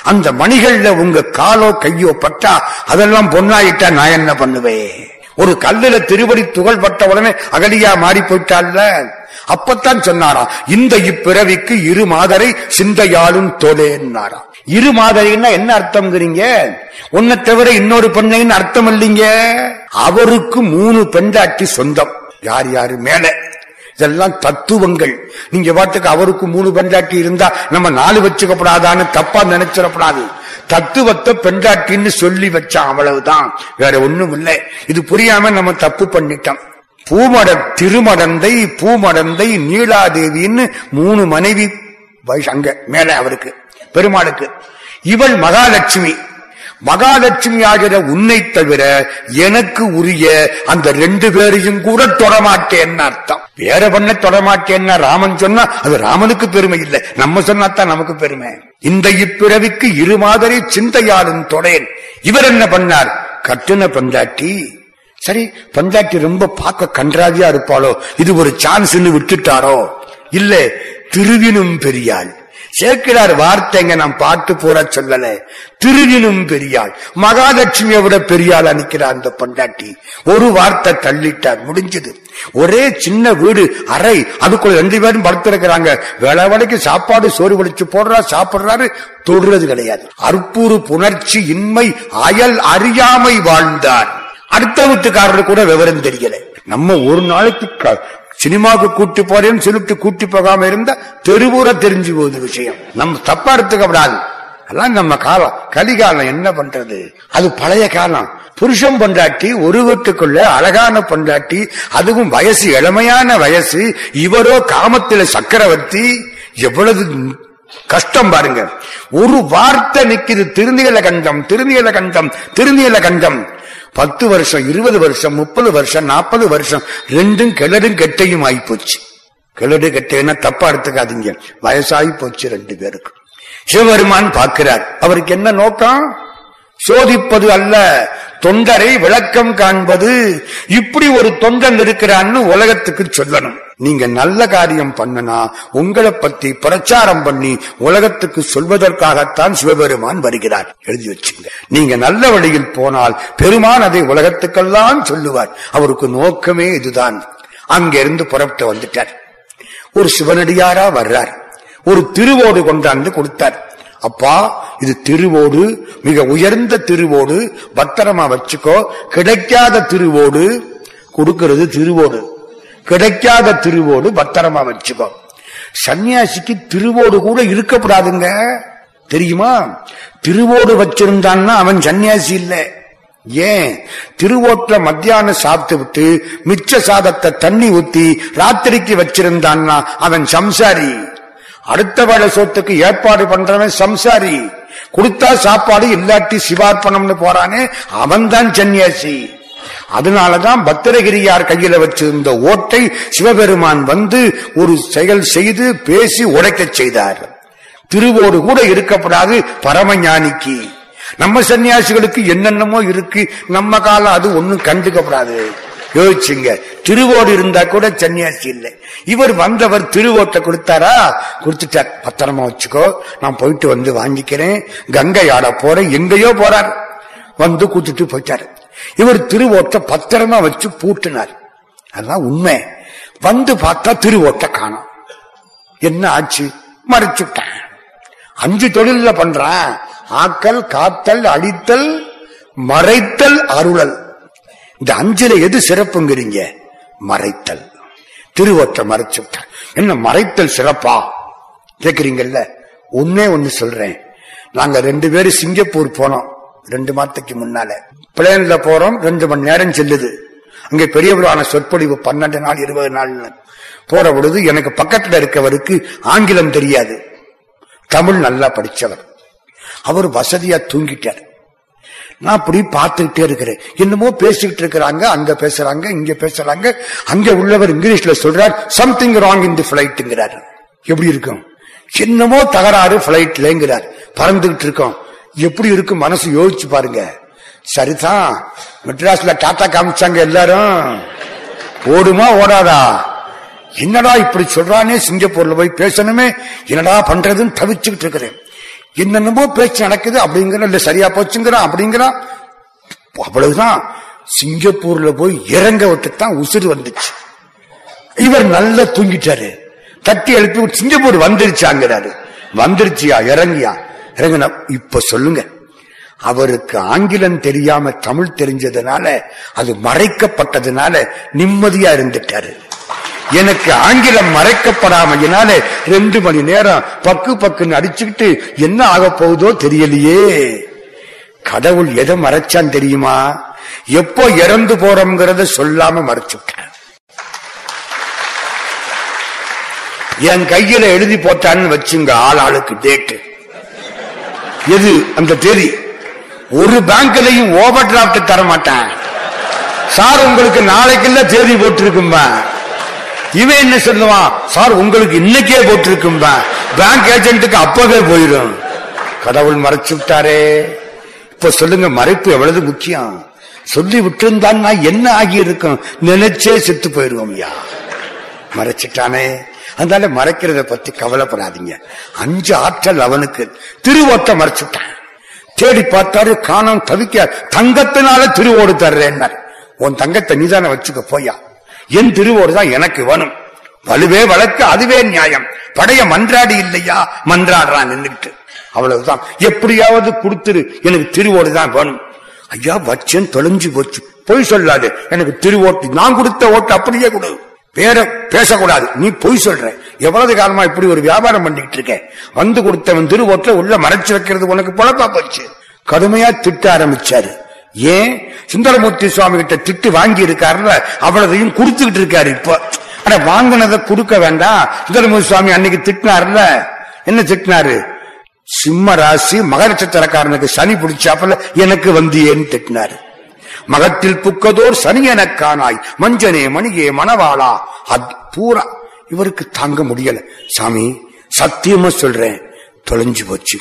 அந்த மணிகள்ல உங்க காலோ கையோ பட்டா அதெல்லாம் பொண்ணாயிட்டா நான் என்ன பண்ணுவேன்? ஒரு கல்லுல திருவடி துகள் பட்ட உடனே அகலியா மாறி போயிட்டாள்ல? அப்பத்தான் சொன்னாராம் இந்த இப்பிறவிக்கு இரு மாதரை சிந்தையாளும் தோலேன்னாராம். இரு மாதரைன்னா என்ன அர்த்தம்ங்கிறீங்க? உன்னை தவிர இன்னொரு பெண்ணைன்னு அர்த்தம் இல்லைங்க? அவருக்கு மூணு பெண்டாட்டி சொந்தம் யார் யாரு மேல? இதெல்லாம் தத்துவங்கள். நீங்க பாட்டுக்கு அவருக்கு மூணு பெண்டாட்டி இருந்தா நம்ம நாலு வச்சுக்கப்படாதான்னு தப்பா நினைச்சிடப்படாது. தத்துவத்தை பெண்டாட்டின்னு சொல்லி வச்சான் அவ்வளவுதான். வேற ஒண்ணும் இல்லை. இது புரியாம நம்ம தப்பு பண்ணிட்டோம். பூமட திருமடந்தை பூமடந்தை நீலாதேவின்னு மூணு மனைவி வயசு அங்க மேல அவருக்கு பெருமாளுக்கு. இவள் மகாலட்சுமி. மகாலட்சுமி ஆகிற உன்னை தவிர எனக்கு உரிய அந்த ரெண்டு பேரையும் கூட தொடமாட்டேன்னு அர்த்தம். வேற பண்ண தொடமாட்டேன்னா ராமன் சொன்னா அது ராமனுக்கு பெருமை இல்லை. நம்ம சொன்னாத்தான் நமக்கு பெருமை. இந்த இப்பிறவிக்கு இரு மாதிரி சிந்தையாலும் தொடேன். இவர் என்ன பண்ணார்? கட்டுன பந்தாட்டி சரி பந்தாட்டி ரொம்ப பார்க்க கன்றாவியா இருப்பாளோ? இது ஒரு சான்ஸ்ன்னு விட்டுட்டாரோ? இல்ல திருவினும் பெரியாள். சேர்க்கிறார் வார்த்தைங்க நான் பாட்டு போற சொல்லல. திருவினும் பெரியாள். மகாலட்சுமியை விட பெரியாள் அனுக்கிறார் அந்த பொண்டாட்டி. ஒரு வார்த்தை தள்ளிட்டார். முடிஞ்சது. ஒரே சின்ன வீடு அறை. அதுக்குள்ள ரெண்டு பேரும் படுத்திருக்கிறாங்க. வேலை வேலைக்கு சாப்பாடு சோறு வலிச்சு போடுறா சாப்பிடுறாரு தொடுறது கிடையாது. அற்புறு புணர்ச்சி இன்மை அயல் அறியாமை வாழ்ந்தான் அடுத்த வீட்டுக்காரரு கூட விவரம் தெரியல. நம்ம ஒரு நாளைக்கு சினிமாவுக்கு கூட்டி போறேன்னு சொல்லிட்டு கூட்டி போகாம இருந்தா தெருவூர தெரிஞ்சு போகுது விஷயம். நம்ம தப்பா எடுத்துக்கப்படாது அதெல்லாம் நம்ம காலம். கலிகாலம் என்ன பண்றது? அது பழைய காலம். புருஷன் பொண்டாட்டி ஒரு வீட்டுக்குள்ள அழகான பொண்டாட்டி அதுவும் வயசு இளமையான வயசு இவரோ காமத்தில சக்கரவர்த்தி. எவ்வளவு கஷ்டம் பாருங்க. ஒரு வார்த்தை நிக்குது. திருநீல கண்டம் திருநீல கண்டம் திருநீல கண்டம் பத்து வருஷம் இருபது வருஷம் முப்பது வருஷம் நாற்பது வருஷம் ரெண்டும் கிளடும் கெட்டையும் ஆயிப்போச்சு. கிளடு கெட்டைன்னா தப்பா எடுத்துக்காதீங்க. வயசாகி போச்சு ரெண்டு பேருக்கு. சிவபெருமான் பார்க்கிறார். அவருக்கு என்ன நோக்கம்? சோதிப்பது அல்ல. தொண்டரை விளக்கம் காண்பது. இப்படி ஒரு தொண்டன் இருக்கிறான்னு உலகத்துக்கு சொல்லணும். நீங்க நல்ல காரியம் பண்ணனா உங்களை பத்தி பிரச்சாரம் பண்ணி உலகத்துக்கு சொல்வதற்காகத்தான் சிவபெருமான் வருகிறார். எழுதி வச்சுங்க. நீங்க நல்ல வழியில் போனால் பெருமான் அதை உலகத்துக்கெல்லாம் சொல்லுவார். அவருக்கு நோக்கமே இதுதான். அங்கிருந்து புறப்பட்டு வந்துட்டார். ஒரு சிவனடியாரா வர்றார். ஒரு திருவோடு கொண்டாந்து கொடுத்தார். அப்பா இது திருவோடு மிக உயர்ந்த திருவோடு பத்திரமா வச்சுக்கோ கிடைக்காத திருவோடு கொடுக்கிறது திருவோடு. கிடைக்காத திருவோடு பத்திரமா வச்சுக்கோ. சன்னியாசிக்கு திருவோடு கூட இருக்கப்படாதுங்க. தெரியுமா? திருவோடு வச்சிருந்தான்னா அவன் சன்னியாசி இல்லை. ஏன்? திருவோட்டுல மத்தியானம் சாப்பிட்டு விட்டு மிச்ச சாதத்தை தண்ணி ஊத்தி ராத்திரிக்கு வச்சிருந்தான்னா அவன் சம்சாரி. அடுத்த வேலை சொத்துக்கு ஏற்பாடு பண்றவன் சம்சாரி. கொடுத்தா சாப்பாடு இல்லாட்டி சிவார்ப்பணம்னு போறானே அவன் தான் சன்னியாசி. அதனாலதான் பத்திரகிரியார் கையில வச்சிருந்த ஓட்டை சிவபெருமான் வந்து ஒரு செயல் செய்து பேசி உடைக்கச் செய்தார். திருவோடு கூட இருக்கப்படாது பரமஞானிக்கு. நம்ம சன்னியாசிகளுக்கு என்னென்னமோ இருக்கு நம்ம காலம் அது ஒன்னும் கண்டுக்கப்படாது. யோசிச்சுங்க. திருவோடு இருந்தா கூட சன்னியாசி இல்லை. இவர் வந்தவர் திருவோட்டை கொடுத்தாரா? கொடுத்துட்டார் பத்திரமா வச்சுக்கோ. நான் போயிட்டு வந்து வாங்கிக்கிறேன். கங்கை ஆட போறேன். எங்கேயோ போறார். வந்து கூட்டிட்டு போயிட்டாரு. இவர் திருவோட்டை பத்திரமா வச்சு பூட்டினார். அதான் உண்மை. வந்து பார்த்தா திருவோட்டை காணோம். என்ன ஆச்சு? மறைச்சுட்டான். அஞ்சு தொழில பண்றான். ஆக்கல் காத்தல் அழித்தல் மறைத்தல் அருளல். இந்த அஞ்சுல எது சிறப்புங்கிறீங்க? மறைத்தல். திருவற்ற மறைச்சு என்ன மறைத்தல் சிறப்பா? கேக்குறீங்கல்ல? ஒன்னே ஒன்னு சொல்றேன். நாங்க ரெண்டு பேரும் சிங்கப்பூர் போனோம். ரெண்டு மாதத்துக்கு முன்னால. பிளேன்ல போறோம் ரெண்டு மணி நேரம் செல்லுது. அங்கே பெரியவரான சொற்பொழிவு பன்னெண்டு நாள் இருபது நாள். போற பொழுது எனக்கு பக்கத்துல இருக்கவருக்கு ஆங்கிலம் தெரியாது. தமிழ் நல்லா படிச்சவர். அவர் வசதியா தூங்கிட்டார். நான் அப்படி பார்த்துக்கிட்டே இருக்கிறேன். என்னமோ பேசிக்கிட்டு இருக்கிறாங்க அங்க பேசுறாங்க இங்க பேசுறாங்க. அங்க உள்ளவர் இங்கிலீஷ்ல சொல்றார் சம்திங் ராங் இன் தி பிளைட்ங்கிறார் எப்படி இருக்கும்? என்னமோ தகராறு பிளைட்லங்கிறார் பறந்துகிட்டு இருக்கோம். எப்படி இருக்கும்? மனசு யோசிச்சு பாருங்க. சரிதான். மெட்ராஸ்ல டாட்டா காமிச்சாங்க எல்லாரும். ஓடுமா ஓடாதா? என்னடா இப்படி சொல்றானே? சிங்கப்பூர்ல போய் பேசணுமே. என்னடா பண்றதுன்னு தவிச்சுக்கிட்டு இருக்கிறேன். என்னென்னமோ பேச்சு நடக்குது அப்படிங்கிற இல்ல சரியா போச்சுங்கிறான் அப்படிங்கிறான். அவ்வளவுதான். சிங்கப்பூர்ல போய் இறங்க விட்டுத்தான் உசுறு வந்துச்சு. இவர் நல்லா தூங்கிட்டாரு. தட்டி எழுப்பி சிங்கப்பூர் வந்துருச்சாங்கிறாரு வந்துருச்சியா இறங்கியா? இறங்கின இப்ப சொல்லுங்க. அவருக்கு ஆங்கிலம் தெரியாம தமிழ் தெரிஞ்சதுனால அது மறைக்கப்பட்டதுனால நிம்மதியா இருந்துட்டாரு. எனக்கு ஆங்கிலம் மறைக்கப்படாமையினால ரெண்டு மணி நேரம் பக்கு பக்குன்னு அடிச்சுக்கிட்டு என்ன ஆக போகுதோ தெரியலையே. கடவுள் எதை மறைச்சான் தெரியுமா? எப்போ இறந்து போறோம்ங்கிறத சொல்லாம மறைச்சுட்டான். என் கையில எழுதி போட்டான்னு வச்சுங்க ஆள் ஆளுக்கு டேட்டு எது? அந்த தேதி. ஒரு பேங்க்லயும் ஓவர் டிராப்ட் தர மாட்டேன் சார் உங்களுக்கு நாளைக்குள்ள தேதி போட்டிருக்கும்பா. இவன் என்ன சொல்லுவான்? சார் உங்களுக்கு இன்னைக்கே போட்டிருக்கும்பா பேங்க் ஏஜென்ட்டுக்கு அப்பவே போயிடும் கடவுள் மறைச்சு விட்டாரே. இப்ப சொல்லுங்க மறைப்பு எவ்வளவு முக்கியம்? சொல்லி விட்டுருந்தான் என்ன ஆகி இருக்கும் நினைச்சே செத்து போயிருவோம் ஐயா. மறைச்சிட்டானே. அதனால மறைக்கிறத பத்தி கவலைப்படாதீங்க. அஞ்சு ஆற்றல் அவனுக்கு. திருவோட்டை மறைச்சுட்டான். தேடி பார்த்தாரு காணோம் தவிக்க. தங்கத்தினால திருவோடு தர்றேன்னாரு. உன் தங்கத்தை நீதான வச்சுக்க போயா என் திருவோடு தான் எனக்கு வேணும். வலுவே வழக்கு அதுவே நியாயம். படைய மன்றாடி இல்லையா? மன்றாடுறான் நின்றுட்டு அவ்வளவுதான். எப்படியாவது கொடுத்துரு. எனக்கு திருவோடு தான் வேணும். ஐயா வச்சன் தொலைஞ்சு போச்சு. பொய் சொல்லாது. எனக்கு திருவோட்டு நான் கொடுத்த ஓட்டு அப்படியே கொடு. பேர பேசக்கூடாது. நீ பொய் சொல்ற. எவ்வளவு காலமா இப்படி ஒரு வியாபாரம் பண்ணிட்டு இருக்க? வந்து கொடுத்தவன் திருவோட்டில் உள்ள மறைச்சு வைக்கிறது உனக்கு பொழப்பா போச்சு. கடுமையா திட்ட ஆரம்பிச்சாரு. ஏன்? சுந்தரமூர்த்தி சுவாமி கிட்ட திட்டு வாங்கி இருக்காருல அவ்வளவையும் கொடுத்துக்கிட்டு இருக்காரு இப்போ. ஆனா வாங்கினதை கொடுக்க வேண்டாம். சுந்தரமூர்த்தி சுவாமி அன்னைக்கு திட்டினாருல என்ன திட்டினாரு? சிம்ம ராசி மகரட்சத்திரக்காரனுக்கு சனி பிடிச்சாப்பல எனக்கு வந்தியேன்னு திட்டினாரு. மகத்தில் புக்கதோர் சனி எனக்கானாய் மஞ்சனே மணியே மணவாளா. அது பூரா இவருக்கு தாங்க முடியல. சாமி சத்தியமா சொல்றேன். தொலைஞ்சு போச்சு.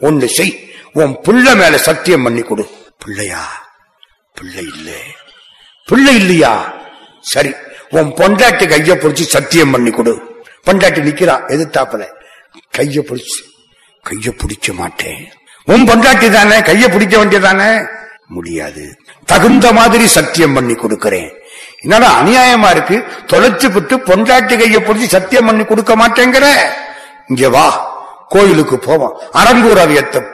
ஒண்ணு செய். உன் புள்ள மேல சத்தியம் பண்ணி கொடு. பிள்ளையா? பிள்ளை இல்லை. பிள்ளை இல்லையா? சரி உன் பொண்டாட்டி கைய பிடிச்சி சத்தியம் பண்ணி கொடு. பொண்டாட்டி நிக்கிறான் எதிர்த்தாப்புல. கைய பிடிச்சு. கைய பிடிக்க மாட்டேன். உன் பொண்டாட்டி தானே கைய பிடிக்க வேண்டியதானே? முடியாது. தகுந்த மாதிரி சத்தியம் பண்ணி கொடுக்கிறேன். என்னடா அநியாயமா இருக்கு? தொலைச்சு விட்டு பொண்டாட்டி கைய பிடிச்சி சத்தியம் பண்ணி கொடுக்க மாட்டேங்கிற? இங்க வா கோயிலுக்கு போவோம். அரங்கூர் அவியத்தை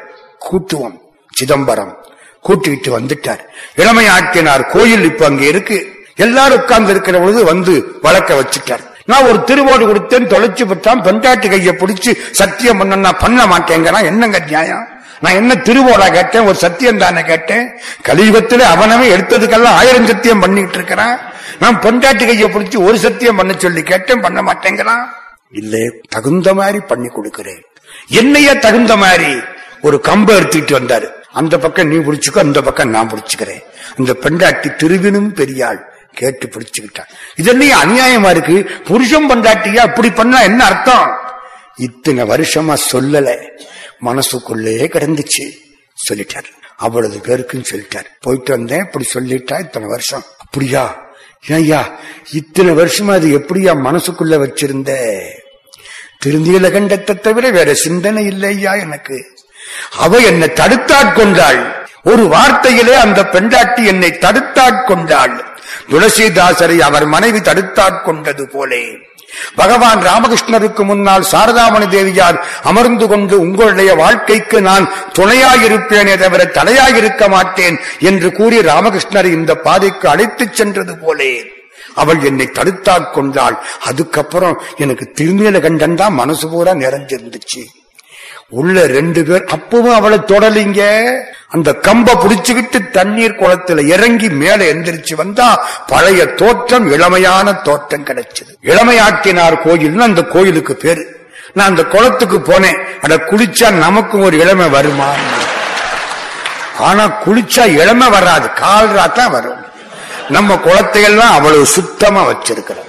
கூட்டுவோம். சிதம்பரம். கூட்டிக்கிட்டு வந்துட்டார். இளமை ஆக்கினார் கோயில் இப்ப அங்க இருக்கு. எல்லாரும் உட்கார்ந்து இருக்கிற பொழுது வந்து வழக்க வச்சுட்டார். நான் ஒரு திருவோடு கொடுத்தேன். தொலைச்சு விட்டான். பெண்டாட்டு கையை பிடிச்சு சத்தியம் பண்ண நான் பண்ண மாட்டேங்கிறான். என்னங்க நியாயம்? நான் என்ன திருவோடா கேட்டேன்? ஒரு சத்தியம் தானே கேட்டேன்? கலியுகத்துல அவனவே எடுத்ததுக்கெல்லாம் ஆயிரம் சத்தியம் பண்ணிட்டு இருக்கிறான். நான் பொண்டாட்டு கையை பிடிச்சி ஒரு சத்தியம் பண்ண சொல்லி கேட்டேன். பண்ண மாட்டேங்கிறான். இல்லை தகுந்த மாதிரி பண்ணி கொடுக்கிறேன். என்னைய தகுந்த மாதிரி ஒரு கம்பை எடுத்துட்டு வந்தாரு. அந்த பக்கம் நீ பிடிச்சுக்கோ அந்த பக்கம் நான் பிடிச்சுக்கிறேன். அந்த பெண்டாட்டி திருவினும் பெரியாள் கேட்டு பிடிச்சுக்கிட்டான் இதெல்லாம் அநியாயமா இருக்கு? புருஷன் பண்டாட்டியா? அப்படி பண்ணா என்ன அர்த்தம்? இத்தனை வருஷமா சொல்லல. மனசுக்குள்ளே கிடந்துச்சு. சொல்லிட்டார். அவ்வளவு பேருக்குன்னு சொல்லிட்டார். போயிட்டு வந்தேன். இப்படி சொல்லிட்டா இத்தனை வருஷம். அப்படியா? ஏய்யா இத்தனை வருஷமா அது எப்படியா மனசுக்குள்ள வச்சிருந்த? திருந்தியில கண்டத்தை தவிர வேற சிந்தனை இல்லையா எனக்கு? அவ என்னை தடுத்தாட்கொண்டாள் ஒரு வார்த்தையிலே அந்த பெண்டாட்டி என்னை தடுத்தாட்கொண்டாள் துளசிதாசரை அவர் மனைவி தடுத்தாட்கொண்டது போலே. பகவான் ராமகிருஷ்ணருக்கு முன்னால் சாரதாமணி தேவியார் அமர்ந்து கொண்டு உங்களுடைய வாழ்க்கைக்கு நான் துணையாயிருப்பேனே தவிர தலையாயிருக்க மாட்டேன் என்று கூறி ராமகிருஷ்ணரை இந்த பாதைக்கு அழைத்துச் சென்றது போலே. அவள் என்னை தடுத்தாட்கொண்டாள் அதுக்கப்புறம் எனக்கு திருநீல கண்டன் தான் மனசு பூரா நிறைஞ்சிருந்துச்சு. உள்ள ரெண்டு பேர் அப்பவும் அவளை தொடலிங்க. அந்த கம்ப புடிச்சுக்கிட்டு தண்ணீர் குளத்துல இறங்கி மேல எந்திரிச்சு வந்தா பழைய தோற்றம் இளமையான தோற்றம் கிடைச்சது. இளமையாக்கினார் கோயில்னு அந்த கோயிலுக்கு பேரு. நான் அந்த குளத்துக்கு போனேன். அட குளிச்சா நமக்கும் ஒரு இளமை வருமா? ஆனா குளிச்சா இளமை வராது. கால்ரா தான் வரும். நம்ம குளத்தையெல்லாம் அவ்வளவு சுத்தமா வச்சிருக்கிறோம்.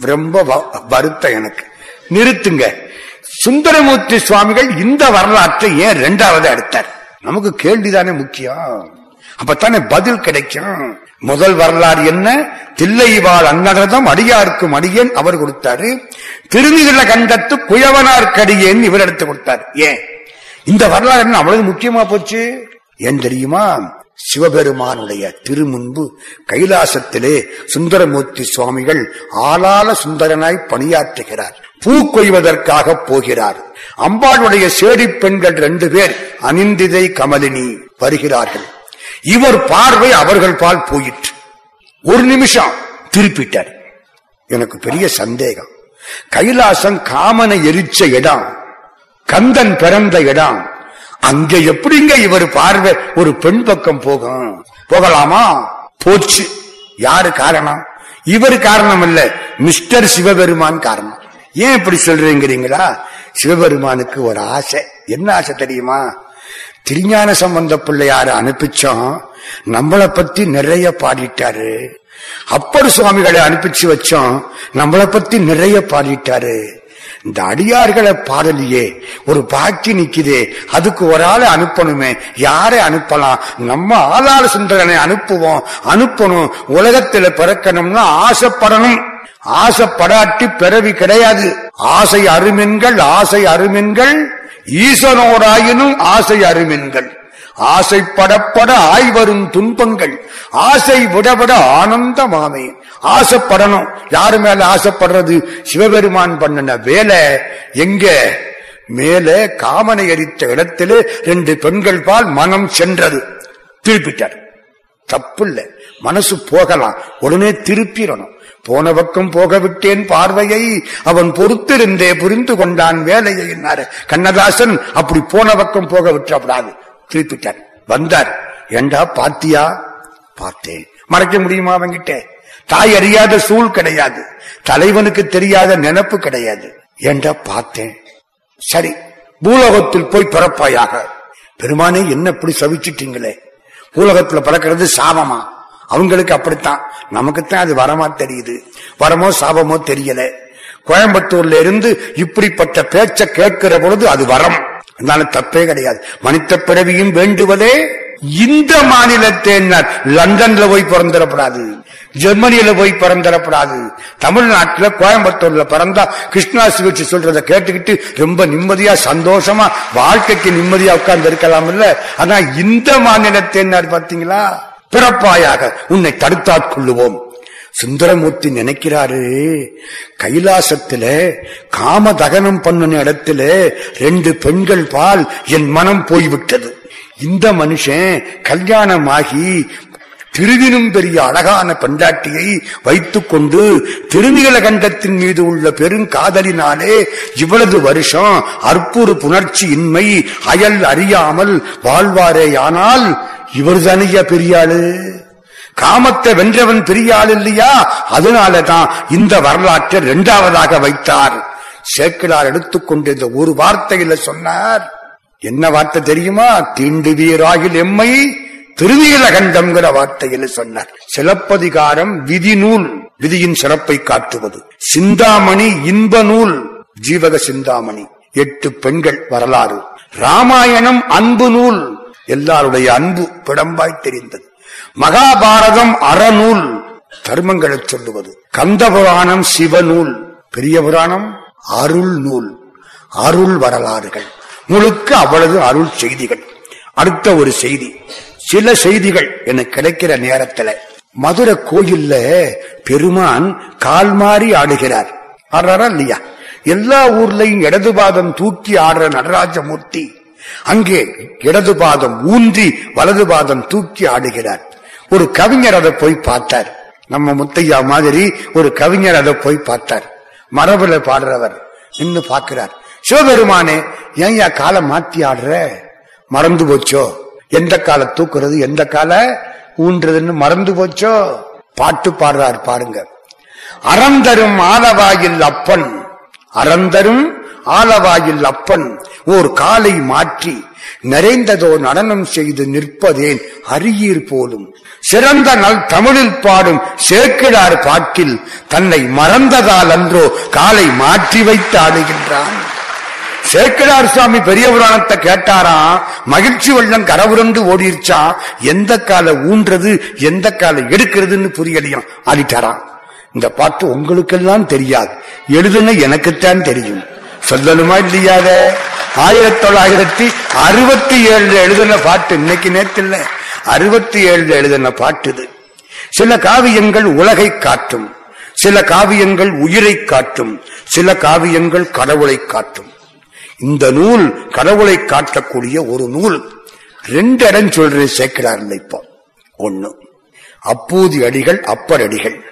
ரொம்ப வ- வருத்தம் எனக்கு. நிறுத்துங்க. சுந்தரமூர்த்தி சுவாமிகள் இந்த வரலாற்றை ஏன் இரண்டாவது எடுத்தார்? நமக்கு கேள்விதானே முக்கியம். அப்பத்தானே பதில் கிடைக்கும். முதல் வரலாறு என்ன? தில்லைவாழ் அன்னகதம் அடியாருக்கும் அடியேன் அவர் கொடுத்தாரு. திருநில கண்டத்து குயவனார் கடியேன் இவர் எடுத்து கொடுத்தார். ஏன்? இந்த வரலாறு என்ன அவ்வளவு முக்கியமா போச்சு? ஏன் தெரியுமா? சிவபெருமானுடைய திருமுன்பு கைலாசத்திலே சுந்தரமூர்த்தி சுவாமிகள் ஆளால சுந்தரனாய் பணியாற்றுகிறார். பூ கொய்வதற்காக போகிறார். அம்பாளுடைய சேடி பெண்கள் ரெண்டு பேர் அனிந்திதை கமலினி வருகிறார்கள். இவர் பார்வை அவர்கள் பால் போயிற்று. ஒரு நிமிஷம் திருப்பிட்டார். எனக்கு பெரிய சந்தேகம். கைலாசம் காமனை எரிச்ச இடம் கந்தன் பிறந்த இடம் அங்க எப்படிங்க இவர் பார்வை ஒரு பெண் பக்கம் போகும்? போகலாமா? போச்சு. யாரு காரணம்? இவர் காரணம் இல்ல மிஸ்டர் சிவபெருமான் காரணம். ஏன் இப்படி சொல்றீங்கிறீங்களா? சிவபெருமானுக்கு ஒரு ஆசை. என்ன ஆசை தெரியுமா? திருஞான சம்பந்த பிள்ளையார அனுப்பிச்சோம். நம்மளை பத்தி நிறைய பாடிட்டாரு. அப்பர் சுவாமிகளை அனுப்பிச்சு வச்சோம். நம்மளை பத்தி நிறைய பாடிட்டாரு. இந்த அடியார்களை பாடலையே ஒரு பாக்கி நிக்குதே அதுக்கு ஒரு ஆளை அனுப்பணுமே யாரை அனுப்பலாம்? நம்ம ஆளாள சுந்தரனை அனுப்புவோம் அனுப்பணும். உலகத்துல பிறக்கணும்னா ஆசைப்படணும். ஆசைப்படாட்டி பிறவி கிடையாது. ஆசை அருமென்கள் ஆசை அருமென்கள். ஈசனோராயினும் ஆசை அருமென்கள். ஆசைப்படப்பட ஆய்வரும் துன்பங்கள். ஆசை விடவிட ஆனந்தமாமே. ஆசைப்படணும். யாரு மேல ஆசைப்படுறது? சிவபெருமான் பண்ணின வேலை. எங்க? மேலே காமனை எரித்த இடத்திலே ரெண்டு பெண்கள் பால் மனம் சென்றது. திருப்பிட்டார். தப்பு இல்லை மனசு போகலாம். உடனே திருப்பிடணும். போன பக்கம் போக விட்டேன் பார்வையை. அவன் பொறுத்திருந்தே புரிந்து கொண்டான் வேலையை என்னாரு. கண்ணதாசன் அப்படி போன பக்கம் போக விட்டுறப்படாது திருப்பிட்டார். வந்தார். ஏண்டா பாத்தியா பார்த்தேன். மறைக்க முடியுமா அவங்கிட்ட தாய் அறியாத சூழ் கிடையாது. தலைவனுக்கு தெரியாத நினப்பு கிடையாது. ஏண்டா பார்த்தேன்? சரி பூலோகத்தில் போய் பிறப்பாயாக. பெருமானே என்ன இப்படி சவிச்சிட்டீங்களே? பூலோகத்துல பிறக்கிறது சாபமா? அவங்களுக்கு அப்படித்தான். நமக்குத்தான் அது வரமா தெரியுது. வரமோ சாபமோ தெரியல. கோயம்புத்தூர்ல இருந்து இப்படிப்பட்ட பேச்ச கேட்கிற பொழுது அது வரம். அதனால தப்பே கிடையாது. மனித பிறவியும் வேண்டுவதே இந்த மாநிலத்தை லண்டன்ல போய் பிறந்திடப்படாது. ஜெர்மனியில போய் பிறந்தரப்படாது தமிழ்நாட்டுல கோயம்புத்தூர்ல பிறந்தா கிருஷ்ணா சிகிச்சை சொல்றத கேட்டுக்கிட்டு ரொம்ப நிம்மதியா சந்தோஷமா வாழ்க்கைக்கு நிம்மதியா உட்கார்ந்து இருக்கலாம் இல்ல ஆனா இந்த மாநிலத்தை பாத்தீங்களா பிறப்பாயாக உன்னை தடுத்தாட்கொள்ளுவோம் சுந்தரமூர்த்தி நினைக்கிறாரு கைலாசத்தில காம தகனம் பண்ணின இடத்துல ரெண்டு பெண்கள் பால் என் மனம் போய்விட்டது. இந்த மனுஷன் கல்யாணமாகி திருவினும் பெரிய அழகான பெண்டாட்டியை வைத்துக் கொண்டு திருநில கண்டத்தின் மீது உள்ள பெருங்காதலினாலே இவ்வளவு வருஷம் அற்புறு புணர்ச்சி இன்மை அயல் அறியாமல் வாழ்வாரேயானால் இவர் தனிய பெரியாளு. காமத்தை வென்றவன் பெரியாள் இல்லையா? அதனாலதான் இந்த வரலாற்றை இரண்டாவதாக வைத்தார். சேக்கிலார் எடுத்துக்கொண்டு இந்த ஒரு வார்த்தையில சொன்னார். என்ன வார்த்தை தெரியுமா? தீண்டு வீராகில் எம்மை திருநீலகண்டம்ங்கிற வார்த்தையில சொன்னார். சிலப்பதிகாரம் விதி நூல் விதியின் சிறப்பை காட்டுவது. சிந்தாமணி இன்ப நூல் ஜீவக சிந்தாமணி. எட்டு பெண்கள் வரலாறு. ராமாயணம் அன்பு நூல் எல்லாருடைய அன்பு பிடம்பாய் தெரிந்தது. மகாபாரதம் அறநூல் தர்மங்களை சொல்லுவது. கந்தபுராணம் சிவநூல் பெரிய புராணம் அருள் நூல். அருள் வரலாறுகள். முழுக்க அவ்வளவு அருள் செய்திகள். அடுத்த ஒரு செய்தி. சில செய்திகள் எனக்கு கிடைக்கிற நேரத்துல. மதுரை கோயில்ல பெருமான் கால் மாறி ஆடுகிறார். ஆடுறாரா இல்லையா? எல்லா ஊர்லயும் இடது பாதம் தூக்கி ஆடுற நடராஜமூர்த்தி. அங்கே இடது பாதம் ஊன்றி வலது பாதம் தூக்கி ஆடுகிறார். ஒரு கவிஞர் அதை போய் பார்த்தார். நம்ம முத்தையா மாதிரி ஒரு கவிஞர் அதை போய் பார்த்தார். மரபுல பாடுறவர் நின்னு பார்க்கிறார். சிவபெருமானே ஏன் யா காலை மாத்தி ஆடுற? மறந்து போச்சோ? எந்த கால தூக்குறது எந்த கால ஊன்றதுன்னு மறந்து போச்சோ? பாட்டு பாடுறார் பாருங்க. அறந்தரும் ஆலவாயில் அப்பன் அறந்தரும் ஆலவாயில் அப்பன் ஓர் காலை மாற்றி நிறைந்ததோ நடனம் செய்து நிற்பதேன் அரியீர் போலும். சிறந்த நல் தமிழில் பாடும் சேக்கிடார் பாட்டில் தன்னை மறந்ததால் அன்றோ காலை மாற்றி வைத்து ஆடுகின்றான். சேக்கிடார் சுவாமி பெரிய புராணத்தை கேட்டாராம் மகிழ்ச்சி வெள்ளம் கரவுரண்டு ஓடிருச்சா? எந்த காலை ஊன்றது எந்த காலை எடுக்கிறதுன்னு புரியலையும். ஆடிட்டாராம் இந்த பாட்டு உங்களுக்கெல்லாம் தெரியாது. எழுதுன எனக்குத்தான் தெரியும். சொல்லணுமா இல்லையாத ஆயிரத்தி தொள்ளாயிரத்தி அறுபத்தி ஏழுல எழுதின பாட்டு இன்னைக்கு நேற்று அறுபத்தி ஏழுல எழுதின பாட்டு இது. சில காவியங்கள் உலகை காட்டும். சில காவியங்கள் உயிரை காட்டும். சில காவியங்கள் கடவுளை காட்டும். இந்த நூல் கடவுளை காட்டக்கூடிய ஒரு நூல். ரெண்டு இடம் சொல்றேன் சேர்க்கிறார்கள் இப்போ. ஒண்ணு அப்பூதி அடிகள் அப்பர் அடிகள்.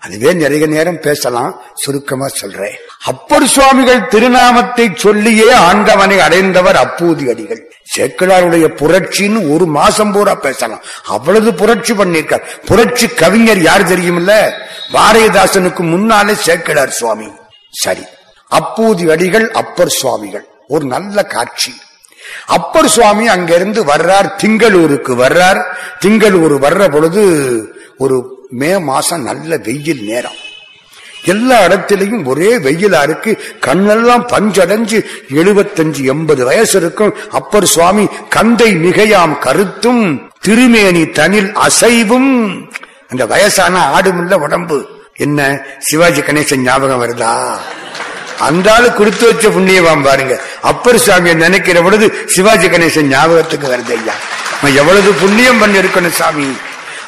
அதுவே நிறைய நேரம் பேசலாம் சுருக்கமா சொல்றேன். அப்பர் சுவாமிகள் திருநாமத்தை சொல்லியே ஆண்டவனை அடைந்தவர் அப்பூதி அடிகள். சேக்கிழாருடைய புரட்சின்னு ஒரு மாசம் பூரா பேசலாம். அவ்வளவு புரட்சி பண்ணிருக்கார் புரட்சி கவிஞர் யார் தெரியுமில்ல? பாரதிதாசனுக்கு முன்னாலே சேக்கிழார் சுவாமி. சரி. அப்பூதி வடிகள் அப்பர் சுவாமிகள். ஒரு நல்ல காட்சி. அப்பர் சுவாமி அங்கிருந்து வர்றார் திங்களூருக்கு வர்றார். திங்களூர் வர்ற பொழுது ஒரு மே மாசம் நல்ல வெயில் நேரம். எல்லா இடத்திலையும் ஒரே வெயிலா இருக்கு. கண்ணெல்லாம் பஞ்சடைஞ்சு எழுபத்தஞ்சு எண்பது வயசு இருக்கும். அப்பர் சுவாமி கந்தை மிகையாம் கருத்தும் திருமேனி தனில் அசைவும். அந்த வயசான ஆடுமில்ல உடம்பு. என்ன? சிவாஜி கணேசன் ஞாபகம் வருதா? அந்த ஆளு கொடுத்து வச்ச புண்ணியவான் பாருங்க. அப்பர் சாமியை நினைக்கிற பொழுது சிவாஜி கணேசன் ஞாபகத்துக்கு வருது ஐயா. எவ்வளவு புண்ணியம் பண்ணிருக்கணும் சாமி.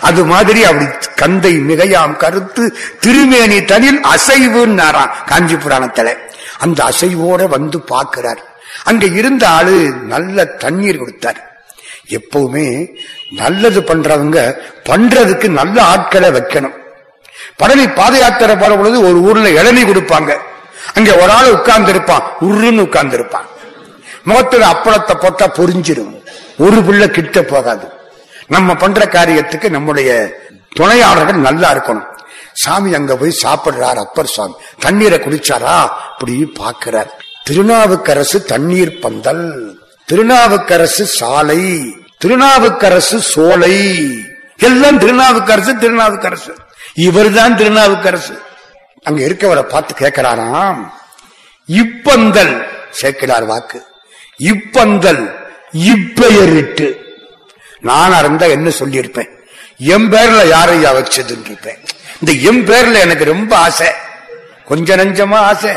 அது மாதிரி அப்படி கந்தை மிகையாம் கருத்து திருமேனி தனில் அசைவுன்னாராம் காஞ்சி புராணத்துல. அந்த அசைவோட வந்து பார்க்கிறார். அங்க இருந்த ஆளு நல்ல தண்ணீர் கொடுத்தார். எப்பவுமே நல்லது பண்றவங்க பண்றதுக்கு நல்ல ஆட்களை வைக்கணும். பழனி பாத யாத்திரை போற பொழுது ஒரு ஊர்ல இளநீ கொடுப்பாங்க. அங்க ஒரு ஆள் உட்கார்ந்து இருப்பான் உருன்னு உட்கார்ந்து இருப்பான் முகத்துல அப்பளத்தை போட்டா பொறிஞ்சிரும் ஒரு பிள்ளை கிட்ட போகாது. நம்ம பண்ற காரியத்துக்கு நம்முடைய துணையாளர்கள் நல்லா இருக்கணும். சாமி அங்க போய் சாப்பிடுறார் அப்பர் சாமி. தண்ணீரை குடிச்சாரா? அப்படி பார்க்கிறார். திருநாவுக்கரசு தண்ணீர் பந்தல். திருநாவுக்கரசு சாலை. திருநாவுக்கரசு சோலை. எல்லாம் திருநாவுக்கரசு திருநாவுக்கரசு. இவர்தான் திருநாவுக்கரசு. அங்க இருக்கவரை பார்த்து கேட்கிறாராம். இப்பந்தல் சேர்க்கிறார் வாக்கு. இப்பந்தல் இப்பெயரிட்டு. நான் இருந்தா என்ன சொல்லியிருப்பேன்? என் பேர்ல யாரையா வச்சதுன்னு இருப்பேன் இந்த என் பேர்ல எனக்கு ரொம்ப ஆசை. கொஞ்ச நஞ்சமா ஆசை.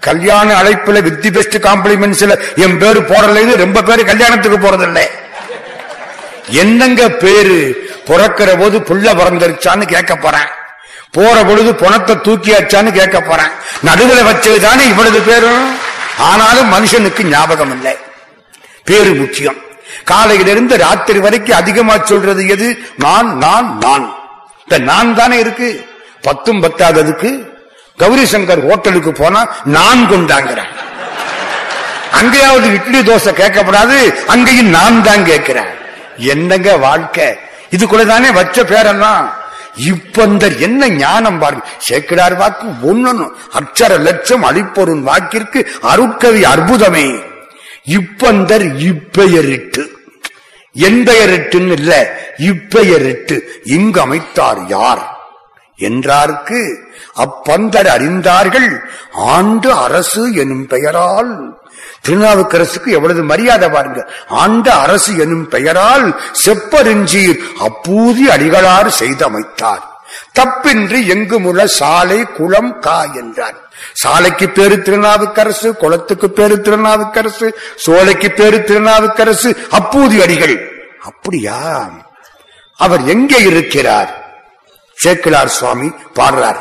கல்யாண அழைப்புல வித் பெஸ்ட் காம்ப்ளிமெண்ட்ஸ்ல என் பேரு போடலைன்னு ரொம்ப பேரு கல்யாணத்துக்கு போறதில்லை. என்னங்க பேரு? பிறக்கிற போது புள்ள பிறந்திருச்சான்னு கேட்க போறேன். போற பொழுது பணத்தை தூக்கியாச்சான்னு கேட்க போறேன். நடுவில் வச்சதுதானே இவ்வளவு பேரும்? ஆனாலும் மனுஷனுக்கு ஞாபகம் இல்லை. பேரு முக்கியம். காலையிலிருந்து ராத்திரி வரைக்கும் அதிகமா சொல்றது எது? நான் நான் நான். இந்த நான் தானே இருக்கு. பத்தும் பத்தாததுக்கு கௌரி சங்கர் ஹோட்டலுக்கு போனா நான் கொண்டாங்கிறேன் அங்கேயாவது இட்லி தோசை கேட்கப்படாது அங்கேயும் நான் தான் கேட்கிறேன் என்னங்க வாழ்க்கை? இதுக்குள்ளதானே வச்ச பேரெல்லாம். இப்பந்தர் என்ன ஞானம் பாருங்க. சேக்கிடார் வாக்கு ஒன்னு அக்ஷர லட்சம் அழிப்பொருள் வாக்கிற்கு அருட்கவி அற்புதமே. இப்பந்தர் இப்பெயரிட்டு. என்பெயரிட்டுன்னு இல்ல இப்பெயரிட்டு இங்கு அமைத்தார் யார்? என்றார்க்கு அப்பந்தர் அறிந்தார்கள் ஆண்டு அரசு எனும் பெயரால் திருநாவுக்கரசுக்கு எவ்வளவு மரியாதை பாருங்க ஆண்ட அரசு எனும் பெயரால் செப்பருஞ்சீர் அப்பூதி அடிகளார் செய்தமைத்தார். தப்பின்றி எங்குமுள்ள சாலை குளம் கா என்றார். சாலைக்கு பேரு திருநாவுக்கரசு குளத்துக்கு பேரு திருநாவுக்கரசு சோலைக்கு பேரு திருநாவுக்கரசு அப்பூதி அடிகள். அப்படியா? அவர் எங்கே இருக்கிறார்? சேக்கிலார் சுவாமி பாடுறார்.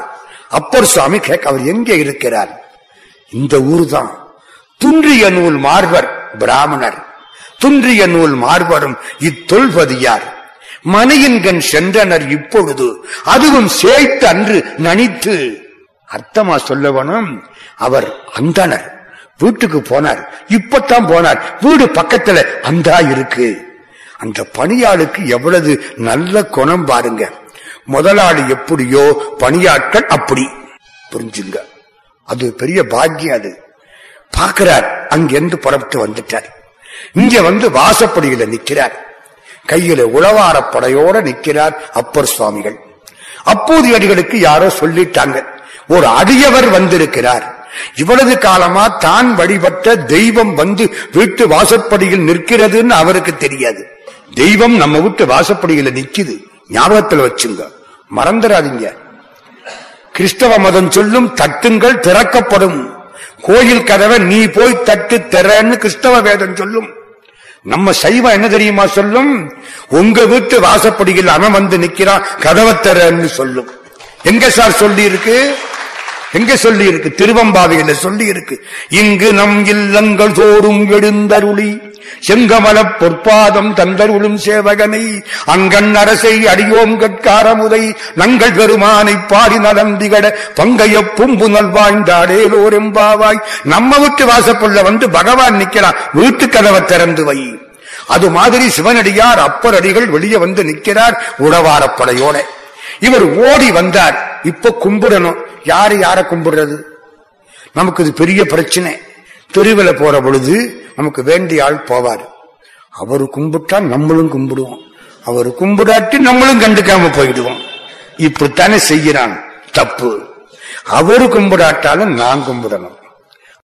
அப்பர் சுவாமி கேட்க அவர் எங்கே இருக்கிறார்? இந்த ஊர் தான் துன்றிய நூல் மார்பர் பிராமணர். துன்றிய நூல் மார்பரும் இத்தொல்பதியார் மனையின்கண் சென்றனர் இப்பொழுது. அதுவும் சேர்த்து அன்று நனித்து அர்த்தமா சொல்லவனும் அவர் அந்தனர். வீட்டுக்கு போனார். இப்பத்தான் போனார். வீடு பக்கத்துல அந்தா இருக்கு. அந்த பணியாளுக்கு எவ்வளவு நல்ல குணம் பாருங்க. முதலாளி எப்படியோ பணியாட்கள் அப்படி. புரிஞ்சுங்க. அது பெரிய பாக்கியம் அது. பார்க்கிறார். அங்கிருந்து புறப்பட்டு வந்துட்டார். இங்க வந்து வாசப்படியில நிற்கிறார். கையில உளவார படையோட அப்பர் சுவாமிகள். அப்போது அடிகளுக்கு யாரோ சொல்லிட்டாங்க. ஒரு அடியவர் வந்திருக்கிறார். இவ்வளவு காலமா தான் வழிபட்ட தெய்வம் வந்து வீட்டு வாசப்படியில் நிற்கிறதுன்னு அவருக்கு தெரியாது. தெய்வம் நம்ம வீட்டு வாசப்படியில நிக்குது. ஞாபகத்தில் வச்சுங்க. மறந்துடாதீங்க. கிறிஸ்தவ மதம் சொல்லும் தட்டுங்கள் திறக்கப்படும். கோயில் கதவை நீ போய் தட்டு தரன்னு கிறிஸ்தவ வேதம் சொல்லும். நம்ம சைவம் என்ன தெரியுமா சொல்லும்? உங்க வீட்டு வாசப்படியில் அவன் வந்து நிக்கிறான் கதவை தரன்னு சொல்லும். எங்க சார் சொல்லி இருக்கு எங்க சொல்லி இருக்கு திருவம்பாவையில சொல்லி இருக்கு இங்கு நம் இல்லங்கள் தோறும் எழுந்தருளி. செங்கமல பொற்பாதம் தந்தருளும் சேவகனை அங்கன் அரசை அடியோம் கட்காரமுதை நங்கள் பெருமானை பாடி நலந்திகட பங்கைய பும்பு நல்வாய்ந்தாடேலோர் எம்பாவாய். நம்ம வீட்டு வாசப்புள்ள வந்து பகவான் நிக்கிறான் வீட்டு கதவை திறந்து வை. அது மாதிரி சிவனடியார் அப்பரடிகள் வெளியே வந்து நிற்கிறார் உடவாரப்படையோட இவர் ஓடி வந்தார் இப்ப கும்பிடணும். யாரு யார கும்பிடுறது? நமக்கு இது பெரிய பிரச்சனை. தெருவில் போற பொழுது நமக்கு வேண்டிய ஆள் போவார். அவர் கும்பிட்டா நம்மளும் கும்பிடுவோம். அவர் கும்பிடாட்டி நம்மளும் கண்டுக்காம போயிடுவோம். இப்படித்தானே செய்கிறான். தப்பு. அவரு கும்பிடாட்டாலும் நான் கும்பிடணும்.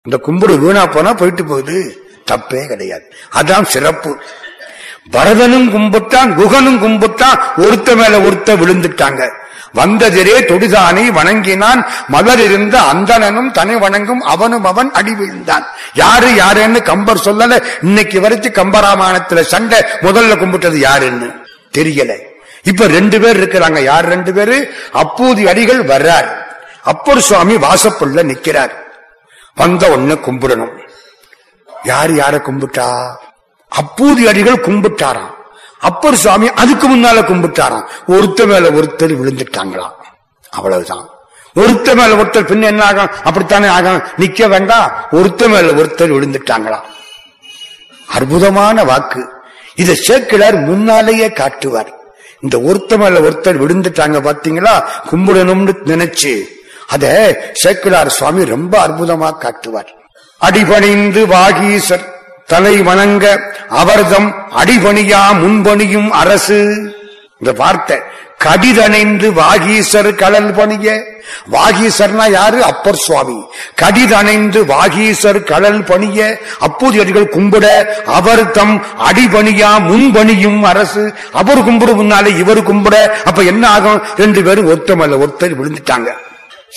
அந்த கும்பிடு வீணா போனா போயிட்டு போகுது. தப்பே கிடையாது. அதான் சிறப்பு. பரதனும் கும்பிட்டான் குகனும் கும்பிட்டான் ஒருத்த மேல ஒருத்த விழுந்துட்டாங்க. வந்ததிரே தொடுதானை வணங்கினான். மலர் இருந்த அந்தணனும் தனி வணங்கும் அவனும் அவன் அடி வீழ்ந்தான். யாரு யாருன்னு கம்பர் சொல்லல. இன்னைக்கு வரைச்சு கம்பராமாயணத்துல சண்டை முதல்ல கும்பிட்டது யாருன்னு தெரியல. இப்ப ரெண்டு பேர் இருக்கிறாங்க. யார் ரெண்டு பேரு? அப்பூதி அடிகள் வர்றார். அப்பர் சுவாமி வாசப்புள்ள நிக்கிறார். வந்த உடனே கும்பிடணும். யார் யார கும்பிட்டா? அப்பூதி அடிகள் கும்பிட்டாராம். அப்பர் சுவாமி அதுக்கு முன்னால கும்பிட்டாராம். ஒருத்த மேல ஒருத்தர் விழுந்துட்டாங்களாம் அவ்வளவுதான். ஒருத்த மேல ஒருத்தர் பின்ன என்ன ஆகும்? அப்படித்தானே ஆகும். நிக்க வேண்டாம். ஒருத்த மேல ஒருத்தர் விழுந்துட்டாங்களாம் அற்புதமான வாக்கு. இத சேக்கிழார் முன்னாலேயே காட்டுவார். இந்த ஒருத்த மேல ஒருத்தர் விழுந்துட்டாங்க பாத்தீங்களா கும்பிடணும்னு நினைச்சு. அத சேக்கிழார் சுவாமி ரொம்ப அற்புதமா காட்டுவார். அடிபணிந்து வாகீசர் தலை வணங்க அவர்தம் அடிபணியா முன்பணியும் அரசு. இந்த வார்த்தை கடிதணைந்து வாகீசர் கடல் பணிய. வாகீசர்னா யாரு? அப்பர் சுவாமி. கடிதணைந்து வாகீசர் கடல் பணிய. அப்போதியர்கள் கும்பிட அவர் தம் அடிபணியா முன்பணியும் அரசு. அவர் கும்பிடு முன்னாலே இவர் கும்பிட. அப்ப என்ன ஆகும்? ரெண்டு பேரும் ஒருத்தமல்ல ஒருத்தர் விழுந்துட்டாங்க.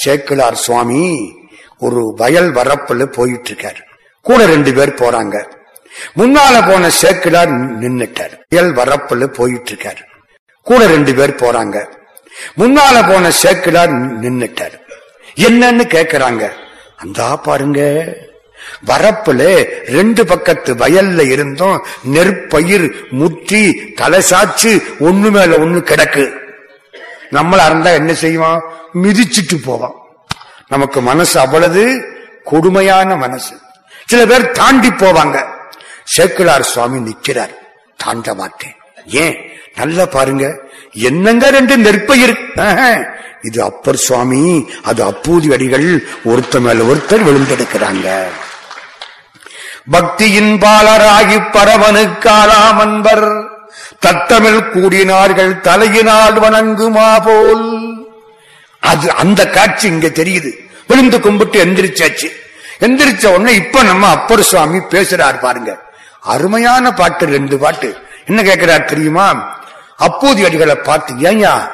சேக்கிலார் சுவாமி ஒரு வயல் வரப்பில் போயிட்டு இருக்காரு. கூட ரெண்டு பேர் போறாங்க. முன்னால போன சேக்கிலார் நின்னுட்டார். வயல் வரப்புல போயிட்டு இருக்காரு கூட ரெண்டு பேர் போறாங்க. முன்னால போன சேக்கிலார் நின்னுட்டார். என்னன்னு கேக்குறாங்க. அந்தா பாருங்க. வரப்புல ரெண்டு பக்கத்து வயல்ல இருந்தும் நெற்பயிர் முற்றி தலை சாச்சு ஒண்ணு மேல ஒண்ணு கிடக்கு. நம்மளா இருந்தா என்ன செய்வோம்? மிதிச்சுட்டு போவோம். நமக்கு மனசு அவ்வளவு கொடுமையான மனசு. சில பேர் தாண்டி போவாங்க. சேக்கிலார் சுவாமி நிற்கிறார். தாண்ட மாட்டேன். ஏன்? நல்லா பாருங்க. என்னங்க ரெண்டு நெற்பயிர்? இது அப்பர் சுவாமி அது அப்பூதி அடிகள் ஒருத்த மேல ஒருத்தர் விழுந்தெடுக்கிறாங்க. பக்தியின் பாலராகி பரவனுக்காலாம் அன்பர் தத்தமிழ் கூடினார்கள் தலையினால் வணங்குமா போல். அது அந்த காட்சி இங்க தெரியுது. விழுந்து கும்பிட்டு எந்திரிச்சாச்சு. எந்திரிச்ச உடனே இப்ப நம்ம அப்பர் சுவாமி பேசுறார் பாருங்க. அருமையான பாட்டு ரெண்டு பாட்டு. என்ன கேட்கிறார் தெரியுமா? அப்போது அடிகளை பார்த்து ஏயா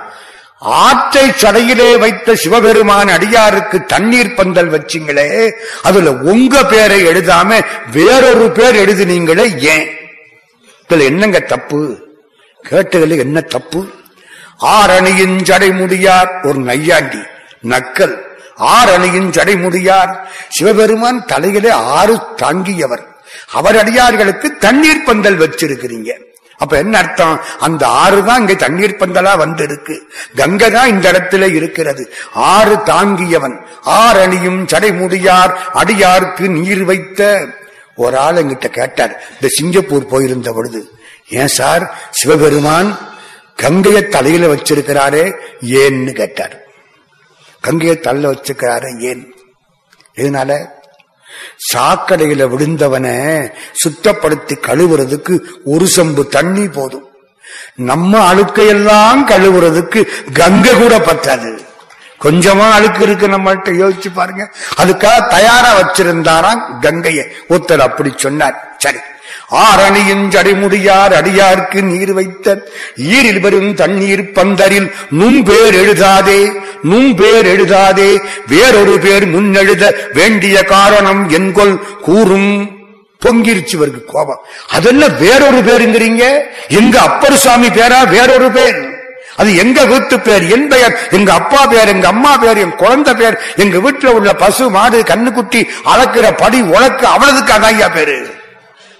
ஆற்றை சடையிலே வைத்த சிவபெருமான் அடியாருக்கு தண்ணீர் பந்தல் வச்சிங்களே அதுல உங்க பேரை எழுதாம வேறொரு பேர் எழுதினீங்களே ஏன்? இதுல என்னங்க தப்பு? கேட்டதுல என்ன தப்பு? ஆரணியின் ஜடைமுடியார் ஒரு நையாண்டி நக்கல். ஆரணியின் ஜடைமுடியார் சிவபெருமான் தலையிலே ஆறு தாங்கியவர். அவர் அடியார்களுக்கு தண்ணீர் பந்தல் வச்சிருக்கிறீங்க. அப்ப என்ன அர்த்தம்? அந்த ஆறு தான் இங்க தண்ணீர் பந்தலா வந்திருக்கு. கங்கை தான் இந்த இடத்துல இருக்கிறது. ஆறு தாங்கியவன். ஆரணியும் சடைமுடியார் அடியாருக்கு நீர் வைத்த. ஒரு ஆள் எங்கிட்ட கேட்டார் இந்த சிங்கப்பூர் போயிருந்த பொழுது ஏன் சார் சிவபெருமான் கங்கைய தலையில வச்சிருக்கிறாரே ஏன்னு கேட்டார். கங்கைய தலையில வச்சிருக்கிறாரே ஏன்? இதனால சாக்கடையில விழுந்தவனை சுத்தப்படுத்தி கழுவுறதுக்கு ஒரு சம்பு தண்ணி போதும். நம்ம அழுக்கையெல்லாம் கழுவுறதுக்கு கங்கை கூட பத்தாது கொஞ்சமா அழுக்கு இருக்கு நம்மள்ட்ட யோசிச்சு பாருங்க. அதுக்காக தயாரா வச்சிருந்தாராம் கங்கையை. ஒருத்தர் அப்படி சொன்னார். சரி ஆரணியின் ஜடைமுடியார் அடியார்க்கு நீர் வைத்த ஈரில் வரும் தண்ணீர் பந்தரில் நும்பேர் எழுதாதே நும்பேர் எழுதாதே வேறொரு பேர் முன்னெழுத வேண்டிய காரணம் என்கொள் கூறும் பொங்கிருச்சு இவருக்கு கோபம். அதெல்லாம் வேறொரு பேருங்கிறீங்க? எங்க அப்பர் சுவாமி பேரா வேறொரு பேர்? அது எங்க வீட்டு பேர்? என் பெயர். எங்க அப்பா பேர் எங்க அம்மா பேர் என் குழந்தை பேர். எங்க வீட்டுல உள்ள பசு மாடு கண்ணுக்குட்டி அளக்கிற படி உழக்கு அவளதுக்கு அதையா பேரு.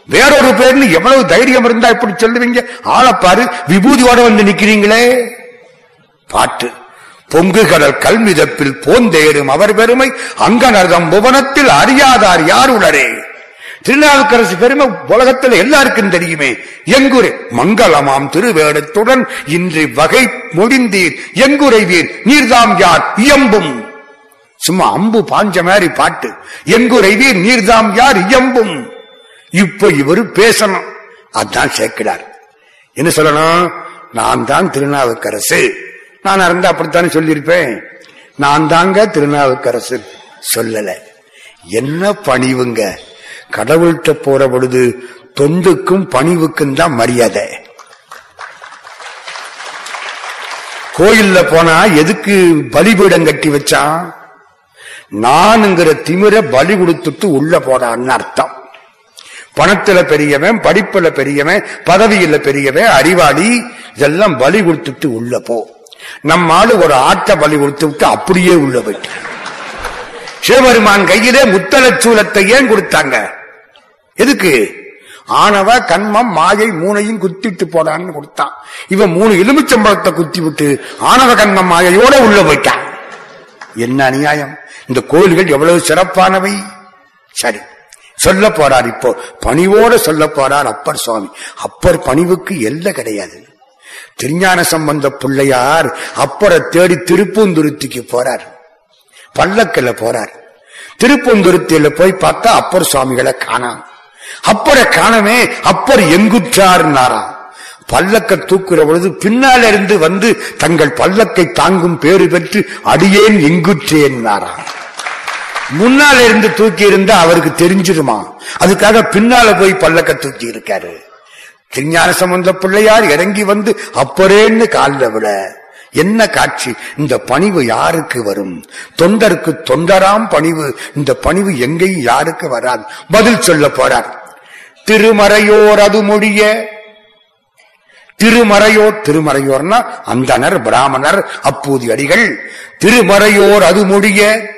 வேறொரு பேர்னு எவ்வளவு தைரியம் இருந்தா இப்படி சொல்லுவீங்க? ஆளப்பாரு விபூதியோட வந்து நிக்கிறீங்களே. பாட்டு. பொங்கு கடல் கல்மிதப்பில் போந்தேறும் அவர் பெருமை அங்கனர்தம் புவனத்தில் அறியாதார் யார் உணரே திருநாவுக்கரசு பெருமை உலகத்தில் எல்லாருக்கும் தெரியுமே. எங்குரை மங்களமாம் திருவேடத்துடன் இன்று வகை முடிந்தீர் எங்குரைவீர் நீர்தாம் யார் இயம்பும்? சும்மா அம்பு பாஞ்ச மாதிரி பாட்டு. எங்குரைவீர் நீர்தாம் யார் இயம்பும்? இப்ப இவரு பேசணும். அதான் சேர்க்கிறார் என்ன சொல்லணும்? நான் தான் திருநாவுக்கரசு. நான் இருந்தா அப்படித்தானே சொல்லியிருப்பேன். நான் தாங்க திருநாவுக்கரசு. சொல்லல. என்ன பணிவுங்க? கடவுள்கிட்ட போற பொழுது தொண்டுக்கும் பணிவுக்கும் தான் மரியாதை. கோயில்ல போனா எதுக்கு பலிபீடம் கட்டி வச்சான்? நானுங்கிற திமிர பலி கொடுத்துட்டு உள்ள போறான்னு அர்த்தம். பணத்துல பெரியவன் படிப்புல பெரியவன் பதவியில பெரியவன் அறிவாளி இதெல்லாம் பலி கொடுத்துட்டு உள்ள போ. நம்ம ஆளு ஒரு ஆட்டை பலி கொடுத்து விட்டு அப்படியே உள்ள போயிட்டு. சிவபெருமான் கையிலே முத்தலச்சூலத்தை ஏன் கொடுத்தாங்க? எதுக்கு? ஆணவ கண்மம் மாயை மூனையும் குத்திட்டு போடான்னு கொடுத்தான். இவன் மூணு எலுமிச்சம்பழத்தை குத்தி விட்டு ஆணவ கண்மம் மாயையோட உள்ள போயிட்டான். என்ன அநியாயம்? இந்த கோயில்கள் எவ்வளவு சிறப்பானவை? சரி. சொல்ல போறார் இப்போ. பணிவோட சொல்ல போறார் அப்பர் சுவாமி. அப்பர் பணிவுக்கு எல்லை கிடையாது. திருஞான சம்பந்த பிள்ளையார் அப்பரை தேடி திருப்பூந்துருத்திக்கு போறார். பல்லக்கில் போறார். திருப்பூந்துருத்தியில போய் பார்த்தா அப்பர் சுவாமிகளை காணாம். அப்பரை காணமே அப்பர் எங்குற்றார்னாராம் பல்லக்க தூக்குற பொழுது பின்னால் இருந்து வந்து தங்கள் பல்லக்கை தாங்கும் பேறு பெற்று அடியேன் எங்குற்றேன்னாராம் முன்னால இருந்து தூக்கி இருந்தா அவருக்கு தெரிஞ்சிருமா? அதுக்காக பின்னால போய் பல்லக்க தூக்கி இருக்காரு திருஞான சம்பந்த பிள்ளையார் இறங்கி வந்து அப்பரேன்னு காலில் விட என்ன காட்சி? இந்த பணிவு யாருக்கு வரும்? தொண்டருக்கு தொண்டராம் பணிவு. இந்த பணிவு எங்கேயும் யாருக்கு வராது. பதில் சொல்ல போறார். திருமறையோர் அது மொழிய. திருமறையோர் திருமறையோர்னா அந்தனர் பிராமணர் அப்பூதி அடிகள் திருமறையோர் அது மொழிய.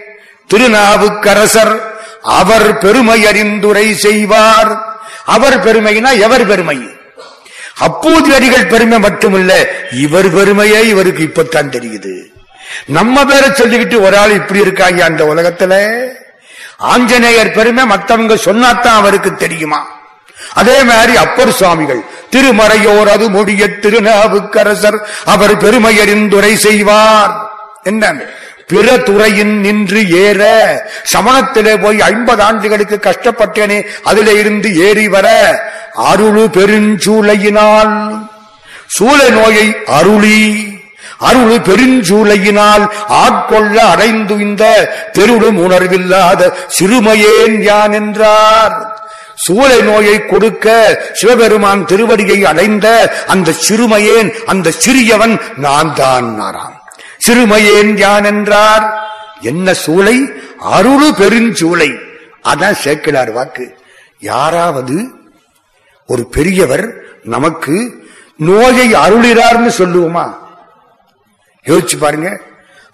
திருநாவுக்கரசர் அவர் பெருமை அறிந்துரை செய்வார். அவர் பெருமைனா எவர் பெருமை? அப்போது அடிகள் பெருமை மட்டுமில்ல இவர் பெருமையே இவருக்கு இப்பத்தான் தெரியுது. நம்ம பேரை சொல்லிக்கிட்டு ஒரு ஆள் இப்படி இருக்காங்க அந்த உலகத்துல. ஆஞ்சநேயர் பெருமை மத்தவங்க சொன்னாத்தான் அவருக்கு தெரியுமா? அதே மாதிரி அப்பர் சுவாமிகள் திருமறையோர் அது முடிய திருநாவுக்கரசர் அவர் பெருமை அறிந்துரை செய்வார். என்ன பிற துறையின் நின்று ஏற சமணத்திலே போய் ஐம்பது ஆண்டுகளுக்கு கஷ்டப்பட்டேனே அதிலே இருந்து ஏறி வர அருளு பெருஞ்சூளையினால். சூளை நோயை அருளி அருள் பெருஞ்சூளையினால் ஆட்கொள்ள அடைந்து இந்த பெருளும் உணர்வில்லாத சிறுமையேன் யான் என்றார். சூளை நோயை கொடுக்க சிவபெருமான் திருவடியை அடைந்த அந்த சிறுமையேன் அந்த சிறியவன் நான் தான் நாராம் சிறுமையேன் யான் என்றார் என்ன சூளை? அருள் பெருஞ்சூளை. அதான் சேர்க்கிறார் வாக்கு. யாராவது ஒரு பெரியவர் நமக்கு நோயை அருளிறார்னு சொல்லுவோமா? யோசிச்சு பாருங்க.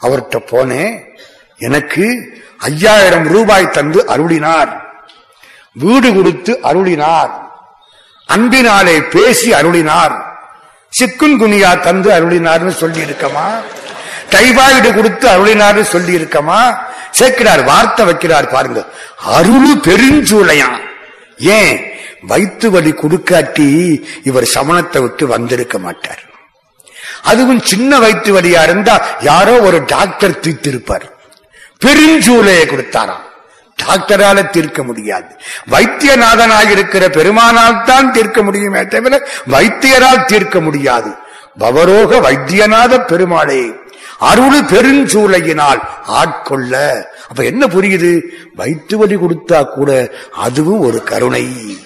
அவர்கிட்ட போனேன் எனக்கு ஐயாயிரம் ரூபாய் தந்து அருளினார். வீடு கொடுத்து அருளினார். அன்பினாலே பேசி அருளினார். சிக்குன் குனியா தந்து அருளினார்னு சொல்லி இருக்கமா டைபாய்டு கொடுத்து அருளினார் சொல்லி இருக்கமா சேர்க்கிறார் வார்த்தை வைக்கிறார் பாருங்க. அருள் பெருஞ்சூளையான் ஏன்? வயிற்று வலி கொடுக்காட்டி இவர் சமணத்தை விட்டு வந்திருக்க மாட்டார். அதுவும் சின்ன வயிற்று வலியா இருந்தா யாரோ ஒரு டாக்டர் தீர்த்திருப்பார். பெருஞ்சூலையை கொடுத்தாராம். டாக்டரால தீர்க்க முடியாது. வைத்தியநாதனாக இருக்கிற பெருமானால் தான் தீர்க்க முடியுமே தவிர வைத்தியரால் தீர்க்க முடியாது. பவரோக வைத்தியநாத பெருமாளே. அருள் பெருஞ்சூலையினால் ஆட்கொள்ள. அப்ப என்ன புரியுது? வயிற்று வலி கொடுத்தா கூட அதுவும் ஒரு கருணை.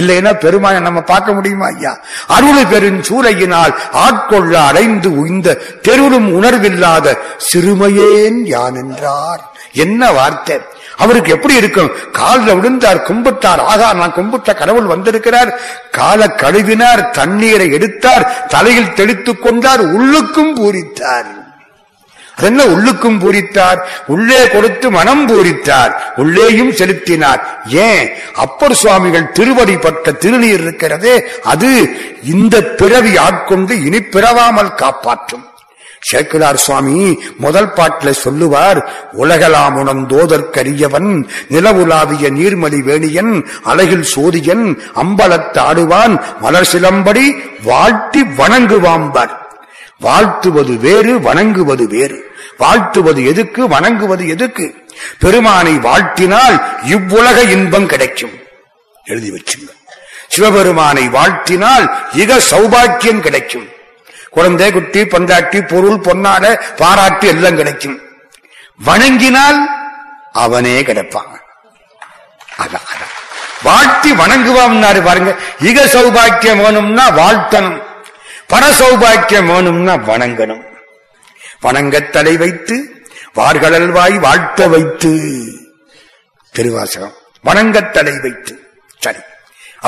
இல்லைன்னா பெருமானை நம்ம பார்க்க முடியுமா ஐயா? அருள் பெருஞ்சூலையினால் ஆட்கொள்ள அடைந்து உய்ந்த தெருளும் உணர்வில்லாத சிறுமையேன் யான் என்றார். என்ன வார்த்தை? அவருக்கு எப்படி இருக்கும்? காலில் விழுந்தார் கும்பிட்டார். ஆகா நான் கும்பிட்ட கடவுள் வந்திருக்கிறார். கால கழுவினார் தண்ணீரை எடுத்தார் தலையில் தெளித்துக் கொண்டார் உள்ளுக்கும் பூரித்தார். அதென்ன உள்ளுக்கும் பூரித்தார்? உள்ளே கொடுத்து மனம் பூரித்தார். உள்ளேயும் செலுத்தினார். ஏன்? அப்பர் சுவாமிகள் திருவடி பட்ட திருநீர் இருக்கிறது அது இந்த பிறவி ஆட்கொண்டு இனி பிறவாமல் காப்பாற்றும். சேக்கிலார் சுவாமி முதல் பாட்டில் சொல்லுவார் உலகலாம் உணர்ந்தோதற்கரியவன் நிலவுலாவிய நீர்மலி வேணியன் அழகில் சோதியன் அம்பலத்தாடுவான் மலர் சிலம்படி வாழ்த்தி வணங்குவாம்பார். வாழ்த்துவது வேறு வணங்குவது வேறு. வாழ்த்துவது எதுக்கு வணங்குவது எதுக்கு? பெருமானை வாழ்த்தினால் இவ்வுலக இன்பம் கிடைக்கும். எழுதி வச்சுங்க. சிவபெருமானை வாழ்த்தினால் இக சௌபாக்கியம் கிடைக்கும். குழந்தை குட்டி பொண்டாட்டி பொருள் பொன்னாட பாராட்டு எல்லாம் கிடைக்கும். வணங்கினால் அவனே கிடைப்பான். அதான். வாழ்த்தி வணங்குவான் பாருங்க. இக சௌபாக்கியம் வேணும்னா வாழ்த்தனும் பண சௌபாக்கியம் வேணும்னா வணங்கணும். வணங்கத்தலை தலை வைத்து வார்களல்வாய் வாழ்த்த வைத்து. திருவாசகம். வணங்கத்தலை வைத்து. சரி.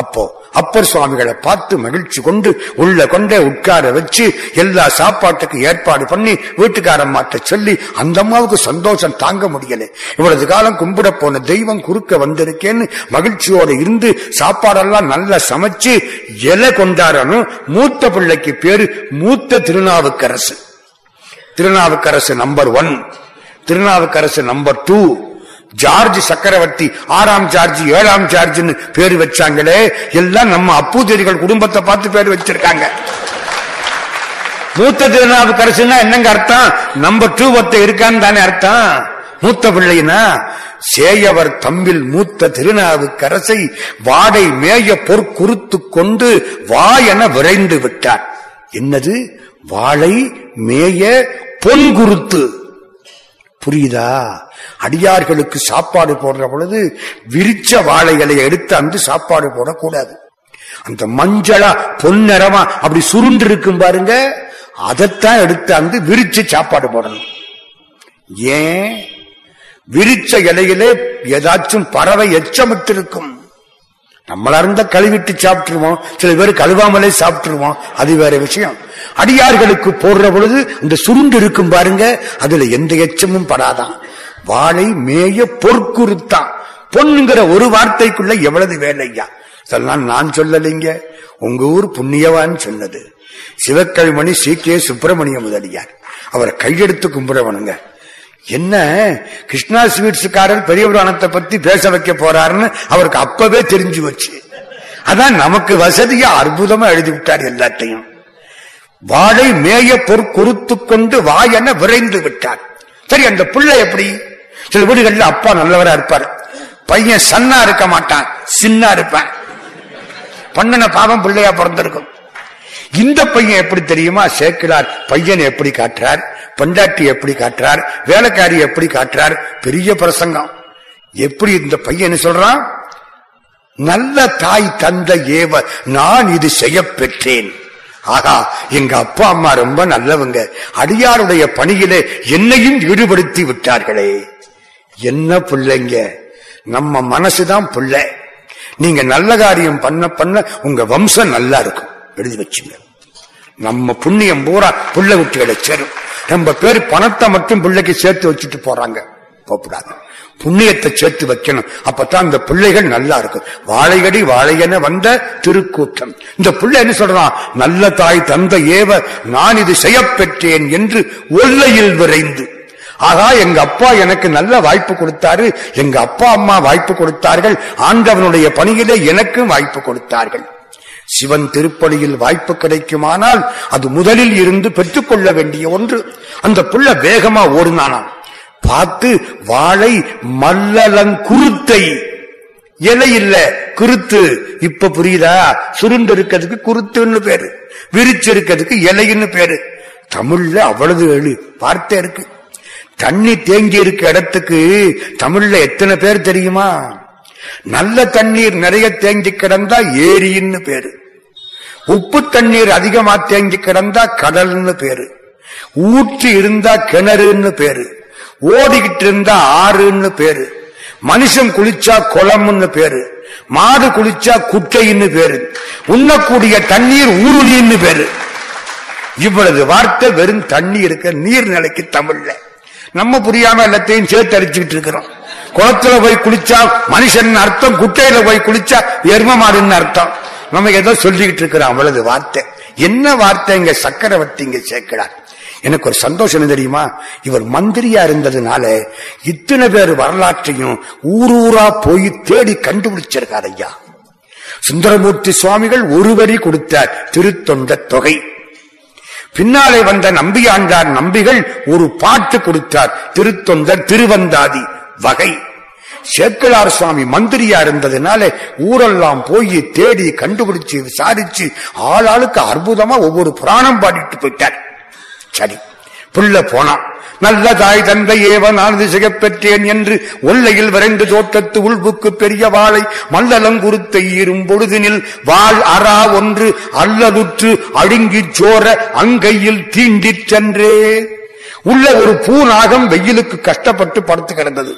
அப்போ அப்பர் சுவாமிகளை பார்த்து மகிழ்ச்சி கொண்டு உள்ள கொண்டே உட்கார வச்சு எல்லா சாப்பாட்டுக்கு ஏற்பாடு பண்ணி வீட்டுக்காரம்மாட்ட சொல்லி அந்த அம்மாவுக்கு சந்தோஷம் தாங்க முடியல. இவ்வளவு காலம் கும்பிட போன தெய்வம் குறுக்க வந்திருக்கேன்னு மகிழ்ச்சியோட இருந்து சாப்பாடெல்லாம் நல்லா சமைச்சு எலை கொண்டாடணும் மூத்த பிள்ளைக்கு பேரு மூத்த Thirunavukkarasu. Thirunavukkarasu number one Thirunavukkarasu number two George சக்கரவர்த்தி ஆறாம் ஜார்ஜ் ஏழாம் ஜார்ஜ்னு பேர் வச்சாங்களே எல்லாம் நம்ம அப்பூதிரிகள் குடும்பத்தை பார்த்து பேர் வச்சிருக்காங்க. மூத்த திருநாவுக்கரசுன்னா என்னங்க அர்த்தம்? நம்பர் டூ ஒத்த இருக்கான்னு தானே அர்த்தம். மூத்த பிள்ளைனா சேயவர் தம்பில் மூத்த திருநாவுக்கரசை வாடை மேய பொற்குறுத்து கொண்டு வா என விரைந்து விட்டார். என்னது? வாழை மேய பொன்குருத்து புரியுதா? அடியார்களுக்கு சாப்பாடு போடுற பொழுது விரிச்ச வாழைகளை எடுத்து அந்த சாப்பாடு போடக்கூடாது. அந்த மஞ்சளா பொன்னிறமா அப்படி சுருண்டு இருக்கும் பாருங்க அதைத்தான் எடுத்து அந்த விரிச்சு சாப்பாடு போடணும். ஏன்? விரிச்ச இலையிலே ஏதாச்சும் பறவை எச்சமிட்டு இருக்கும் நம்மளா இருந்தா கழுவிட்டு சாப்பிட்டுருவோம். சில பேர் கழுவாமலே சாப்பிட்டுருவோம். அது வேற விஷயம். அடியார்களுக்கு போடுற பொழுது இந்த சுருண்டு இருக்கும் பாருங்க அதுல எந்த எச்சமும் படாதான். வாழை மேய பொற்குறுத்தான். பொண்ணுங்கிற ஒரு வார்த்தைக்குள்ள எவ்வளவு வேலையா? இதெல்லாம் நான் சொல்லலைங்க. உங்க ஊர் புண்ணியவான் சொன்னது. Sivakavimani C K Subramania Mudaliar. அவரை கையெடுத்து கும்பிடவனுங்க. என்ன? கிருஷ்ணா ஸ்வீட்ஸுக்காரர் பெரிய புராணத்தை பத்தி பேச வைக்க போறாருன்னு அவருக்கு அப்பவே தெரிஞ்சு வச்சு அதான் நமக்கு வசதியா அற்புதமா எழுதி விட்டார் எல்லாத்தையும். வாழை மேய பொற்குறுத்து கொண்டு வாயென விரைந்து விட்டார். சரி அந்த பிள்ளை எப்படி? சில வீடுகள்ல அப்பா நல்லவரா இருப்பார். பையன் சன்னா இருக்க மாட்டான் சின்னா இருப்பான். பண்ணன பாவம் பிள்ளையா பிறந்திருக்கும். இந்த பையன் எப்படி தெரியுமா? சேக்கிலார் பையன் எப்படி காட்டுறார்? பண்டாட்டி எப்படி காட்டுறார்? வேலைக்காரி எப்படி காட்டுறார்? பெரிய பிரசங்கம். எப்படி இந்த பையன் சொல்றான்? நல்ல தாய் தந்த ஏவ நான் இது செய்ய பெற்றேன். ஆகா எங்க அப்பா அம்மா ரொம்ப நல்லவங்க. அடியாருடைய பணியிலே என்னையும் ஈடுபடுத்தி விட்டார்களே. என்ன பிள்ளைங்க? நம்ம மனசுதான் பிள்ளை. நீங்க நல்ல காரியம் பண்ண பண்ண உங்க வம்சம் நல்லா இருக்கும். எழுதி வச்சுங்க. நம்ம புண்ணியம் பூரா புள்ள குட்டிகளை சேரும். நம்ம பேர் பணத்தை மட்டும் பிள்ளைக்கு சேர்த்து வச்சுட்டு போறாங்க. போகக்கூடாது புண்ணியத்தை சேர்த்து வைக்கணும். அப்பதான் அந்த பிள்ளைகள் நல்லா இருக்கும். வாழையடி வாழையென வந்த திருக்கூட்டம் இந்த பிள்ளை என்ன சொல்றான்? நல்ல தாய் தந்த ஏவ நான் இது செய்யப்பெற்றேன் என்று ஒல்லையில் விரைந்து. ஆகா எங்க அப்பா எனக்கு நல்ல வாய்ப்பு கொடுத்தாரு. எங்க அப்பா அம்மா வாய்ப்பு கொடுத்தார்கள். ஆண்டவனுடைய பணியிலே எனக்கும் வாய்ப்பு கொடுத்தார்கள். சிவன் திருப்பலியில் வாய்ப்பு கிடைக்குமானால் அது முதலில் இருந்து பெற்றுக்கொள்ள வேண்டிய ஒன்று. அந்த புள்ள வேகமா ஓடுனானாம். பார்த்து வாழை மல்லலங்குருத்தை இலை இல்ல குருத்து. இப்ப புரியுதா? சுருண்டு இருக்கிறதுக்கு குருத்துன்னு பேரு. விரிச்சு இருக்கிறதுக்கு இலைன்னு பேரு. தமிழ்ல அவ்வளவு எழு வார்த்தை இருக்கு. தண்ணி தேங்கி இருக்க இடத்துக்கு தமிழ்ல எத்தனை பேர் தெரியுமா? நல்ல தண்ணீர் நிறைய தேங்கி கிடந்தா ஏரின்னு பேரு. உப்பு தண்ணீர் அதிகமா தேங்கி கிடந்தா கடல்னு பேரு. ஊற்றி இருந்தா கிணறுன்னு பேரு. ஓடிக்கிட்டு இருந்தா ஆறுன்னு பேரு. மனுஷன் குளிச்சா குளம்னு பேரு. மாடு குளிச்சா குட்டைன்னு பேரு. உண்ணக்கூடிய தண்ணீர் ஊருளின்னு பேரு. இவ்வளவு வார்த்தை வெறும் தண்ணி இருக்க நீர்நிலைக்கு தமிழ்ல. நம்ம புரியாம எல்லாத்தையும் சேர்த்து அடிச்சுக்கிட்டு இருக்கிறோம். குளத்துல போய் குளிச்சா மனுஷன் அர்த்தம் குட்டையில போய் குளிச்சா எரும மாடுன்னு அர்த்தம். நம்ம ஏதோ சொல்லிக்கிட்டு இருக்கிறோம் அவ்வளவு வார்த்தை. என்ன வார்த்தை இங்க சக்கரவர்த்தி இங்க சேர்க்கிறார்? எனக்கு ஒரு சந்தோஷம் தெரியுமா? இவர் மந்திரியா இருந்ததுனால இத்தனை பேர் வரலாற்றையும் ஊரூரா போய் தேடி கண்டுபிடிச்சிருக்கார் ஐயா. சுந்தரமூர்த்தி சுவாமிகள் ஒரு வரி கொடுத்தார் திருத்தொண்ட தொகை. பின்னாலே வந்த நம்பியாண்டார் நம்பிகள் ஒரு பாட்டு கொடுத்தார் திருத்தொண்டர் திருவந்தாதி வகை. சேக்கிழார் சுவாமி மந்திரியா இருந்ததுனால ஊரெல்லாம் போய் தேடி கண்டுபிடிச்சு விசாரிச்சு ஆளாளுக்கு அற்புதமா ஒவ்வொரு புராணம் பாடிட்டு போயிட்டார். சரி புள்ள போனான் நல்ல தாய் தந்தை ஏவ நான் என்று ஒல்லையில் விரைந்து தோட்டத்து உள்புக்கு பெரிய வாளை மல்லலங்குருத்தை ஈரும் பொழுதினில் வாள் அரா ஒன்று அல்லலுற்று அழுங்கிச் சோர அங்கையில் தீண்டிச் சென்றே. உள்ள ஒரு பூநாகம் வெயிலுக்கு கஷ்டப்பட்டு படுத்து கிடந்தது.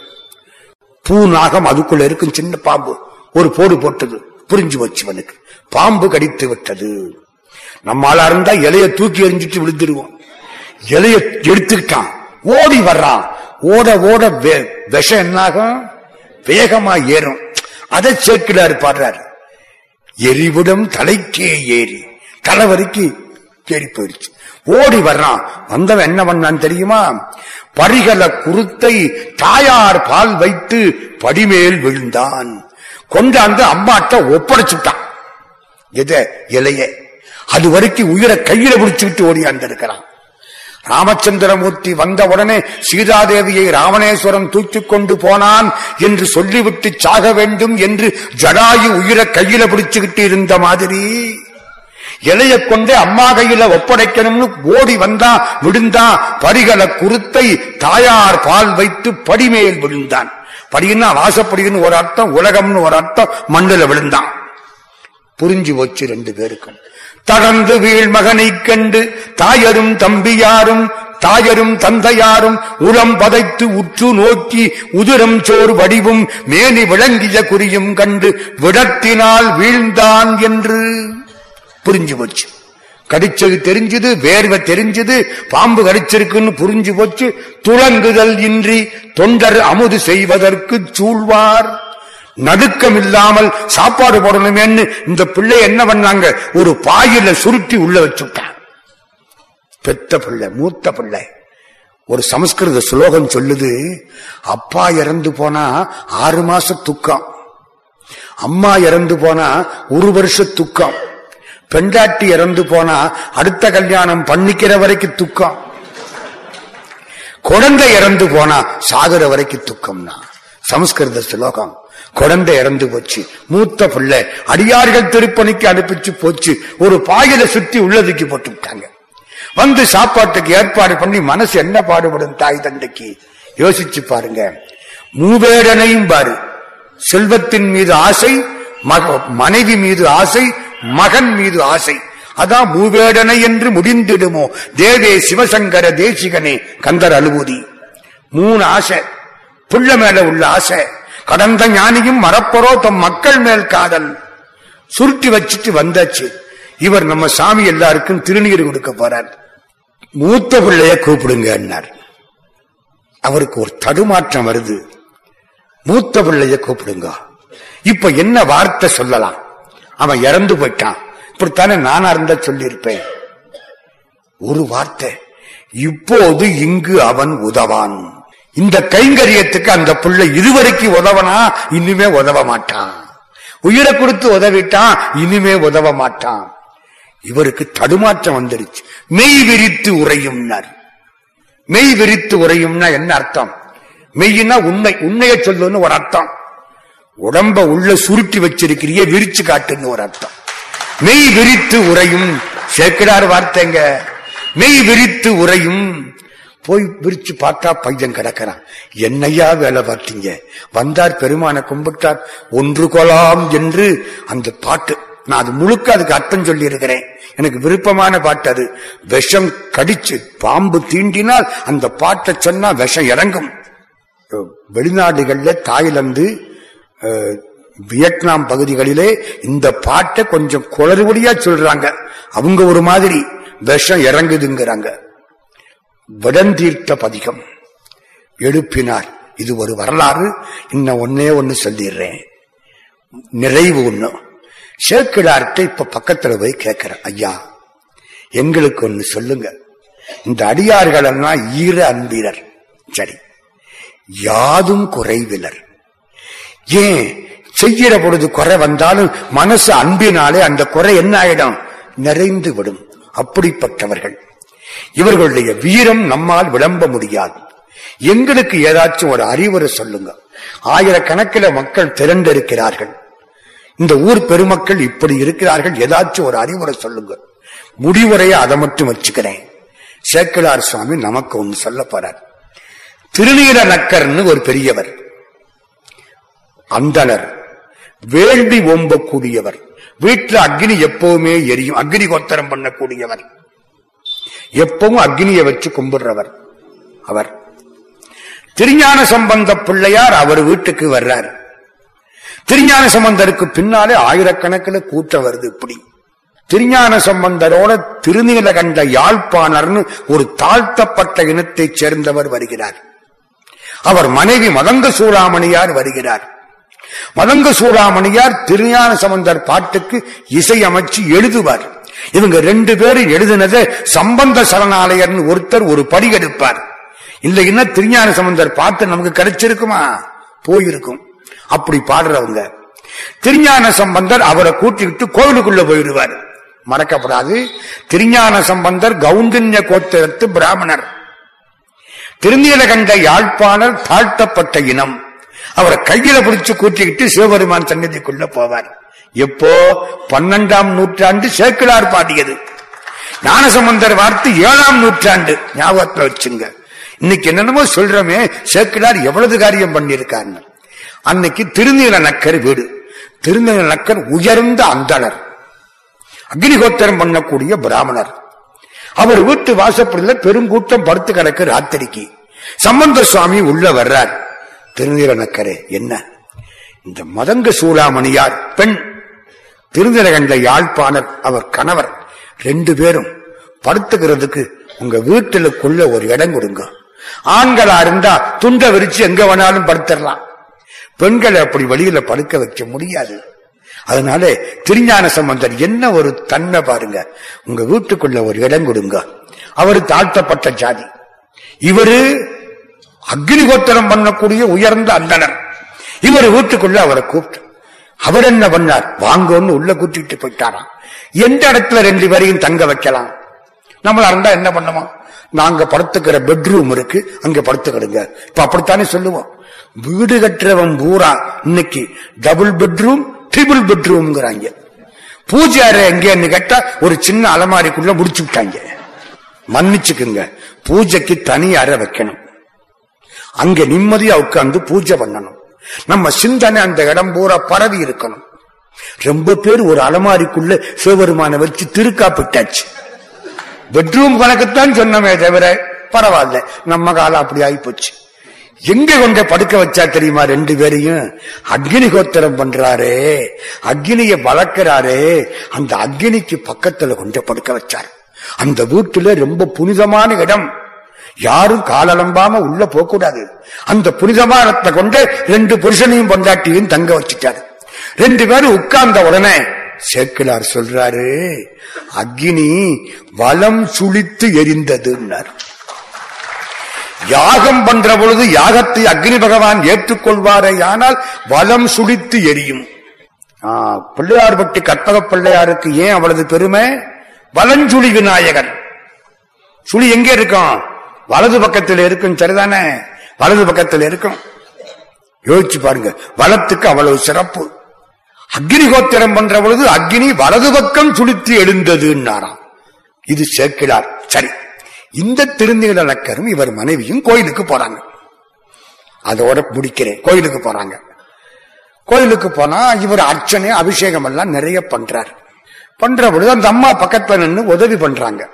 பூ நாகம் அதுக்குள்ள இருக்கும் சின்ன பாம்பு. ஒரு போடு போட்டது. புரிஞ்சு வச்சு அவனுக்கு பாம்பு கடித்து விட்டது. நம்மளா இருந்தா இலைய தூக்கி எறிஞ்சிட்டு விழுந்துருவோம். இலைய எடுத்துக்கிட்டான். ஓடி வர்றான். ஓட ஓட விஷம் என்னாகும்? வேகமா ஏறும். அதை சேர்க்கிறாரு பாடுறாரு. எரிவிடம் தலைக்கே ஏறி. தலை வரைக்கும் ஏறி போயிடுச்சு. ஓடி வர்றான். வந்தவன் என்ன பண்ணான்னு தெரியுமா? பரிகல குருத்தை தாயார் பால் வைத்து படிமேல் விழுந்தான். கொண்டாந்து அம்மாட்ட ஒப்படைச்சுட்டான். எத? இலைய. அது வரைக்கும் உயிரை கையில பிடிச்சுக்கிட்டு ஓடியாந்து இருக்கிறான் ராமச்சந்திரமூர்த்தி வந்த உடனே சீதாதேவியை ராமணேஸ்வரம் தூக்கிக் கொண்டு போனான் என்று சொல்லிவிட்டு சாக வேண்டும் என்று ஜடாயு உயிரை கையில பிடிச்சுக்கிட்டு இருந்த மாதிரி. இலைய கொண்டே அம்மா கையில ஒப்படைக்கணும்னு ஓடி வந்தா விழுந்தான் பரிகல குருத்தை தாயார் பால் வைத்து படிமேல் விழுந்தான். படின்னா வாசப்படின்னு ஒரு அர்த்தம் உலகம்னு ஒரு அர்த்தம் மண்ணுல விழுந்தான். புரிஞ்சு போச்சு ரெண்டு பேருக்கும். தடந்து வீழ் மகனைக் கண்டு தாயரும் தம்பியாரும் தாயரும் தந்தையாரும் உளம் பதைத்து உற்று நோக்கி உதிரம் சோர் வடிவும் மேனி விளங்கிய குறியும் கண்டு விடத்தினால் வீழ்ந்தான் என்று. புரிஞ்சு போச்சு. கடிச்சது தெரிஞ்சது வேர்வை தெரிஞ்சது பாம்பு கடிச்சிருக்குன்னு புரிஞ்சு போச்சு. துளங்குதல் இன்றி தொண்டர் அமுது செய்வதற்கு சூழ்வார். நடுக்கம் இல்லாமல் சாப்பாடு போடணுமேன்னு இந்த பிள்ளை என்ன பண்ணாங்க? ஒரு பாயில சுருட்டி உள்ள வச்சுட்டான். பெத்த பிள்ளை மூத்த பிள்ளை. ஒரு சமஸ்கிருத ஸ்லோகம் சொல்லுது அப்பா இறந்து போனா ஆறு மாச துக்கம். அம்மா இறந்து போனா ஒரு வருஷ துக்கம். பெண்டாட்டி இறந்து போனா அடுத்த கல்யாணம் பண்ணிக்கிற வரைக்கும் துக்கம். குழந்தை இறந்து போனா சாகுற வரைக்கும் துக்கம்னா. சமஸ்கிருத ஸ்லோகம். குழந்தை இறந்து போச்சு. மூத்த பிள்ளை அடியார்கள் திருப்பணிக்கு அனுப்பிச்சு போச்சு. ஒரு பாயில சுத்தி உள்ளதுக்கு போட்டு விட்டாங்க. வந்து சாப்பாட்டுக்கு ஏற்பாடு பண்ணி மனசு என்ன பாடுபடும் தாய் தண்டைக்கு யோசிச்சு பாருங்க. மூவேடனையும் பாரு. செல்வத்தின் மீது ஆசை மனைவி மீது ஆசை மகன் மீது ஆசை. அதான் மூவேடனை என்று முடிந்திடுமோ? தேவே சிவசங்கர தேசிகனே கந்தர் அனுபூதி மூணு ஆசை. புள்ள மேல உள்ள ஆசை. கடந்த ஞானியும் மறப்பரோ தம் மக்கள் மேல் காதல். சுருட்டி வச்சுட்டு வந்தாச்சு. இவர் நம்ம சாமி எல்லாருக்கும் திருநீர் கொடுக்க போறார். மூத்த பிள்ளைய கூப்பிடுங்க அவருக்கு ஒரு தடுமாற்றம் வருது. மூத்த பிள்ளைய கூப்பிடுங்க. இப்ப என்ன வார்த்தை சொல்லலாம்? அவன் இறந்து போயிட்டான். இப்படித்தானே நானா இருந்தா சொல்லியிருப்பேன். ஒரு வார்த்தை. இப்போது இங்கு அவன் உதவான். இந்த கைங்கரியத்துக்கு அந்த பிள்ளை இதுவரைக்கும் உதவனா? இனிமே உதவ மாட்டான். உயிரை கொடுத்து உதவிட்டான் இனிமே உதவ மாட்டான். இவருக்கு தடுமாற்றம் வந்துருச்சு. மெய் விரித்து உரையும்னார். மெய் விரித்து உரையும்னா என்ன அர்த்தம்? மெய்னா உண்மை உண்மையை சொல்லுன்னு ஒரு அர்த்தம். உடம்ப உள்ள சுருட்டி வச்சிருக்கிறிய விரிச்சு காட்டுன்னு ஒரு அர்த்தம். மெய் விரித்து உரையும் சேர்க்கிறார் வார்த்தைங்க. மெய் விரித்து உரையும் போய் விரிச்சு பார்த்தா பையன் கிடக்கிறான். என்னையா வேலை பார்த்தீங்க? வந்தார் பெருமானை கும்பிட்டார். ஒன்று கொலாம் என்று அந்த பாட்டு. நான் அது முழுக்க அதுக்கு அர்த்தம் சொல்லி இருக்கிறேன் எனக்கு விருப்பமான பாட்டு அது. விஷம் கடிச்சு பாம்பு தீண்டினால் அந்த பாட்டை சொன்னா விஷம் இறங்கும். வெளிநாடுகள்ல தாய்லாந்து வியட்நாம் பகுதிகளிலே இந்த பாட்டை கொஞ்சம் குளறுபடியா சொல்றாங்க. அவங்க ஒரு மாதிரி விஷம் இறங்குதுங்கிறாங்க. வடந்தீர்த்த பதிகம். எழுப்பினார். இது ஒரு வரலாறு. இன்னும் ஒன்னே ஒன்னு சொல்லிடுறேன். நிறைவு ஒண்ணு. சேக்கிடார்கிட்ட இப்ப பக்கத்துல போய் கேட்கிறேன் ஐயா எங்களுக்கு ஒண்ணு சொல்லுங்க. இந்த அடியார்கள் எல்லாம் ஈர அன்பீரர் சரி. யாதும் குறைவிலர். ஏன் செய்கிற பொழுது குறை வந்தாலும் மனசு அன்பினாலே அந்த குறை என்ன ஆயிடும்? நிறைந்து விடும். அப்படிப்பட்டவர்கள். இவர்களுடைய வீரம் நம்மால் விளம்ப முடியாது. எங்களுக்கு ஏதாச்சும் ஒரு அறிவுரை சொல்லுங்க. ஆயிரக்கணக்கில் மக்கள் திரண்டிருக்கிறார்கள். இந்த ஊர் பெருமக்கள் இப்படி இருக்கிறார்கள். ஏதாச்சும் ஒரு அறிவுரை சொல்லுங்க. முடிவுரைய அதை மட்டும் வச்சுக்கிறேன். சேக்கலார் சுவாமி நமக்கு ஒன்று சொல்ல போறார். திருநீர நக்கர்னு ஒரு பெரியவர். அந்தனர். வேள்வி ஓம்பக்கூடியவர். வீட்டில் அக்னி எப்பவுமே எரியும். அக்னி கோத்தரம் பண்ணக்கூடியவர். எப்பவும் அக்னியை வச்சு கும்பிடுறவர். அவர். திருஞான சம்பந்த பிள்ளையார் அவர் வீட்டுக்கு வர்றார். திருஞான சம்பந்தருக்கு பின்னாலே ஆயிரக்கணக்கில் கூட்டம் வருது இப்படி. திருஞான சம்பந்தரோட திருநீல கண்ட யாழ்ப்பாணர்னு ஒரு தாழ்த்தப்பட்ட இனத்தைச் சேர்ந்தவர் வருகிறார். அவர் மனைவி மதங்க சூடாமணியார் வருகிறார். மதங்க சூடாமணியார் திருஞான சம்பந்தர் பாட்டுக்கு இசையமைச்சு எழுதுவார். இவங்க ரெண்டு பேரும் எழுதினதை சம்பந்த சரணாலயர்னு ஒருத்தர் ஒரு படி எடுப்பார். இல்லைன்னா திருஞான சம்பந்தர் பாட்டு நமக்கு கிடைச்சிருக்குமா? போயிருக்கும். அப்படி பாடுறவங்க. திருஞான சம்பந்தர் அவரை கூட்டிக்கிட்டு கோவிலுக்குள்ள போயிடுவார். மறக்கப்படாது. திருஞான சம்பந்தர் கவுண்டன்ய கோத்திரத்து பிராமணர். திருநீலகண்ட யாழ்ப்பாணர் தாழ்த்தப்பட்ட இனம். அவரை கையில பிடிச்சு கூட்டிக்கிட்டு சிவபெருமான் சன்னதிக்குள்ள போவார். எப்போ? பன்னெண்டாம் நூற்றாண்டு சேக்கிழார் பாடியது. ஞானசம்பந்தர் வார்த்தை ஏழாம் நூற்றாண்டு. ஞாபகத்தில் வச்சுங்க. இன்னைக்கு என்னென்னமோ சொல்றோமே சேக்கிழார் எவ்வளவு காரியம் பண்ணியிருக்காங்க அன்னைக்கு திருநீல நக்கர் வீடு. திருநீல நக்கர் உயர்ந்த அந்தனர். அக்னிகோத்திரம் பண்ணக்கூடிய பிராமணர். அவர் வீட்டு வாசப்படியில் பெருங்கூட்டம் படுத்து கிடக்கு ராத்திரிக்கு. சம்பந்த சுவாமி உள்ள வர்றார். திருநீல என்ன? இந்த மதங்க சூளாமணியார் பெண் திருநிலகண்ட யாழ்ப்பாணர் அவர் கணவர் ரெண்டு பேரும் படுத்துக்கிறதுக்கு உங்க வீட்டிலுக்குள்ள ஒரு இடம் கொடுங்க. ஆண்களா இருந்தா துண்டை விரிச்சு எங்க வேணாலும் படுத்துடலாம். பெண்களை அப்படி வெளியில படுக்க வைக்க முடியாது. அதனால திருஞான சம்பந்தர் என்ன ஒரு தன்மை பாருங்க. உங்க வீட்டுக்குள்ள ஒரு இடம் கொடுங்க. அவரு தாழ்த்தப்பட்ட ஜாதி. இவரு அக்னிகோத்திரம் பண்ணக்கூடிய உயர்ந்த அந்தனர் இவர் வீட்டுக்குள்ள அவரை கூப்பிட்டு அவர் என்ன பண்ணார்? வாங்கன்னு உள்ள கூட்டிட்டு போயிட்டாராம். எந்த இடத்துல ரெண்டு பேரையும் தங்க வைக்கலாம்? நம்மளா இருந்தா என்ன பண்ணுமா நாங்க படுத்துக்கிற பெட்ரூம் இருக்கு அங்க படுத்துக்கிடுங்க. இப்ப அப்படித்தானே சொல்லுவோம். வீடு கட்டுறவன் பூரா இன்னைக்கு டபுள் பெட்ரூம் ட்ரிபிள் பெட்ரூம்ங்கிறாங்க பூஜை அறை எங்கன்னு கேட்டா ஒரு சின்ன அலமாரிக்குள்ள முடிச்சு விட்டாங்க. மன்னிச்சுக்குங்க. பூஜைக்கு தனி அறை வைக்கணும். அங்க நிம்மதியா உட்கார்ந்து பூஜை பண்ணணும். நம்ம சிந்தனை அந்த இடம் பூரா பரவி இருக்கணும். ரொம்ப பேர் ஒரு அலமாரிக்குள்ள சிவபெருமான வச்சு திருக்காப்பிட்டாச்சு. பெட்ரூம் கணக்குத்தான் சொன்னமே தவிர பரவாயில்ல. நம்ம காலம் அப்படி ஆயிப்போச்சு. எங்க கொண்ட படுக்க வச்சா தெரியுமா ரெண்டு பேரையும்? அக்னி கோத்திரம் பண்றாரே. அக்னிய வளர்க்கிறாரு. அந்த அக்னிக்கு பக்கத்துல கொண்ட படுக்க வச்சார். அந்த வீட்டுல ரொம்ப புனிதமான இடம். யாரும் காலலம்பாம உள்ள போகக்கூடாது. அந்த புனிதமானத்தை கொண்டு ரெண்டு புருஷனையும் பொண்டாட்டியும் தங்க வச்சுட்டாரு. ரெண்டு பேரும் உட்கார்ந்த உடனே சேக்கிலார் சொல்றாரு அக்னி வலம் சுழித்து எரிந்ததுன்னார். யாகம் பண்ற பொழுது யாகத்தை அக்னி பகவான் ஏற்றுக்கொள்வாரே ஆனால் வலம் சுழித்து எரியும். ஆ, பிள்ளையார்பட்டி கற்பக பிள்ளையாருக்கு ஏன் அவளது பெருமை? வலஞ்சுழி விநாயகர் சுழி எங்கே இருக்கும் வலது பக்கத்தில் இருக்கும் சரிதானே? வலது பக்கத்தில் இருக்கும். யோசிச்சு பாருங்க வளத்துக்கு அவ்வளவு சிறப்பு. அக்னி கோத்திரம் பண்ற பொழுது அக்னி வலது பக்கம் சுழித்து எழுந்ததுன்னாராம். இது சேர்க்கிறார். சரி. இந்த திருநீல நக்கரும் இவர் மனைவியும் கோயிலுக்கு போறாங்க. அதோட முடிக்கிறேன். கோயிலுக்கு போறாங்க. கோயிலுக்கு போனா இவர் அர்ச்சனை அபிஷேகம் எல்லாம் நிறைய பண்றார். பண்ற பொழுது அந்த அம்மா பக்கத்துல நின்று உதவி பண்றாங்க.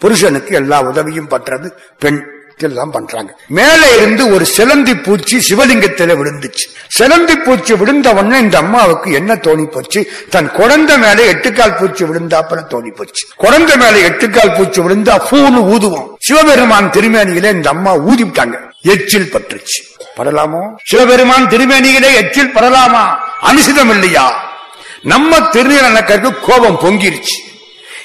புருஷனுக்கு எல்லா உதவியும் பண்றது பெண் எல்லாம் பண்றாங்க. மேலே இருந்து ஒரு சிலந்தி பூச்சி சிவலிங்கத்தில விழுந்துச்சு. சிலந்தி பூச்சி விழுந்த உடனே இந்த அம்மாவுக்கு என்ன தோணி போச்சு? தன் குழந்தை மேலே எட்டுக்கால் பூச்சி விழுந்தாப்புல தோணி போச்சு. குழந்தை மேலே எட்டுக்கால் பூச்சி விழுந்தா பூன்னு ஊதுவோம். சிவபெருமான் திருமேனியில இந்த அம்மா ஊதி விட்டாங்க எச்சில் பட்டுருச்சு. படலாமோ? சிவபெருமான் திருமேனியிலே எச்சில் படலாமா? அனுசிதம் இல்லையா? நம்ம திருநீரக்கருக்கு கோபம் பொங்கிருச்சு.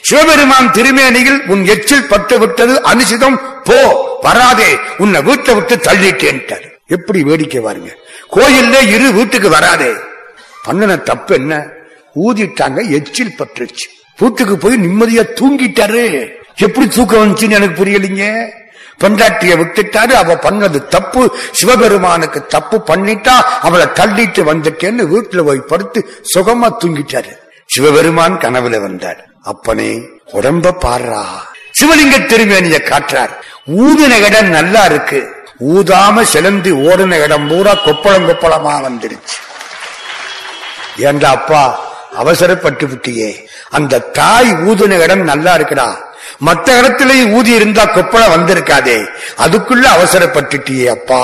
சிவபெருமான் திருமேனியில் உன் எச்சில் பட்டு விட்டது அனுசிதம். போ வராதே உன்னை வீட்டை விட்டு தள்ளிட்டேன்ட்டார். எப்படி வேடிக்கை வாருங்க கோயில்ல இரு வீட்டுக்கு வராதே. பண்ணின தப்பு என்ன? ஊதிட்டாங்க எச்சில் பட்டுருச்சு. வீட்டுக்கு போய் நிம்மதியா தூங்கிட்டாரு. எப்படி தூக்கம் வந்துச்சுன்னு எனக்கு புரியலைங்க. பொண்டாட்டிய விட்டுட்டாரு அவ பண்ணது தப்பு. சிவபெருமானுக்கு தப்பு பண்ணிட்டா அவளை தள்ளிட்டு வந்துட்டேன்னு வீட்டுல போய் படுத்து சுகமா தூங்கிட்டாரு. சிவபெருமான் கனவுல வந்தார். அப்பனே உடம்ப பாடுறா சிவலிங்க திருமேனிய காற்றார். ஊதின இடம் நல்லா இருக்கு. ஊதாம செலந்தி ஓடின இடம் பூரா கொப்பளம் கொப்பளமா வந்துருச்சு ஏண்டா அப்பா அவசரப்பட்டு விட்டியே. அந்த தாய் ஊதுன இடம் நல்லா இருக்குடா. மத்த இடத்துலயும் ஊதி இருந்தா கொப்பளம் வந்திருக்காதே. அதுக்குள்ள அவசரப்பட்டுட்டியே அப்பா.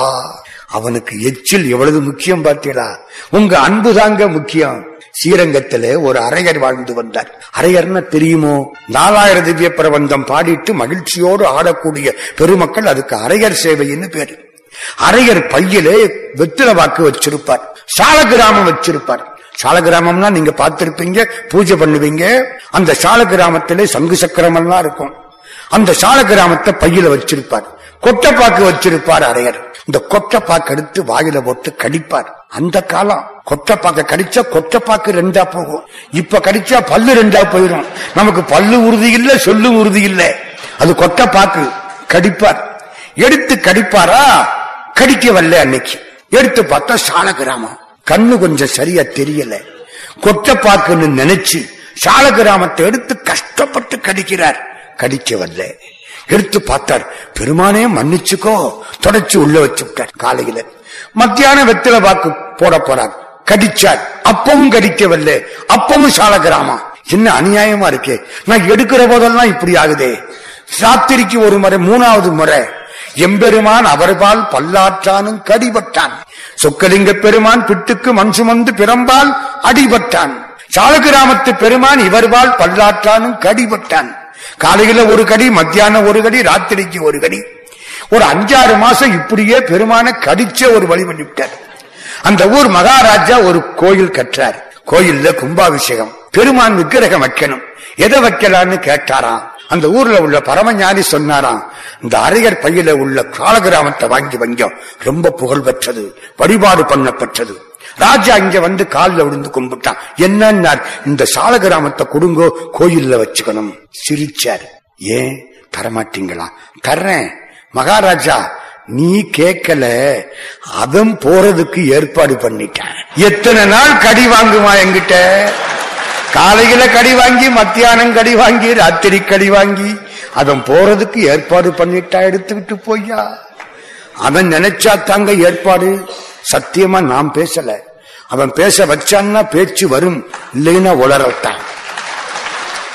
அவனுக்கு எச்சில் எவ்வளவு முக்கியம் பார்த்தீங்களா உங்க அன்பு தாங்க முக்கியம். ஸ்ரீரங்கத்திலே ஒரு அரையர் வாழ்ந்து வந்தார். அரையர்னா தெரியுமோ? நாலாயிர திவ்ய பிரபந்தம் பாடிட்டு மகிழ்ச்சியோடு ஆடக்கூடிய பெருமக்கள் அதுக்கு அரையர் சேவைன்னு பேரு. அரையர் பையிலே வெத்தில வாக்கு வச்சிருப்பார். சாலகிராமம் வச்சிருப்பார். சாலகிராமம்னா நீங்க பார்த்திருப்பீங்க பூஜை பண்ணுவீங்க அந்த சால கிராமத்திலே சங்கு சக்கரம் எல்லாம் இருக்கும். அந்த சால கிராமத்தை பையில வச்சிருப்பார். கொட்டப்பாக்கு வச்சிருப்பார் அரையர். இந்த கொட்டப்பாக்கு எடுத்து வாயில போட்டு கடிப்பார். அந்த காலம் கொட்டப்பாக்க கடிச்சா கொட்டப்பாக்கு ரெண்டா போகும். இப்ப கடிச்சா பல்லு ரெண்டா போயிடும் நமக்கு பல்லு உறுதி இல்ல சொல்லு உறுதி இல்ல. அது கொட்டப்பாக்கு கடிப்பார். எடுத்து கடிப்பாரா? கடிக்க வரல அன்னைக்கு. எடுத்து பார்த்தா சால கிராமம் கண்ணு கொஞ்சம் சரியா தெரியல. கொட்டப்பாக்குன்னு நினைச்சு சால கிராமத்தை எடுத்து கஷ்டப்பட்டு கடிக்கிறார். கடிக்க வரல எடுத்து பார்த்தார். பெருமானே மன்னிச்சுக்கோ. தொடச்சு உள்ள வச்சுட்டார் காலையில. மத்தியான வெத்தில வாக்கு போட போறார். கடிச்சார். அப்பவும் கடிக்கவில்லை. அப்பவும் சால கிராமம் என்ன அநியாயமா இருக்கு. நான் எடுக்கிற போதெல்லாம் இப்படி ஆகுதே. சாத்திரிக்கு ஒரு முறை மூணாவது முறை. எம்பெருமான் அவர்பால் பல்லாற்றானும் கடிபட்டான். சொக்கலிங்க பெருமான் பிட்டுக்கு மண் சுமந்து பிறம்பால் அடிபட்டான். சாலகிராமத்து பெருமான் இவர்பால் பல்லாற்றானும் கடிபட்டான். காலையில ஒரு கடி மத்தியானம் ஒரு கடி ராத்திரிக்கு ஒரு கடி. ஒரு அஞ்சாறு மாசம் இப்படியே பெருமான கடிச்ச ஒரு வழி பண்ணிவிட்டார் அந்த ஊர் மகாராஜா ஒரு கோயில் கற்றார். கோயில்ல கும்பாபிஷேகம். பெருமான் விக்கிரகம் வைக்கணும். எதை வைக்கலான்னு கேட்டாராம்? அந்த ஊர்ல உள்ள பரமஞானி சொன்னாராம் இந்த அரையர் பையில உள்ள காலகிராமத்தை வாங்கி வஞ்சம் ரொம்ப புகழ் பெற்றது வழிபாடு பண்ணப்பட்டது ராஜா இங்க வந்து காலில் விழுந்து கும்பிட்டான். என்னன்னார்? இந்த சாலகிராமத்தை கொடுங்கோ கோயில்ல வச்சுக்கணும். சிரிச்சார். ஏன்? தரமாட்டீங்களா? தர்றேன். மகாராஜா நீ கேட்கல. அவன் போறதுக்கு ஏற்பாடு பண்ணிட்டான். எத்தனை நாள் கடி வாங்குமா என்கிட்ட? காலையில கடி வாங்கி மத்தியானம் கடி வாங்கி ராத்திரி கடி வாங்கி அவன் போறதுக்கு ஏற்பாடு பண்ணிட்டா எடுத்துக்கிட்டு போய்யா. அவன் நினைச்சா தாங்க ஏற்பாடு. சத்தியமா நாம் பேசல. அவன் பேச வச்சான்னா பேச்சு வரும். இல்லைன்னா உளரட்டான்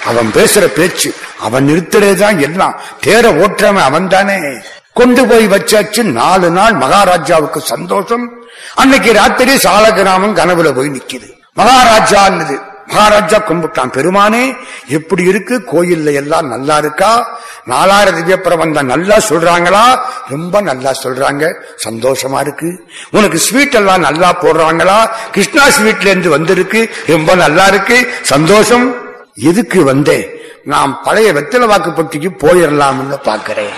அவன் பேசுற பேச்சு அவன் நிறுத்துறதுதான் எல்லாம். தேர ஓட்டுறவன் அவன் தானே கொண்டு போய் வச்சாச்சு நாலு நாள் மகாராஜாவுக்கு சந்தோஷம். அன்னைக்கு ராத்திரி சாலகிராமம் கனவுல போய் நிக்குது. மகாராஜா மகாராஜா கும்பிட்டான். பெருமானே எப்படி இருக்கு? கோயில்ல எல்லாம் நல்லா இருக்கா? நாலாயிரம் திவ்ய பிரபந்தம் நல்லா சொல்றாங்களா? ரொம்ப நல்லா சொல்றாங்க. சந்தோஷமா இருக்கு. உனக்கு ஸ்வீட் எல்லாம் நல்லா போடுறாங்களா? கிருஷ்ணா ஸ்வீட்ல இருந்து வந்திருக்கு. ரொம்ப நல்லா இருக்கு. சந்தோஷம்? எதுக்கு வந்தேன்? நான் பழைய வெத்தலை வாக்குப்பட்டிக்கு போயிடலாம்னு பாக்கிறேன்.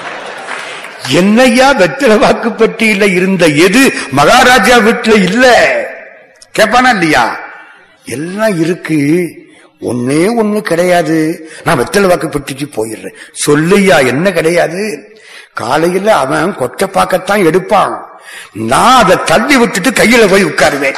என்னையா வெத்தலை வாக்குப்பட்டியில இருந்த எது? மகாராஜா வீட்டுல இல்ல. கேப்பானா இல்லையா? எல்லாம் இருக்கு. ஒன்னே ஒண்ணு கிடையாது. நான் வெத்தலை வாக்குப்பட்டிக்கு போயிடுறேன். சொல்லையா என்ன கிடையாது? காலையில அவன் கொட்டை பாக்கத்தான் எடுப்பான். நான் அதை தள்ளி விட்டுட்டு கையில போய் உட்காருவேன்.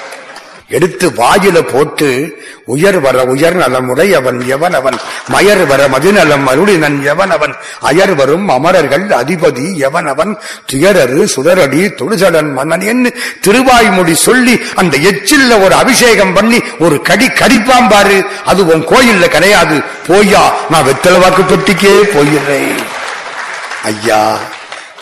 எடுத்து வாயில போட்டு உயர் வர உயர் நலமுறை அவன் எவன் அவன்? மயர் வர மதுநலம் அருளினன் எவன் அவன்? அயர் வரும் அமரர்கள் அதிபதி எவன் அவன்? துயரரு சுடரடி தொழுசடன் மன்னன் என்று திருவாய்மொழி சொல்லி அந்த எச்சில்ல ஒரு அபிஷேகம் பண்ணி ஒரு கடி கடிப்பாம் பாரு. அது உன் கோயில்ல கிடையாது. போய்யா நான் வெத்தலை வாக்கு பெட்டிக்கே போயிடுறேன். ஐயா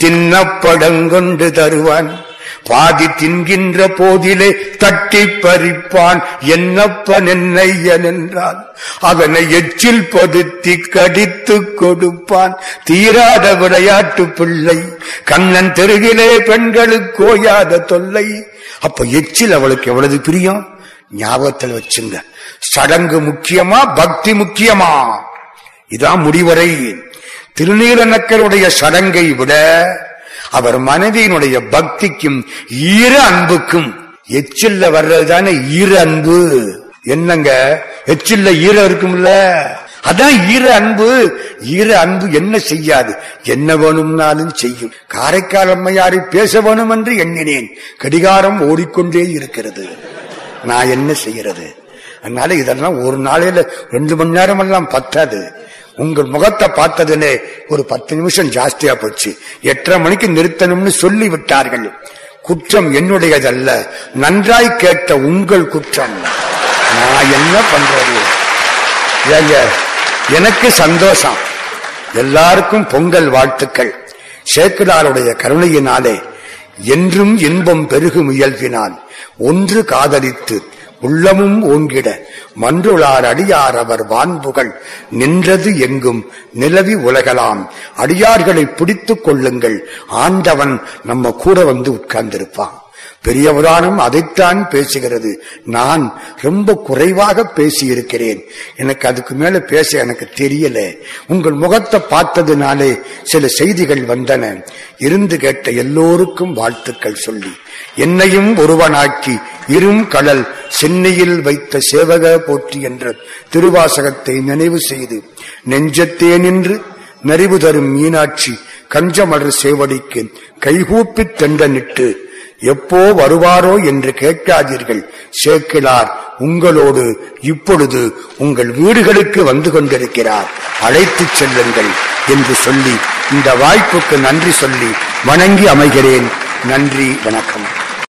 தின்னப்படங்கொண்டு தருவான். பாதி தின்கின்ற போதிலே தட்டி பறிப்பான் என்னப்பன் என்னையன் என்றால் அவனை எச்சில் பதுத்தி கடித்து கொடுப்பான். தீராத விளையாட்டு பிள்ளை. கண்ணன் தெருகிலே பெண்களுக்கு ஓயாத தொல்லை. அப்ப எச்சில் அவளுக்கு எவ்வளவு பிரியம்? ஞாபகத்தில் வச்சுங்க. சடங்கு முக்கியமா பக்தி முக்கியமா? இதான் முடிவரை. திருநீலநக்கருடைய சடங்கை விட அவர் மனைவியினுடைய பக்திக்கும் ஈர அன்புக்கும் எச்சில்ல வர்றதுதானே ஈர அன்பு? என்னங்க? எச்சில்ல ஈரம் இருக்கும்ல? அதான் ஈர அன்பு. ஈர அன்பு என்ன செய்யாது? என்ன வேணும்னாலும் செய்யும். காரைக்கால் அம்மையாரை பேச வேணும் என்று எண்ணினேன். கடிகாரம் ஓடிக்கொண்டே இருக்கிறது. நான் என்ன செய்யறது? அதனால இதெல்லாம் ஒரு நாளையில ரெண்டு மணி நேரம் எல்லாம் பத்தாது. உங்கள் முகத்தை பார்த்ததுலே ஒரு பத்து நிமிஷம் ஜாஸ்தியா போச்சு. எட்டரை மணிக்கு நிறுத்தணும்னு சொல்லி விட்டார்கள் குற்றம் என்னுடையதல்ல. நன்றாய் கேட்ட உங்கள் குற்றம். நான் என்ன பண்றது? எனக்கு சந்தோஷம். எல்லாருக்கும் பொங்கல் வாழ்த்துக்கள். சேக்கிடாருடைய கருணையினாலே என்றும் இன்பம் பெருகும் இயல்பினால் ஒன்று காதலித்து உள்ளமும் ஓங்கிட. மன்றுளார் அடியார் அவர் வான்புகள் நின்றது எங்கும் நிலவி உலகலாம். அடியார்களை பிடித்துக் கொள்ளுங்கள். ஆண்டவன் நம்ம கூட வந்து உட்கார்ந்திருப்பான். பெரிய புராணம் அதைத்தான் பேசுகிறது. நான் ரொம்ப குறைவாக பேசியிருக்கிறேன். எனக்கு அதுக்கு மேல பேச எனக்கு தெரியல. உங்கள் முகத்தை பார்த்ததுனாலே சில செய்திகள் வந்தன. இருந்து கேட்ட எல்லோருக்கும் வாழ்த்துக்கள் சொல்லி. என்னையும் ஒருவனாக்கி இரும் கடல் சென்னையில் வைத்த சேவக போற்றி என்ற திருவாசகத்தை நினைவு செய்து நெஞ்சத்தே நின்று நெறிவு தரும் மீனாட்சி கஞ்சமலர் சேவடிக்கு கைகூப்பித் தெண்டனிட்டு எப்போ வருவாரோ என்று கேட்காதீர்கள். சேக்கிலார் உங்களோடு இப்பொழுது உங்கள் வீடுகளுக்கு வந்து கொண்டிருக்கிறார். அழைத்துச் செல்லுங்கள் என்று சொல்லி இந்த வாய்ப்புக்கு நன்றி சொல்லி வணங்கி அமைகிறேன். நன்றி வணக்கம்.